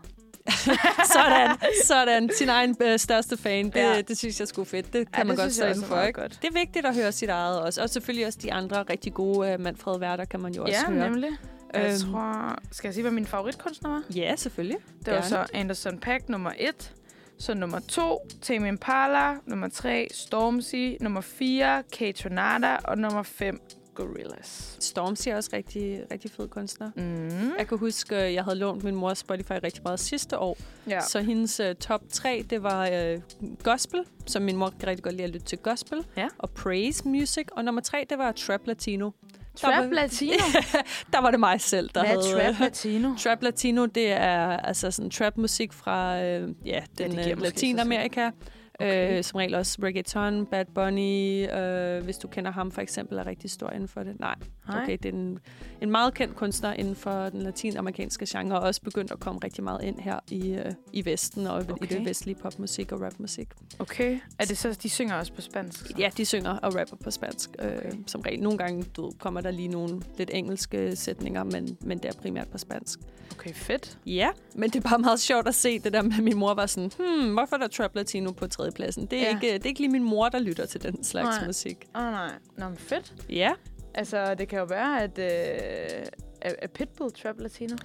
[SPEAKER 3] sådan, sådan. Sin egen øh, største fan. Det,
[SPEAKER 2] Ja.
[SPEAKER 3] ja. det synes jeg sgu fedt. Det kan
[SPEAKER 2] Ja,
[SPEAKER 3] man godt inden for, ikke?
[SPEAKER 2] godt.
[SPEAKER 3] Det er vigtigt at høre sit eget også. Og selvfølgelig også de andre rigtig gode uh, Manfred Værter kan man jo også
[SPEAKER 2] Ja,
[SPEAKER 3] høre.
[SPEAKER 2] nemlig. Jeg
[SPEAKER 3] Øhm.
[SPEAKER 2] tror... Skal jeg sige, hvad min favoritkunstner var?
[SPEAKER 3] Ja, selvfølgelig.
[SPEAKER 2] Det var
[SPEAKER 3] Gerne.
[SPEAKER 2] så Anderson Paak nummer 1. Så nummer 2, Tame Impala. Nummer 3, Stormzy. Nummer 4, K-Tornada. Og nummer 5, Gorillaz.
[SPEAKER 3] Stormzy er også rigtig, rigtig fed kunstner.
[SPEAKER 2] Mm.
[SPEAKER 3] Jeg kan huske, at jeg havde lånt min mors Spotify rigtig meget sidste år.
[SPEAKER 2] Ja.
[SPEAKER 3] Så hendes uh, top 3, det var uh, gospel, som min mor rigtig godt lide at lytte til gospel.
[SPEAKER 2] Ja.
[SPEAKER 3] Og praise music. Og nummer 3, det var trap latino.
[SPEAKER 2] Trap
[SPEAKER 3] var-
[SPEAKER 2] Latino.
[SPEAKER 3] Der var det mig selv, der
[SPEAKER 2] Hvad
[SPEAKER 3] havde...
[SPEAKER 2] Trap Latino?
[SPEAKER 3] Trap Latino, det er altså sådan trap-musik fra øh, ja, den ja,
[SPEAKER 2] måske
[SPEAKER 3] Latinamerika.
[SPEAKER 2] sig Okay.
[SPEAKER 3] Øh, som regel også reggaeton, Bad Bunny, øh, hvis du kender ham for eksempel, er rigtig stor inden for det. Nej,
[SPEAKER 2] Nej.
[SPEAKER 3] okay, det er en, en meget kendt kunstner inden for den latinamerikanske genre, og også begyndt at komme rigtig meget ind her i, øh, i Vesten og okay. i det vestlige popmusik og rapmusik.
[SPEAKER 2] Okay. Er det så, de synger også på spansk? så?
[SPEAKER 3] Ja, de synger og rapper på spansk, øh,
[SPEAKER 2] Okay.
[SPEAKER 3] som regel. Nogle gange du, kommer der lige nogle lidt engelske sætninger, men, men det er primært på spansk.
[SPEAKER 2] Okay, fedt.
[SPEAKER 3] Ja, men det er bare meget sjovt at se det der med, min mor var sådan, hmm, hvorfor er der Trap Latino på tredjepladsen? Det er,
[SPEAKER 2] Ja.
[SPEAKER 3] ikke, det er ikke lige min mor, der lytter til den slags
[SPEAKER 2] Nej.
[SPEAKER 3] Musik.
[SPEAKER 2] Åh, oh, nej. Nå, men fedt.
[SPEAKER 3] Ja,
[SPEAKER 2] Altså, det kan jo være, at... Øh, er, er Pitbull Trap Latino?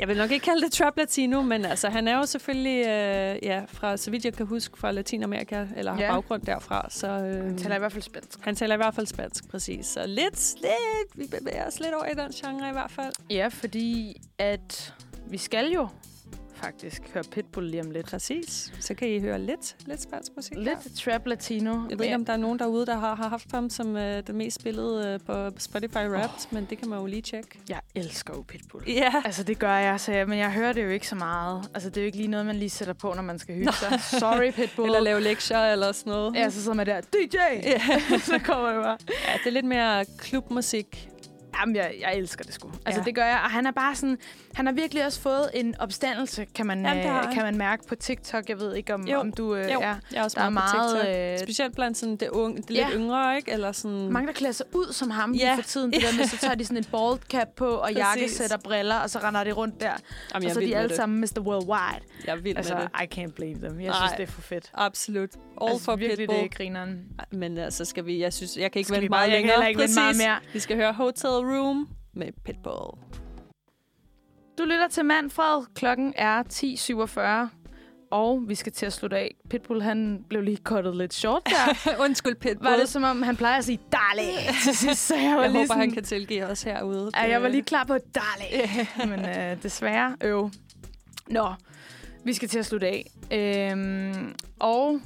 [SPEAKER 3] jeg vil nok ikke kalde det Trap Latino, men altså, han er jo selvfølgelig, øh, ja, fra, så vidt jeg kan huske, fra Latinamerika, eller har
[SPEAKER 2] Ja.
[SPEAKER 3] baggrund derfra. Så, øh,
[SPEAKER 2] Han taler i hvert fald spansk.
[SPEAKER 3] han taler i hvert fald spansk, præcis. Så lidt, lidt, vi bevæger os lidt over i den genre i hvert fald.
[SPEAKER 2] Ja, fordi at vi skal jo faktisk høre Pitbull lige om lidt.
[SPEAKER 3] Præcis. Så kan I høre lidt, lidt spansk musik. her.
[SPEAKER 2] Lidt trap latino.
[SPEAKER 3] Jeg ved ikke, om der er nogen derude, der har, har haft ham som øh, den mest spillede øh, på Spotify Wrapped, men det kan man jo lige tjekke.
[SPEAKER 2] Jeg elsker jo Pitbull.
[SPEAKER 3] Ja.
[SPEAKER 2] Altså, det gør jeg, så jeg, men jeg hører det jo ikke så meget. Altså, det er jo ikke lige noget, man lige sætter på, når man skal hygge sig. Sorry, Pitbull.
[SPEAKER 3] Eller lave lektier eller sådan noget.
[SPEAKER 2] Ja, så sidder man der, DJ!
[SPEAKER 3] Ja.
[SPEAKER 2] så kommer det bare.
[SPEAKER 3] ja, det er lidt mere klubmusik.
[SPEAKER 2] Jamen, jeg, jeg elsker det sgu. Altså,
[SPEAKER 3] Ja.
[SPEAKER 2] det gør jeg. Og han er bare sådan... Han har virkelig også fået en opstandelse, kan man,
[SPEAKER 3] Jamen,
[SPEAKER 2] øh, kan man mærke på TikTok. Jeg ved ikke, om,
[SPEAKER 3] Jo.
[SPEAKER 2] om du... Øh,
[SPEAKER 3] Jo,
[SPEAKER 2] er.
[SPEAKER 3] jeg er også
[SPEAKER 2] Der er
[SPEAKER 3] meget, på TikTok.
[SPEAKER 2] meget... Øh,
[SPEAKER 3] Specielt blandt sådan det, unge, det
[SPEAKER 2] Ja.
[SPEAKER 3] lidt yngre, ikke? Eller sådan...
[SPEAKER 2] mange, der klæder sig ud som ham
[SPEAKER 3] Ja.
[SPEAKER 2] for tiden. Det der med, så tager de sådan en bald cap på, og
[SPEAKER 3] Præcis.
[SPEAKER 2] jakkesæt og briller, og så render de rundt der.
[SPEAKER 3] Jamen,
[SPEAKER 2] og så er de alle
[SPEAKER 3] det.
[SPEAKER 2] sammen Mr. Worldwide.
[SPEAKER 3] Jeg er vild
[SPEAKER 2] Altså,
[SPEAKER 3] med det.
[SPEAKER 2] I can't blame them. Jeg
[SPEAKER 3] Nej.
[SPEAKER 2] synes, det er for fedt.
[SPEAKER 3] Absolut. All
[SPEAKER 2] altså,
[SPEAKER 3] for
[SPEAKER 2] virkelig,
[SPEAKER 3] Pitbull.
[SPEAKER 2] det er grineren.
[SPEAKER 3] Men altså, skal vi... Jeg synes, jeg kan ikke vente meget
[SPEAKER 2] jeg kan
[SPEAKER 3] længere.
[SPEAKER 2] ikke vente meget mere.
[SPEAKER 3] Vi skal høre Hotel Room med Pitbull.
[SPEAKER 2] Du lytter til Manfred. Klokken er 10.47. Og vi skal til at slutte af. Pitbull, han blev lige cuttet lidt short der.
[SPEAKER 3] Undskyld, Pitbull.
[SPEAKER 2] Var det som om, han plejer at sige, darling, til sidst, så jeg var
[SPEAKER 3] jeg
[SPEAKER 2] lige
[SPEAKER 3] håber,
[SPEAKER 2] sådan,
[SPEAKER 3] han kan tilgive os herude.
[SPEAKER 2] Ja, jeg var lige klar på darling. Men øh, desværre, øv. Nå, vi skal til at slutte af. Øhm, og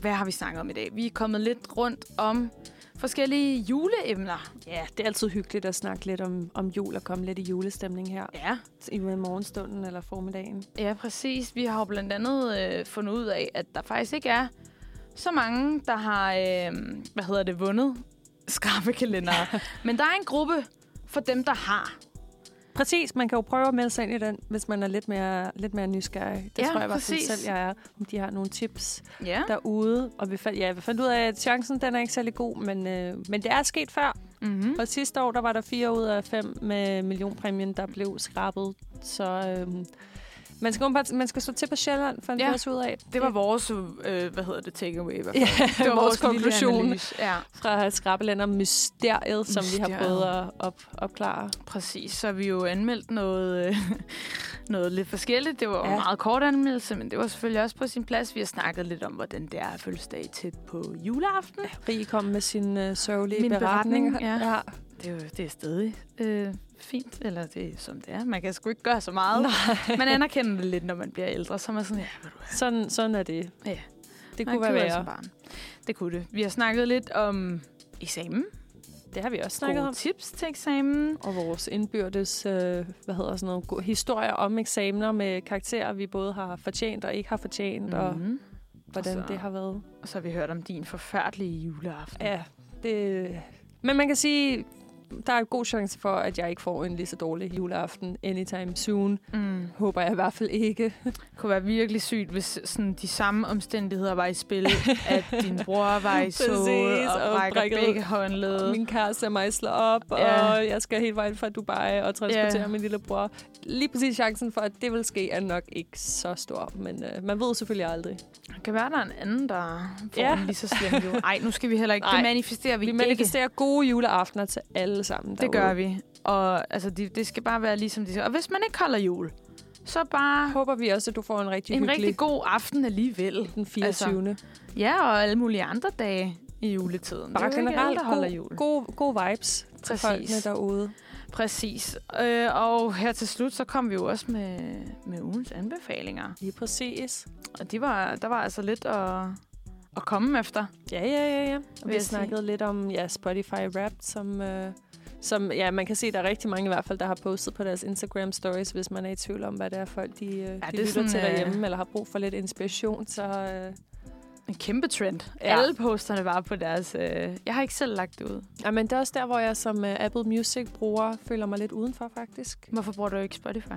[SPEAKER 2] hvad har vi snakket om i dag? Vi er kommet lidt rundt om forskellige juleemner.
[SPEAKER 3] Ja, det er altid hyggeligt at snakke lidt om, om jul og komme lidt i julestemning her.
[SPEAKER 2] Ja.
[SPEAKER 3] I morgenstunden eller formiddagen.
[SPEAKER 2] Ja, præcis. Vi har jo blandt andet øh, fundet ud af, at der faktisk ikke er så mange, der har, øh, hvad hedder det, vundet skrabekalender. Men der er en gruppe for dem, der har.
[SPEAKER 3] Præcis, man kan jo prøve at melde sig ind i den, hvis man er lidt mere, lidt mere nysgerrig. Det
[SPEAKER 2] Ja,
[SPEAKER 3] tror jeg
[SPEAKER 2] præcis.
[SPEAKER 3] selv, jeg er. Om de har nogle tips
[SPEAKER 2] Ja.
[SPEAKER 3] derude. Og vi fandt, ja, vi fandt ud af, at chancen den er ikke særlig god, men, øh, men det er sket før.
[SPEAKER 2] Mm-hmm.
[SPEAKER 3] Og sidste år, der var der fire ud af fem med millionpræmien, der blev skrabet. Så øhm, man, skal, åbenbart- man skal stå til på Sjælland, fandt
[SPEAKER 2] Ja,
[SPEAKER 3] vi også ud af.
[SPEAKER 2] Det var vores, øh, hvad hedder det, takeaway i hvert fald.
[SPEAKER 3] ja,
[SPEAKER 2] Det var
[SPEAKER 3] vores konklusion.
[SPEAKER 2] Ja,
[SPEAKER 3] fra Skrabelænder Mysteriet, som vi har
[SPEAKER 2] Mysteriet.
[SPEAKER 3] prøvet at op, opklare.
[SPEAKER 2] præcis. Så vi jo anmeldt noget, øh, noget lidt forskelligt. Det var
[SPEAKER 3] Ja.
[SPEAKER 2] en meget kort anmeldelse, men det var selvfølgelig også på sin plads. Vi har snakket lidt om, hvordan det er at fødselsdag tæt på juleaften.
[SPEAKER 3] Rie kom med sin øh, sørgelige
[SPEAKER 2] Min
[SPEAKER 3] beretning.
[SPEAKER 2] beretning, ja.
[SPEAKER 3] ja.
[SPEAKER 2] Det er jo det er stadig øh, fint, eller det er som det er. Man kan sgu ikke gøre så meget.
[SPEAKER 3] Nej.
[SPEAKER 2] Man anerkender det lidt, når man bliver ældre. Så er man sådan, ja, du
[SPEAKER 3] Sådan, sådan er det.
[SPEAKER 2] Ja.
[SPEAKER 3] Det
[SPEAKER 2] man
[SPEAKER 3] kunne være
[SPEAKER 2] gjorde det
[SPEAKER 3] værre.
[SPEAKER 2] som barn. Det kunne det. Vi har snakket lidt om eksamen.
[SPEAKER 3] Det har vi også snakket
[SPEAKER 2] Gode
[SPEAKER 3] om.
[SPEAKER 2] tips til eksamen.
[SPEAKER 3] Og vores indbyrdes, øh, hvad hedder sådan noget, historier om eksamener med karakterer, vi både har fortjent og ikke har fortjent, mm. og
[SPEAKER 2] Mhm.
[SPEAKER 3] hvordan
[SPEAKER 2] Og så-
[SPEAKER 3] det har været.
[SPEAKER 2] Og så har vi hørt om din forfærdelige juleaften.
[SPEAKER 3] Ja, det... Men man kan sige, der er en god chance for, at jeg ikke får en lige så dårlig juleaften anytime soon.
[SPEAKER 2] Mm.
[SPEAKER 3] Håber jeg i hvert fald ikke.
[SPEAKER 2] Det kunne være virkelig sygt, hvis sådan, de samme omstændigheder var i spil. at din bror var i
[SPEAKER 3] Præcis,
[SPEAKER 2] og,
[SPEAKER 3] og
[SPEAKER 2] brækker begge håndled.
[SPEAKER 3] Min kæreste er mejsler op,
[SPEAKER 2] Ja.
[SPEAKER 3] og jeg skal helt vejen fra Dubai og transportere
[SPEAKER 2] Ja.
[SPEAKER 3] min lille bror. Lige præcis chancen for, at det vil ske, er nok ikke så stor. Men øh, man ved selvfølgelig aldrig.
[SPEAKER 2] Det kan være, der er en anden, der får
[SPEAKER 3] Ja.
[SPEAKER 2] lige så slem jul. Ej, nu skal vi heller ikke.
[SPEAKER 3] Nej.
[SPEAKER 2] Det manifesterer vi,
[SPEAKER 3] Vi
[SPEAKER 2] ikke.
[SPEAKER 3] manifesterer gode juleaftener til alle sammen
[SPEAKER 2] Det
[SPEAKER 3] derude.
[SPEAKER 2] gør vi. Og altså, det, det skal bare være ligesom de siger. Og hvis man ikke holder jul, så bare
[SPEAKER 3] Håber vi også, at du får en rigtig
[SPEAKER 2] en
[SPEAKER 3] hyggelig
[SPEAKER 2] rigtig god aften alligevel.
[SPEAKER 3] den 24. Altså,
[SPEAKER 2] Ja, og alle mulige andre dage i juletiden.
[SPEAKER 3] Bare
[SPEAKER 2] det er alle,
[SPEAKER 3] generelt
[SPEAKER 2] der holder jul.
[SPEAKER 3] god, god vibes til
[SPEAKER 2] Præcis.
[SPEAKER 3] folkene derude.
[SPEAKER 2] Præcis. Øh, og her til slut, så kom vi jo også med, med ugens anbefalinger.
[SPEAKER 3] Lige præcis.
[SPEAKER 2] Og de var, der var altså lidt at, at komme efter.
[SPEAKER 3] Ja, ja, ja, ja. Og vi
[SPEAKER 2] sige.
[SPEAKER 3] snakkede lidt om ja, Spotify Wrapped, som, øh, som ja, man kan se, der er rigtig mange i hvert fald, der har postet på deres Instagram stories, hvis man er i tvivl om, hvad det er folk, de, øh, ja, de
[SPEAKER 2] er
[SPEAKER 3] lytter
[SPEAKER 2] sådan,
[SPEAKER 3] til
[SPEAKER 2] øh,
[SPEAKER 3] derhjemme, eller har brug for lidt inspiration. Så øh,
[SPEAKER 2] En kæmpe trend.
[SPEAKER 3] Ja.
[SPEAKER 2] Alle posterne var på deres... Øh, jeg har ikke selv lagt det ud.
[SPEAKER 3] ja, men det er også der, hvor jeg som øh, Apple Music-bruger føler mig lidt udenfor, faktisk.
[SPEAKER 2] Hvorfor bruger du ikke Spotify?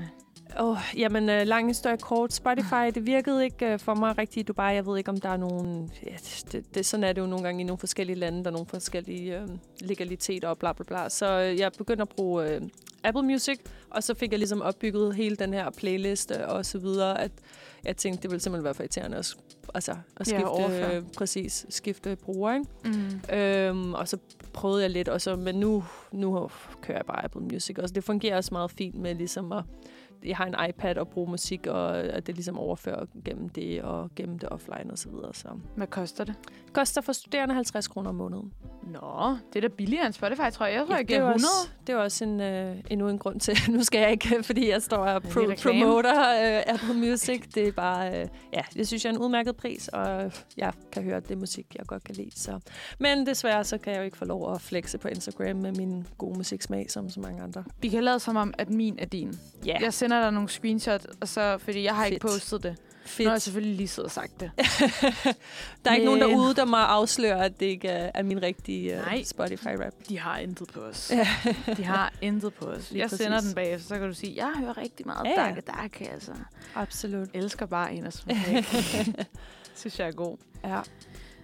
[SPEAKER 3] Oh, jamen, øh, lang historie kort. Spotify, det virkede ikke øh, for mig rigtigt i Dubai. Jeg ved ikke, om der er nogen... Ja, det, det, sådan er det jo nogle gange i nogle forskellige lande. Der er nogle forskellige øh, legaliteter og bla bla bla. Så øh, jeg begyndte at bruge øh, Apple Music, og så fik jeg ligesom opbygget hele den her playliste og så videre, at jeg tænkte, det ville simpelthen være for irriterende at, altså, at
[SPEAKER 2] Ja,
[SPEAKER 3] skifte,
[SPEAKER 2] overføre.
[SPEAKER 3] øh, præcis, skifte bruger. Ikke?
[SPEAKER 2] Mm.
[SPEAKER 3] Øhm, og så prøvede jeg lidt, og så, men nu, nu kører jeg bare Apple Music. Og det fungerer også meget fint med ligesom at jeg har en iPad og bruger musik, og at det ligesom overfører gennem det og gennem det offline osv. Så, videre. så
[SPEAKER 2] Hvad koster det?
[SPEAKER 3] koster for studerende 50 kroner om måneden.
[SPEAKER 2] Nå, det er da billigere end Spotify, tror jeg. Jeg tror, jeg
[SPEAKER 3] det, er
[SPEAKER 2] giver
[SPEAKER 3] jo
[SPEAKER 2] 100.
[SPEAKER 3] også, det er også en, øh, endnu en grund til. nu skal jeg ikke, fordi jeg står og pro- promoter øh, Apple Music. Det er bare, øh, ja, det synes jeg er en udmærket pris, og jeg kan høre, det musik, jeg godt kan lide. Så. Men desværre, så kan jeg jo ikke få lov at flexe på Instagram med min gode musiksmag, som så mange andre.
[SPEAKER 2] Vi kan lade som om, at min er din.
[SPEAKER 3] Ja,
[SPEAKER 2] Jeg sender dig nogle screenshots, og så, fordi jeg har ikke
[SPEAKER 3] Fedt.
[SPEAKER 2] postet det.
[SPEAKER 3] fedt.
[SPEAKER 2] Nu har jeg selvfølgelig lige siddet og sagt det.
[SPEAKER 3] der er ikke nogen
[SPEAKER 2] Men-
[SPEAKER 3] derude, der må afsløre, at det ikke er, er min rigtige
[SPEAKER 2] Nej.
[SPEAKER 3] uh, Spotify-rap.
[SPEAKER 2] De har intet på os. De har intet på os.
[SPEAKER 3] Lige
[SPEAKER 2] jeg sender
[SPEAKER 3] præcis.
[SPEAKER 2] den bagefter, så kan du sige, jeg hører rigtig meget
[SPEAKER 3] Ja, ja.
[SPEAKER 2] dak dak, altså.
[SPEAKER 3] Absolut.
[SPEAKER 2] Elsker bare en af Synes jeg er god.
[SPEAKER 3] Ja.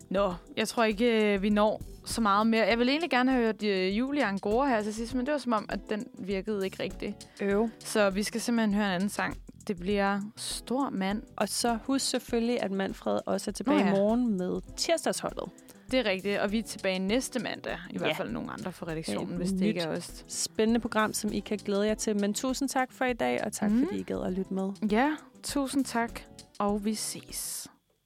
[SPEAKER 2] Nå, jeg tror ikke, øh, vi når så meget mere. Jeg vil egentlig gerne have hørt uh, Julie Angora her til sidst, men det var som om, at den virkede ikke rigtigt.
[SPEAKER 3] Øv.
[SPEAKER 2] Så vi skal simpelthen høre en anden sang. Det bliver Stor Mand.
[SPEAKER 3] Og så husk selvfølgelig, at Manfred også er tilbage
[SPEAKER 2] Nå
[SPEAKER 3] i
[SPEAKER 2] ja.
[SPEAKER 3] morgen med tirsdagsholdet.
[SPEAKER 2] Det er rigtigt, og vi er tilbage næste mandag. I
[SPEAKER 3] Ja.
[SPEAKER 2] hvert fald nogle andre fra redaktionen,
[SPEAKER 3] Ja,
[SPEAKER 2] hvis det ikke er os.
[SPEAKER 3] Spændende program, som I kan glæde jer til. Men tusind tak for i dag, og tak
[SPEAKER 2] Mm.
[SPEAKER 3] fordi I gad at lytte med.
[SPEAKER 2] Ja, tusind tak, og vi ses.